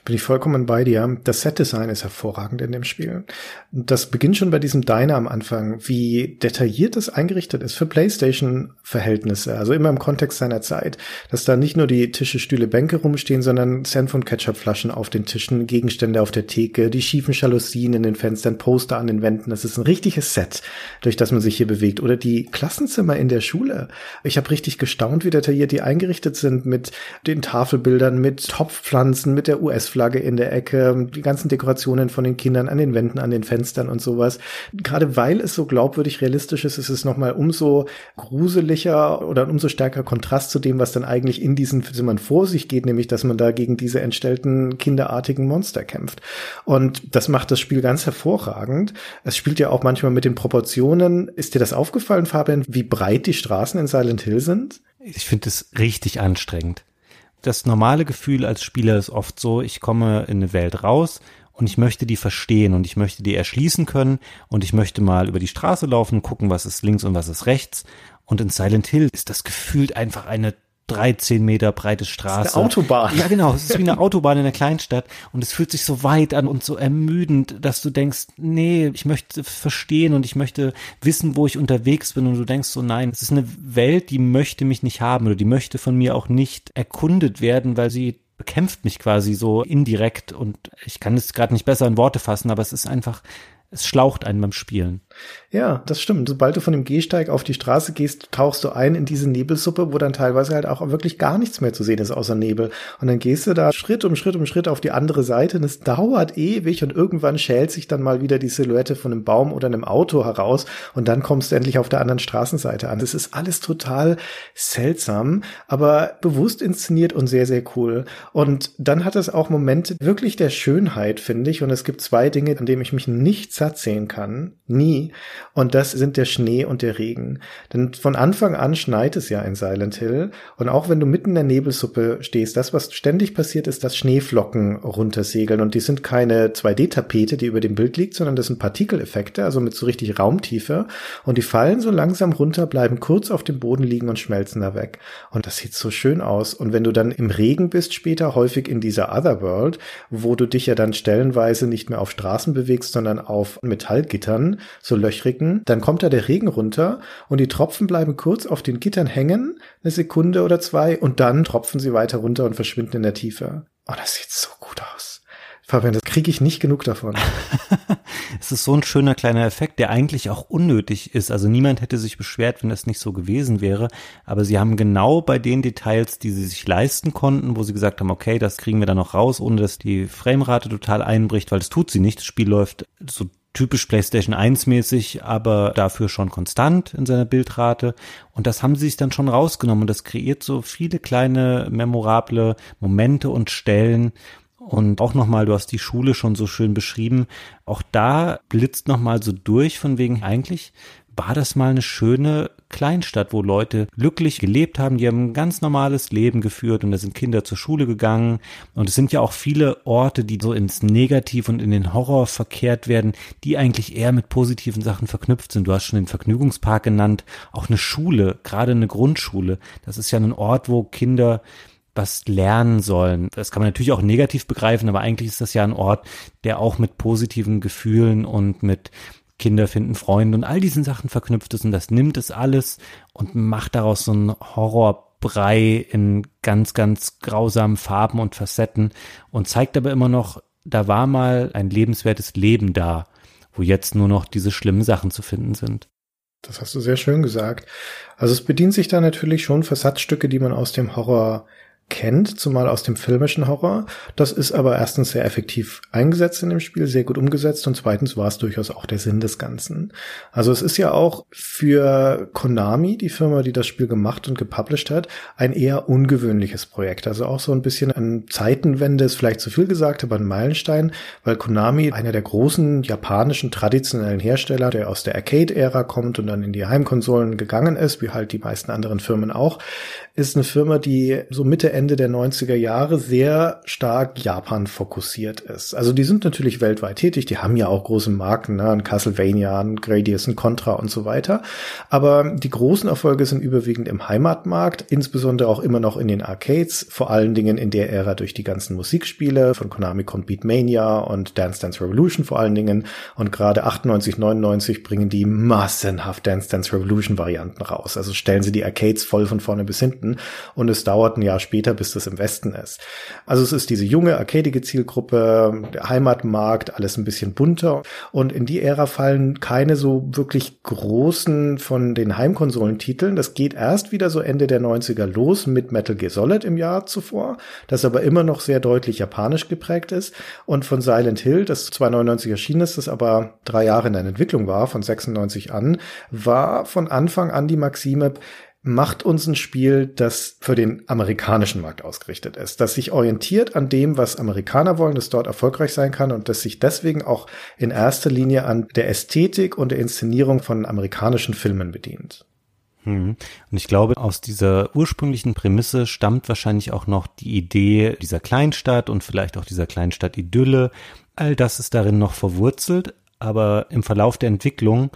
Bin ich vollkommen bei dir. Das Set-Design ist hervorragend in dem Spiel. Das beginnt schon bei diesem Diner am Anfang, wie detailliert es eingerichtet ist für PlayStation-Verhältnisse, also immer im Kontext seiner Zeit, dass da nicht nur die Tische, Stühle, Bänke rumstehen, sondern Senf- und Ketchupflaschen auf den Tischen, Gegenstände auf der Theke, die schiefen Jalousien in den Fenstern, Poster an den Wänden. Das ist ein richtiges Set, durch das man sich hier bewegt. Oder die Klassenzimmer in der Schule. Ich habe richtig gestaunt, wie detailliert die eingerichtet sind mit den Tafelbildern, mit Topfpflanzen, mit der US-Flagge in der Ecke, die ganzen Dekorationen von den Kindern an den Wänden, an den Fenstern und sowas. Gerade weil es so glaubwürdig realistisch ist, ist es nochmal umso gruseliger oder umso stärker Kontrast zu dem, was dann eigentlich in diesen Zimmern vor sich geht, nämlich dass man da gegen diese entstellten kinderartigen Monster kämpft. Und das macht das Spiel ganz hervorragend. Es spielt ja auch manchmal mit den Proportionen. Ist dir das aufgefallen, Fabian, wie breit die Straßen in Silent Hill sind? Ich finde es richtig anstrengend das normale Gefühl als Spieler ist oft so, ich komme in eine Welt raus und ich möchte die verstehen und ich möchte die erschließen können und ich möchte mal über die Straße laufen, gucken, was ist links und was ist rechts. Und in Silent Hill ist das gefühlt einfach eine 13 Meter breite Straße. Das ist eine Autobahn. Ja, genau. Es ist wie eine Autobahn in der Kleinstadt und es fühlt sich so weit an und so ermüdend, dass du denkst, nee, ich möchte verstehen und ich möchte wissen, wo ich unterwegs bin und du denkst so, nein, es ist eine Welt, die möchte mich nicht haben oder die möchte von mir auch nicht erkundet werden, weil sie bekämpft mich quasi so indirekt und ich kann es gerade nicht besser in Worte fassen, aber es ist einfach, es schlaucht einen beim Spielen. Ja, das stimmt. Sobald du von dem Gehsteig auf die Straße gehst, tauchst du ein in diese Nebelsuppe, wo dann teilweise halt auch wirklich gar nichts mehr zu sehen ist außer Nebel. Und dann gehst du da Schritt um Schritt um Schritt auf die andere Seite und es dauert ewig und irgendwann schält sich dann mal wieder die Silhouette von einem Baum oder einem Auto heraus und dann kommst du endlich auf der anderen Straßenseite an. Das ist alles total seltsam, aber bewusst inszeniert und sehr, sehr cool. Und dann hat es auch Momente wirklich der Schönheit, finde ich. Und es gibt zwei Dinge, an denen ich mich nicht satt sehen kann. Nie. Und das sind der Schnee und der Regen. Denn von Anfang an schneit es ja in Silent Hill. Und auch wenn du mitten in der Nebelsuppe stehst, das, was ständig passiert, ist, dass Schneeflocken runtersegeln. Und die sind keine 2D-Tapete, die über dem Bild liegt, sondern das sind Partikeleffekte, also mit so richtig Raumtiefe. Und die fallen so langsam runter, bleiben kurz auf dem Boden liegen und schmelzen da weg. Und das sieht so schön aus. Und wenn du dann im Regen bist später, häufig in dieser Otherworld, wo du dich ja dann stellenweise nicht mehr auf Straßen bewegst, sondern auf Metallgittern, so löchrigen, dann kommt da der Regen runter und die Tropfen bleiben kurz auf den Gittern hängen, eine Sekunde oder zwei, und dann tropfen sie weiter runter und verschwinden in der Tiefe. Oh, das sieht so gut aus. Fabian, das kriege ich nicht genug davon. es ist so ein schöner kleiner Effekt, der eigentlich auch unnötig ist. Also niemand hätte sich beschwert, wenn das nicht so gewesen wäre. Aber sie haben genau bei den Details, die sie sich leisten konnten, wo sie gesagt haben, okay, das kriegen wir dann noch raus, ohne dass die Framerate total einbricht, weil das tut sie nicht. Das Spiel läuft so typisch PlayStation 1 mäßig, aber dafür schon konstant in seiner Bildrate. Und das haben sie sich dann schon rausgenommen. Und das kreiert so viele kleine, memorable Momente und Stellen. Und auch nochmal, du hast die Schule schon so schön beschrieben. Auch da blitzt nochmal so durch von wegen eigentlich war das mal eine schöne Kleinstadt, wo Leute glücklich gelebt haben, die haben ein ganz normales Leben geführt und da sind Kinder zur Schule gegangen und es sind ja auch viele Orte, die so ins Negativ und in den Horror verkehrt werden, die eigentlich eher mit positiven Sachen verknüpft sind. Du hast schon den Vergnügungspark genannt, auch eine Schule, gerade eine Grundschule. Das ist ja ein Ort, wo Kinder was lernen sollen. Das kann man natürlich auch negativ begreifen, aber eigentlich ist das ja ein Ort, der auch mit positiven Gefühlen und mit Kinder finden Freunde und all diesen Sachen verknüpft ist und das nimmt es alles und macht daraus so einen Horrorbrei in ganz, ganz grausamen Farben und Facetten und zeigt aber immer noch, da war mal ein lebenswertes Leben da, wo jetzt nur noch diese schlimmen Sachen zu finden sind. Das hast du sehr schön gesagt. Also es bedient sich da natürlich schon Versatzstücke, die man aus dem Horror kennt, zumal aus dem filmischen Horror. Das ist aber erstens sehr effektiv eingesetzt in dem Spiel, sehr gut umgesetzt und zweitens war es durchaus auch der Sinn des Ganzen. Also es ist ja auch für Konami, die Firma, die das Spiel gemacht und gepublished hat, ein eher ungewöhnliches Projekt. Also auch so ein bisschen an Zeitenwende ist vielleicht zu viel gesagt, aber ein Meilenstein, weil Konami einer der großen japanischen traditionellen Hersteller, der aus der Arcade-Ära kommt und dann in die Heimkonsolen gegangen ist, wie halt die meisten anderen Firmen auch, ist eine Firma, die so Mitte Ende der 90er Jahre sehr stark Japan fokussiert ist. Also die sind natürlich weltweit tätig, die haben ja auch große Marken, ne, ein Castlevania, ein Gradius, ein Contra und so weiter. Aber die großen Erfolge sind überwiegend im Heimatmarkt, insbesondere auch immer noch in den Arcades, vor allen Dingen in der Ära durch die ganzen Musikspiele. Von Konami kommt Beatmania und Dance Dance Revolution vor allen Dingen. Und gerade 98, 99 bringen die massenhaft Dance Dance Revolution Varianten raus. Also stellen sie die Arcades voll von vorne bis hinten. Und es dauert ein Jahr später, bis das im Westen ist. Also es ist diese junge, arcadige Zielgruppe, der Heimatmarkt, alles ein bisschen bunter. Und in die Ära fallen keine so wirklich großen von den Heimkonsolentiteln. Das geht erst wieder so Ende der 90er los mit Metal Gear Solid im Jahr zuvor, das aber immer noch sehr deutlich japanisch geprägt ist. Und von Silent Hill, das 299 erschienen ist, das aber drei Jahre in der Entwicklung war, von 96 an, war von Anfang an die Maxime, macht uns ein Spiel, das für den amerikanischen Markt ausgerichtet ist, das sich orientiert an dem, was Amerikaner wollen, das dort erfolgreich sein kann und das sich deswegen auch in erster Linie an der Ästhetik und der Inszenierung von amerikanischen Filmen bedient. Hm. Und ich glaube, aus dieser ursprünglichen Prämisse stammt wahrscheinlich auch noch die Idee dieser Kleinstadt und vielleicht auch dieser Kleinstadt-Idylle. All das ist darin noch verwurzelt, aber im Verlauf der Entwicklung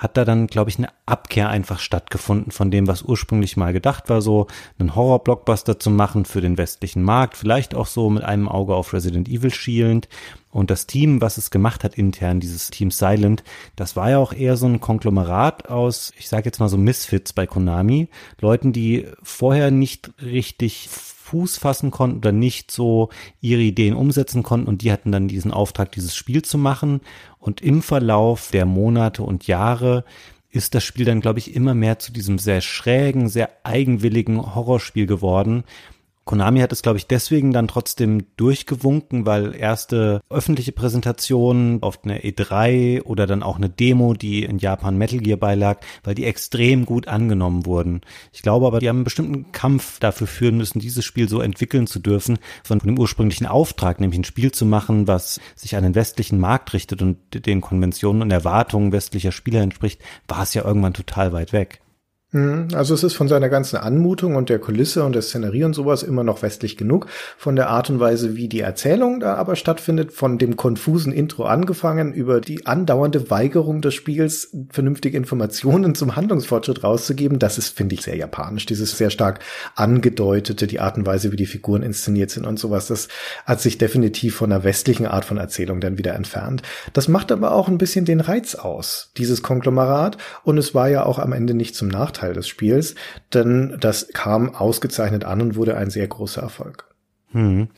hat da dann, glaube ich, eine Abkehr einfach stattgefunden von dem, was ursprünglich mal gedacht war, so einen Horror-Blockbuster zu machen für den westlichen Markt, vielleicht auch so mit einem Auge auf Resident Evil schielend. Und das Team, was es gemacht hat intern, dieses Team Silent, das war ja auch eher so ein Konglomerat aus, ich sage jetzt mal so Misfits bei Konami, Leuten, die vorher nicht richtig Fuß fassen konnten oder nicht so ihre Ideen umsetzen konnten. Und die hatten dann diesen Auftrag, dieses Spiel zu machen und im Verlauf der Monate und Jahre ist das Spiel dann, glaube ich, immer mehr zu diesem sehr schrägen, sehr eigenwilligen Horrorspiel geworden, Konami hat es, glaube ich, deswegen dann trotzdem durchgewunken, weil erste öffentliche Präsentationen auf einer E3 oder dann auch eine Demo, die in Japan Metal Gear beilag, weil die extrem gut angenommen wurden. Ich glaube aber, die haben einen bestimmten Kampf dafür führen müssen, dieses Spiel so entwickeln zu dürfen, von dem ursprünglichen Auftrag, nämlich ein Spiel zu machen, was sich an den westlichen Markt richtet und den Konventionen und Erwartungen westlicher Spieler entspricht, war es ja irgendwann total weit weg. Mhm. Also es ist von seiner ganzen Anmutung und der Kulisse und der Szenerie und sowas immer noch westlich genug. Von der Art und Weise, wie die Erzählung da aber stattfindet, von dem konfusen Intro angefangen, über die andauernde Weigerung des Spiels, vernünftige Informationen zum Handlungsfortschritt rauszugeben, das ist, finde ich, sehr japanisch. Dieses sehr stark angedeutete, die Art und Weise, wie die Figuren inszeniert sind und sowas, das hat sich definitiv von einer westlichen Art von Erzählung dann wieder entfernt. Das macht aber auch ein bisschen den Reiz aus, dieses Konglomerat. Und es war ja auch am Ende nicht zum Nachteil Teil des Spiels, denn das kam ausgezeichnet an und wurde ein sehr großer Erfolg. Hm.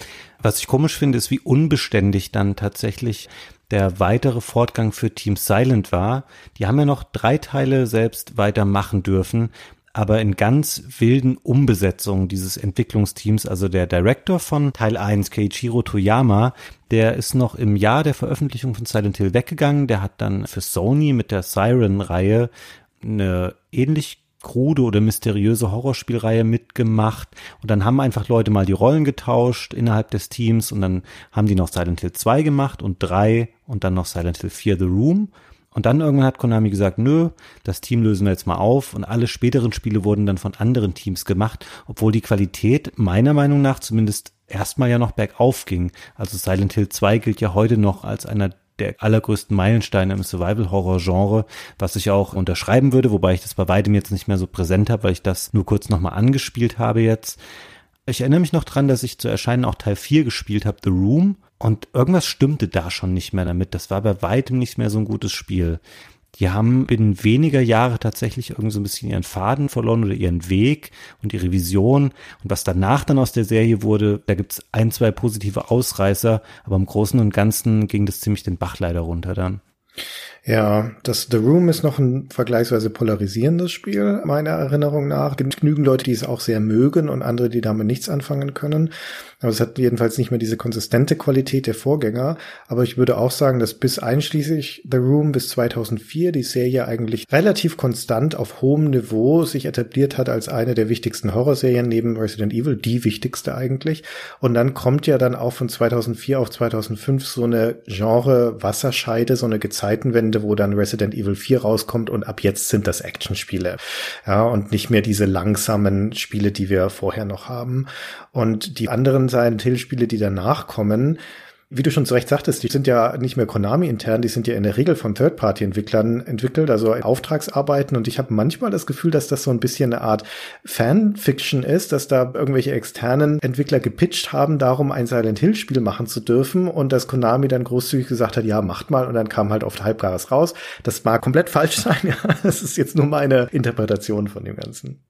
Was ich komisch finde, ist, wie unbeständig dann tatsächlich der weitere Fortgang für Team Silent war. Die haben ja noch drei Teile selbst weitermachen dürfen, aber in ganz wilden Umbesetzungen dieses Entwicklungsteams, also der Director von Teil 1, Keiichiro Toyama, der ist noch im Jahr der Veröffentlichung von Silent Hill weggegangen, der hat dann für Sony mit der Siren-Reihe eine ähnlich krude oder mysteriöse Horrorspielreihe mitgemacht. Und dann haben einfach Leute mal die Rollen getauscht innerhalb des Teams und dann haben die noch Silent Hill 2 gemacht und 3 und dann noch Silent Hill 4 The Room. Und dann irgendwann hat Konami gesagt, nö, das Team lösen wir jetzt mal auf. Und alle späteren Spiele wurden dann von anderen Teams gemacht, obwohl die Qualität meiner Meinung nach zumindest erstmal ja noch bergauf ging. Also Silent Hill 2 gilt ja heute noch als einer der allergrößten Meilensteine im Survival-Horror-Genre, was ich auch unterschreiben würde, wobei ich das bei weitem jetzt nicht mehr so präsent habe, weil ich das nur kurz nochmal angespielt habe jetzt. Ich erinnere mich noch dran, dass ich zu Erscheinen auch Teil 4 gespielt habe, The Room, und irgendwas stimmte da schon nicht mehr damit. Das war bei weitem nicht mehr so ein gutes Spiel die haben binnen weniger Jahre tatsächlich irgendwie so ein bisschen ihren Faden verloren oder ihren Weg und ihre Vision. Und was danach dann aus der Serie wurde, da gibt's ein, zwei positive Ausreißer, aber im Großen und Ganzen ging das ziemlich den Bach leider runter dann. Ja, das The Room ist noch ein vergleichsweise polarisierendes Spiel, meiner Erinnerung nach. Es gibt genügend Leute, die es auch sehr mögen und andere, die damit nichts anfangen können. Aber es hat jedenfalls nicht mehr diese konsistente Qualität der Vorgänger. Aber ich würde auch sagen, dass bis einschließlich The Room bis 2004 die Serie eigentlich relativ konstant auf hohem Niveau sich etabliert hat als eine der wichtigsten Horrorserien neben Resident Evil, die wichtigste eigentlich. Und dann kommt ja dann auch von 2004 auf 2005 so eine Genre-Wasserscheide, so eine gezeigte Zeitenwende, wo dann Resident Evil 4 rauskommt und ab jetzt sind das Actionspiele. Ja, und nicht mehr diese langsamen Spiele, die wir vorher noch haben. Und die anderen Silent Hill Spiele, die danach kommen, wie du schon zu Recht sagtest, die sind ja nicht mehr Konami intern, die sind ja in der Regel von Third-Party-Entwicklern entwickelt, also Auftragsarbeiten. Und ich habe manchmal das Gefühl, dass das so ein bisschen eine Art Fanfiction ist, dass da irgendwelche externen Entwickler gepitcht haben, darum ein Silent Hill-Spiel machen zu dürfen und dass Konami dann großzügig gesagt hat, ja, macht mal und dann kam halt oft Halbgares raus. Das mag komplett falsch sein, ja. Das ist jetzt nur meine Interpretation von dem Ganzen.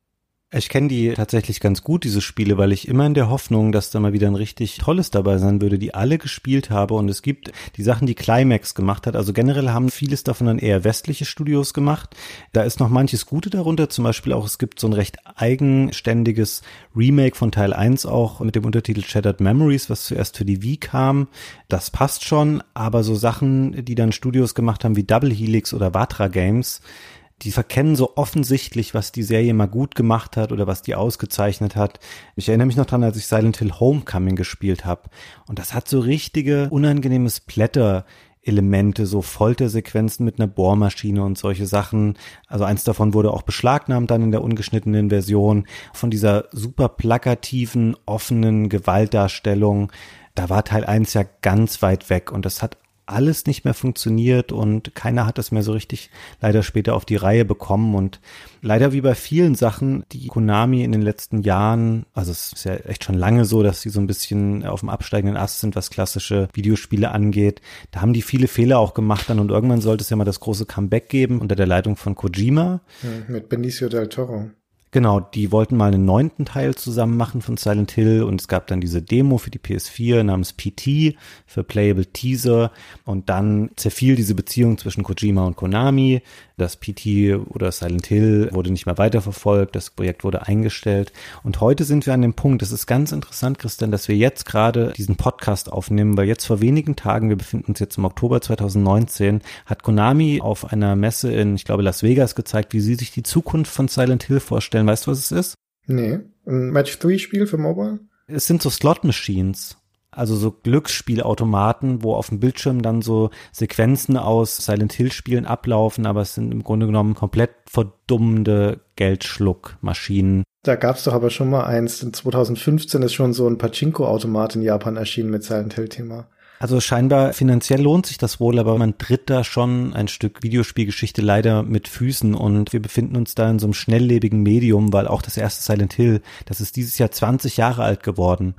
Ich kenne die tatsächlich ganz gut, diese Spiele, weil ich immer in der Hoffnung, dass da mal wieder ein richtig tolles dabei sein würde, die alle gespielt habe. Und es gibt die Sachen, die Climax gemacht hat. Also generell haben vieles davon dann eher westliche Studios gemacht. Da ist noch manches Gute darunter. Zum Beispiel auch, es gibt so ein recht eigenständiges Remake von Teil 1 auch mit dem Untertitel Shattered Memories, was zuerst für die Wii kam. Das passt schon. Aber so Sachen, die dann Studios gemacht haben wie Double Helix oder Vatra Games, die verkennen so offensichtlich, was die Serie mal gut gemacht hat oder was die ausgezeichnet hat. Ich erinnere mich noch dran, als ich Silent Hill Homecoming gespielt habe. Und das hat so richtige unangenehme Splatter. Elemente, so Foltersequenzen mit einer Bohrmaschine und solche Sachen. Also eins davon wurde auch beschlagnahmt dann in der ungeschnittenen Version. Von dieser super plakativen, offenen Gewaltdarstellung. Da war Teil 1 ja ganz weit weg und das hat alles nicht mehr funktioniert und keiner hat es mehr so richtig leider später auf die Reihe bekommen und leider wie bei vielen Sachen, die Konami in den letzten Jahren, also es ist ja echt schon lange so, dass sie so ein bisschen auf dem absteigenden Ast sind, was klassische Videospiele angeht. Da haben die viele Fehler auch gemacht dann und irgendwann sollte es ja mal das große Comeback geben unter der Leitung von Kojima. mit Benicio del Toro. Genau, die wollten mal einen neunten Teil zusammen machen von Silent Hill und es gab dann diese Demo für die PS4 namens PT für Playable Teaser und dann zerfiel diese Beziehung zwischen Kojima und Konami. Das PT oder Silent Hill wurde nicht mehr weiterverfolgt, das Projekt wurde eingestellt und heute sind wir an dem Punkt, das ist ganz interessant, Christian, dass wir jetzt gerade diesen Podcast aufnehmen, weil jetzt vor wenigen Tagen, wir befinden uns jetzt im Oktober 2019, hat Konami auf einer Messe in, ich glaube, Las Vegas gezeigt, wie sie sich die Zukunft von Silent Hill vorstellen. Weißt du, was es ist? Nee. Ein Match-3-Spiel für Mobile? Es sind so Slot-Machines. Also so Glücksspielautomaten, wo auf dem Bildschirm dann so Sequenzen aus Silent Hill Spielen ablaufen, aber es sind im Grunde genommen komplett verdummende Geldschluckmaschinen. Da gab's doch aber schon mal eins. In 2015 ist schon so ein Pachinko-Automat in Japan erschienen mit Silent Hill-Thema. Also scheinbar finanziell lohnt sich das wohl, aber man tritt da schon ein Stück Videospielgeschichte leider mit Füßen und wir befinden uns da in so einem schnelllebigen Medium, weil auch das erste Silent Hill, das ist dieses Jahr 20 Jahre alt geworden.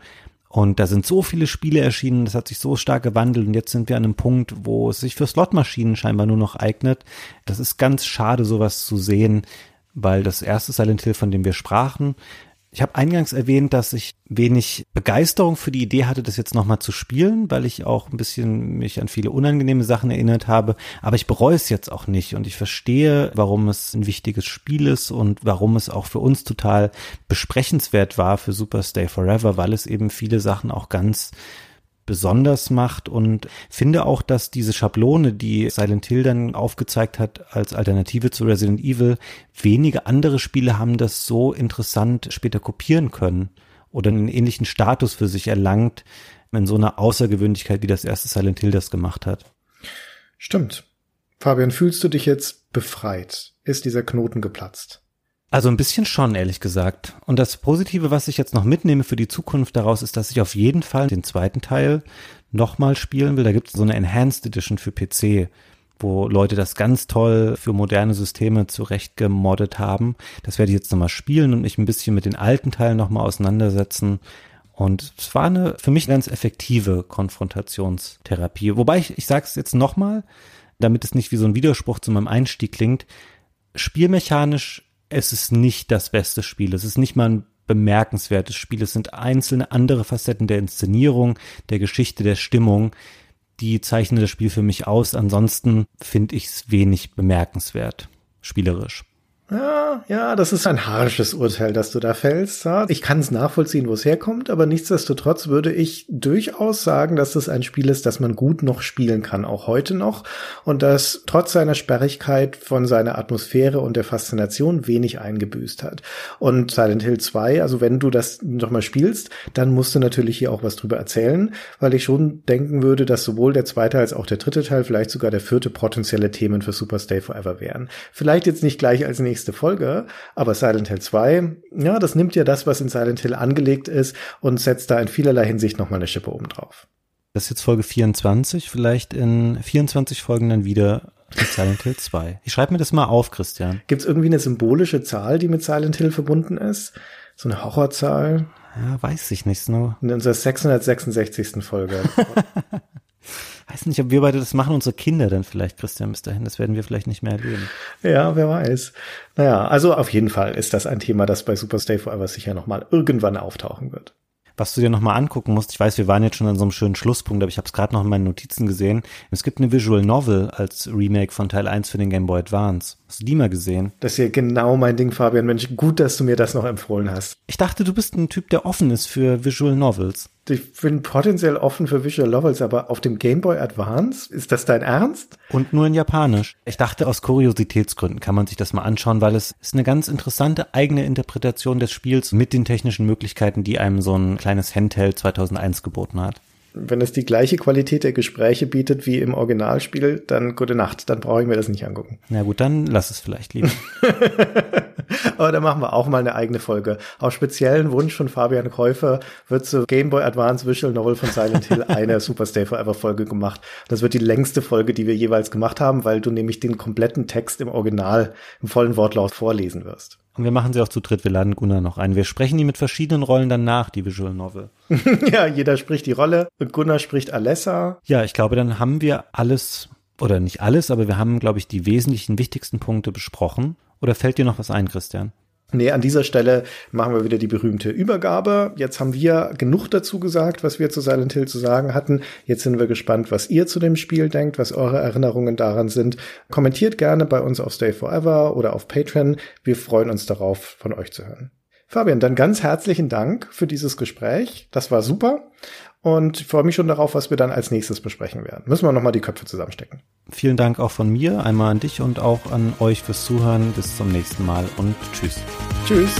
Und da sind so viele Spiele erschienen, das hat sich so stark gewandelt und jetzt sind wir an einem Punkt, wo es sich für Slotmaschinen scheinbar nur noch eignet. Das ist ganz schade, sowas zu sehen, weil das erste Silent Hill, von dem wir sprachen, ich habe eingangs erwähnt, dass ich wenig Begeisterung für die Idee hatte, das jetzt nochmal zu spielen, weil ich auch ein bisschen mich an viele unangenehme Sachen erinnert habe. Aber ich bereue es jetzt auch nicht und ich verstehe, warum es ein wichtiges Spiel ist und warum es auch für uns total besprechenswert war für Super Stay Forever, weil es eben viele Sachen auch ganz besonders macht und finde auch, dass diese Schablone, die Silent Hill dann aufgezeigt hat als Alternative zu Resident Evil, wenige andere Spiele haben das so interessant später kopieren können oder einen ähnlichen Status für sich erlangt in so einer Außergewöhnlichkeit, wie das erste Silent Hill das gemacht hat. Stimmt. Fabian, fühlst du dich jetzt befreit? Ist dieser Knoten geplatzt? Also ein bisschen schon, ehrlich gesagt. Und das Positive, was ich jetzt noch mitnehme für die Zukunft daraus, ist, dass ich auf jeden Fall den zweiten Teil nochmal spielen will. Da gibt es so eine Enhanced Edition für PC, wo Leute das ganz toll für moderne Systeme zurecht gemoddet haben. Das werde ich jetzt nochmal spielen und mich ein bisschen mit den alten Teilen nochmal auseinandersetzen. Und es war eine für mich ganz effektive Konfrontationstherapie. Wobei ich, ich sage es jetzt nochmal, damit es nicht wie so ein Widerspruch zu meinem Einstieg klingt. Spielmechanisch es ist nicht das beste Spiel. Es ist nicht mal ein bemerkenswertes Spiel. Es sind einzelne andere Facetten der Inszenierung, der Geschichte, der Stimmung, die zeichnen das Spiel für mich aus. Ansonsten finde ich es wenig bemerkenswert, spielerisch. Ja, ja, das ist ein harsches Urteil, das du da fällst. Ich kann es nachvollziehen, wo es herkommt, aber nichtsdestotrotz würde ich durchaus sagen, dass das ein Spiel ist, das man gut noch spielen kann, auch heute noch. Und das trotz seiner Sperrigkeit von seiner Atmosphäre und der Faszination wenig eingebüßt hat. Und Silent Hill 2, also wenn du das nochmal spielst, dann musst du natürlich hier auch was drüber erzählen, weil ich schon denken würde, dass sowohl der zweite als auch der dritte Teil, vielleicht sogar der vierte potenzielle Themen für Super Stay Forever wären. Vielleicht jetzt nicht gleich als nächstes nächste Folge. Aber Silent Hill 2, ja, das nimmt ja das, was in Silent Hill angelegt ist und setzt da in vielerlei Hinsicht nochmal eine Schippe oben drauf. Das ist jetzt Folge 24, vielleicht in 24 Folgen dann wieder mit Silent Hill 2. Ich schreibe mir das mal auf, Christian. Gibt es irgendwie eine symbolische Zahl, die mit Silent Hill verbunden ist? So eine Horrorzahl? Ja, weiß ich nicht. No. In unserer 666. Folge. weiß nicht, ob wir beide das machen, unsere Kinder dann vielleicht, Christian, bis dahin. Das werden wir vielleicht nicht mehr erleben. Ja, wer weiß. Naja, also auf jeden Fall ist das ein Thema, das bei Super Stay Forever sicher nochmal irgendwann auftauchen wird was du dir nochmal angucken musst. Ich weiß, wir waren jetzt schon an so einem schönen Schlusspunkt, aber ich habe es gerade noch in meinen Notizen gesehen. Es gibt eine Visual Novel als Remake von Teil 1 für den Game Boy Advance. Hast du die mal gesehen? Das ist ja genau mein Ding, Fabian. Mensch, gut, dass du mir das noch empfohlen hast. Ich dachte, du bist ein Typ, der offen ist für Visual Novels. Ich bin potenziell offen für Visual Novels, aber auf dem Game Boy Advance? Ist das dein Ernst? Und nur in Japanisch. Ich dachte, aus Kuriositätsgründen kann man sich das mal anschauen, weil es ist eine ganz interessante eigene Interpretation des Spiels mit den technischen Möglichkeiten, die einem so ein kleines Handheld 2001 geboten hat wenn es die gleiche Qualität der Gespräche bietet wie im Originalspiel, dann gute Nacht, dann brauche ich mir das nicht angucken. Na gut, dann lass es vielleicht lieber. Aber da machen wir auch mal eine eigene Folge. Auf speziellen Wunsch von Fabian Käufer wird zu Game Boy Advance Visual Novel von Silent Hill eine Super Stay Forever Folge gemacht. Das wird die längste Folge, die wir jeweils gemacht haben, weil du nämlich den kompletten Text im Original im vollen Wortlaut vorlesen wirst. Und wir machen sie auch zu dritt. Wir laden Gunnar noch ein. Wir sprechen die mit verschiedenen Rollen dann nach, die Visual Novel. ja, jeder spricht die Rolle. Und Gunnar spricht Alessa. Ja, ich glaube, dann haben wir alles, oder nicht alles, aber wir haben, glaube ich, die wesentlichen, wichtigsten Punkte besprochen. Oder fällt dir noch was ein, Christian? Nee, an dieser Stelle machen wir wieder die berühmte Übergabe. Jetzt haben wir genug dazu gesagt, was wir zu Silent Hill zu sagen hatten. Jetzt sind wir gespannt, was ihr zu dem Spiel denkt, was eure Erinnerungen daran sind. Kommentiert gerne bei uns auf Stay Forever oder auf Patreon. Wir freuen uns darauf, von euch zu hören. Fabian, dann ganz herzlichen Dank für dieses Gespräch. Das war super und ich freue mich schon darauf, was wir dann als nächstes besprechen werden. Müssen wir nochmal die Köpfe zusammenstecken. Vielen Dank auch von mir, einmal an dich und auch an euch fürs Zuhören. Bis zum nächsten Mal und tschüss. Tschüss.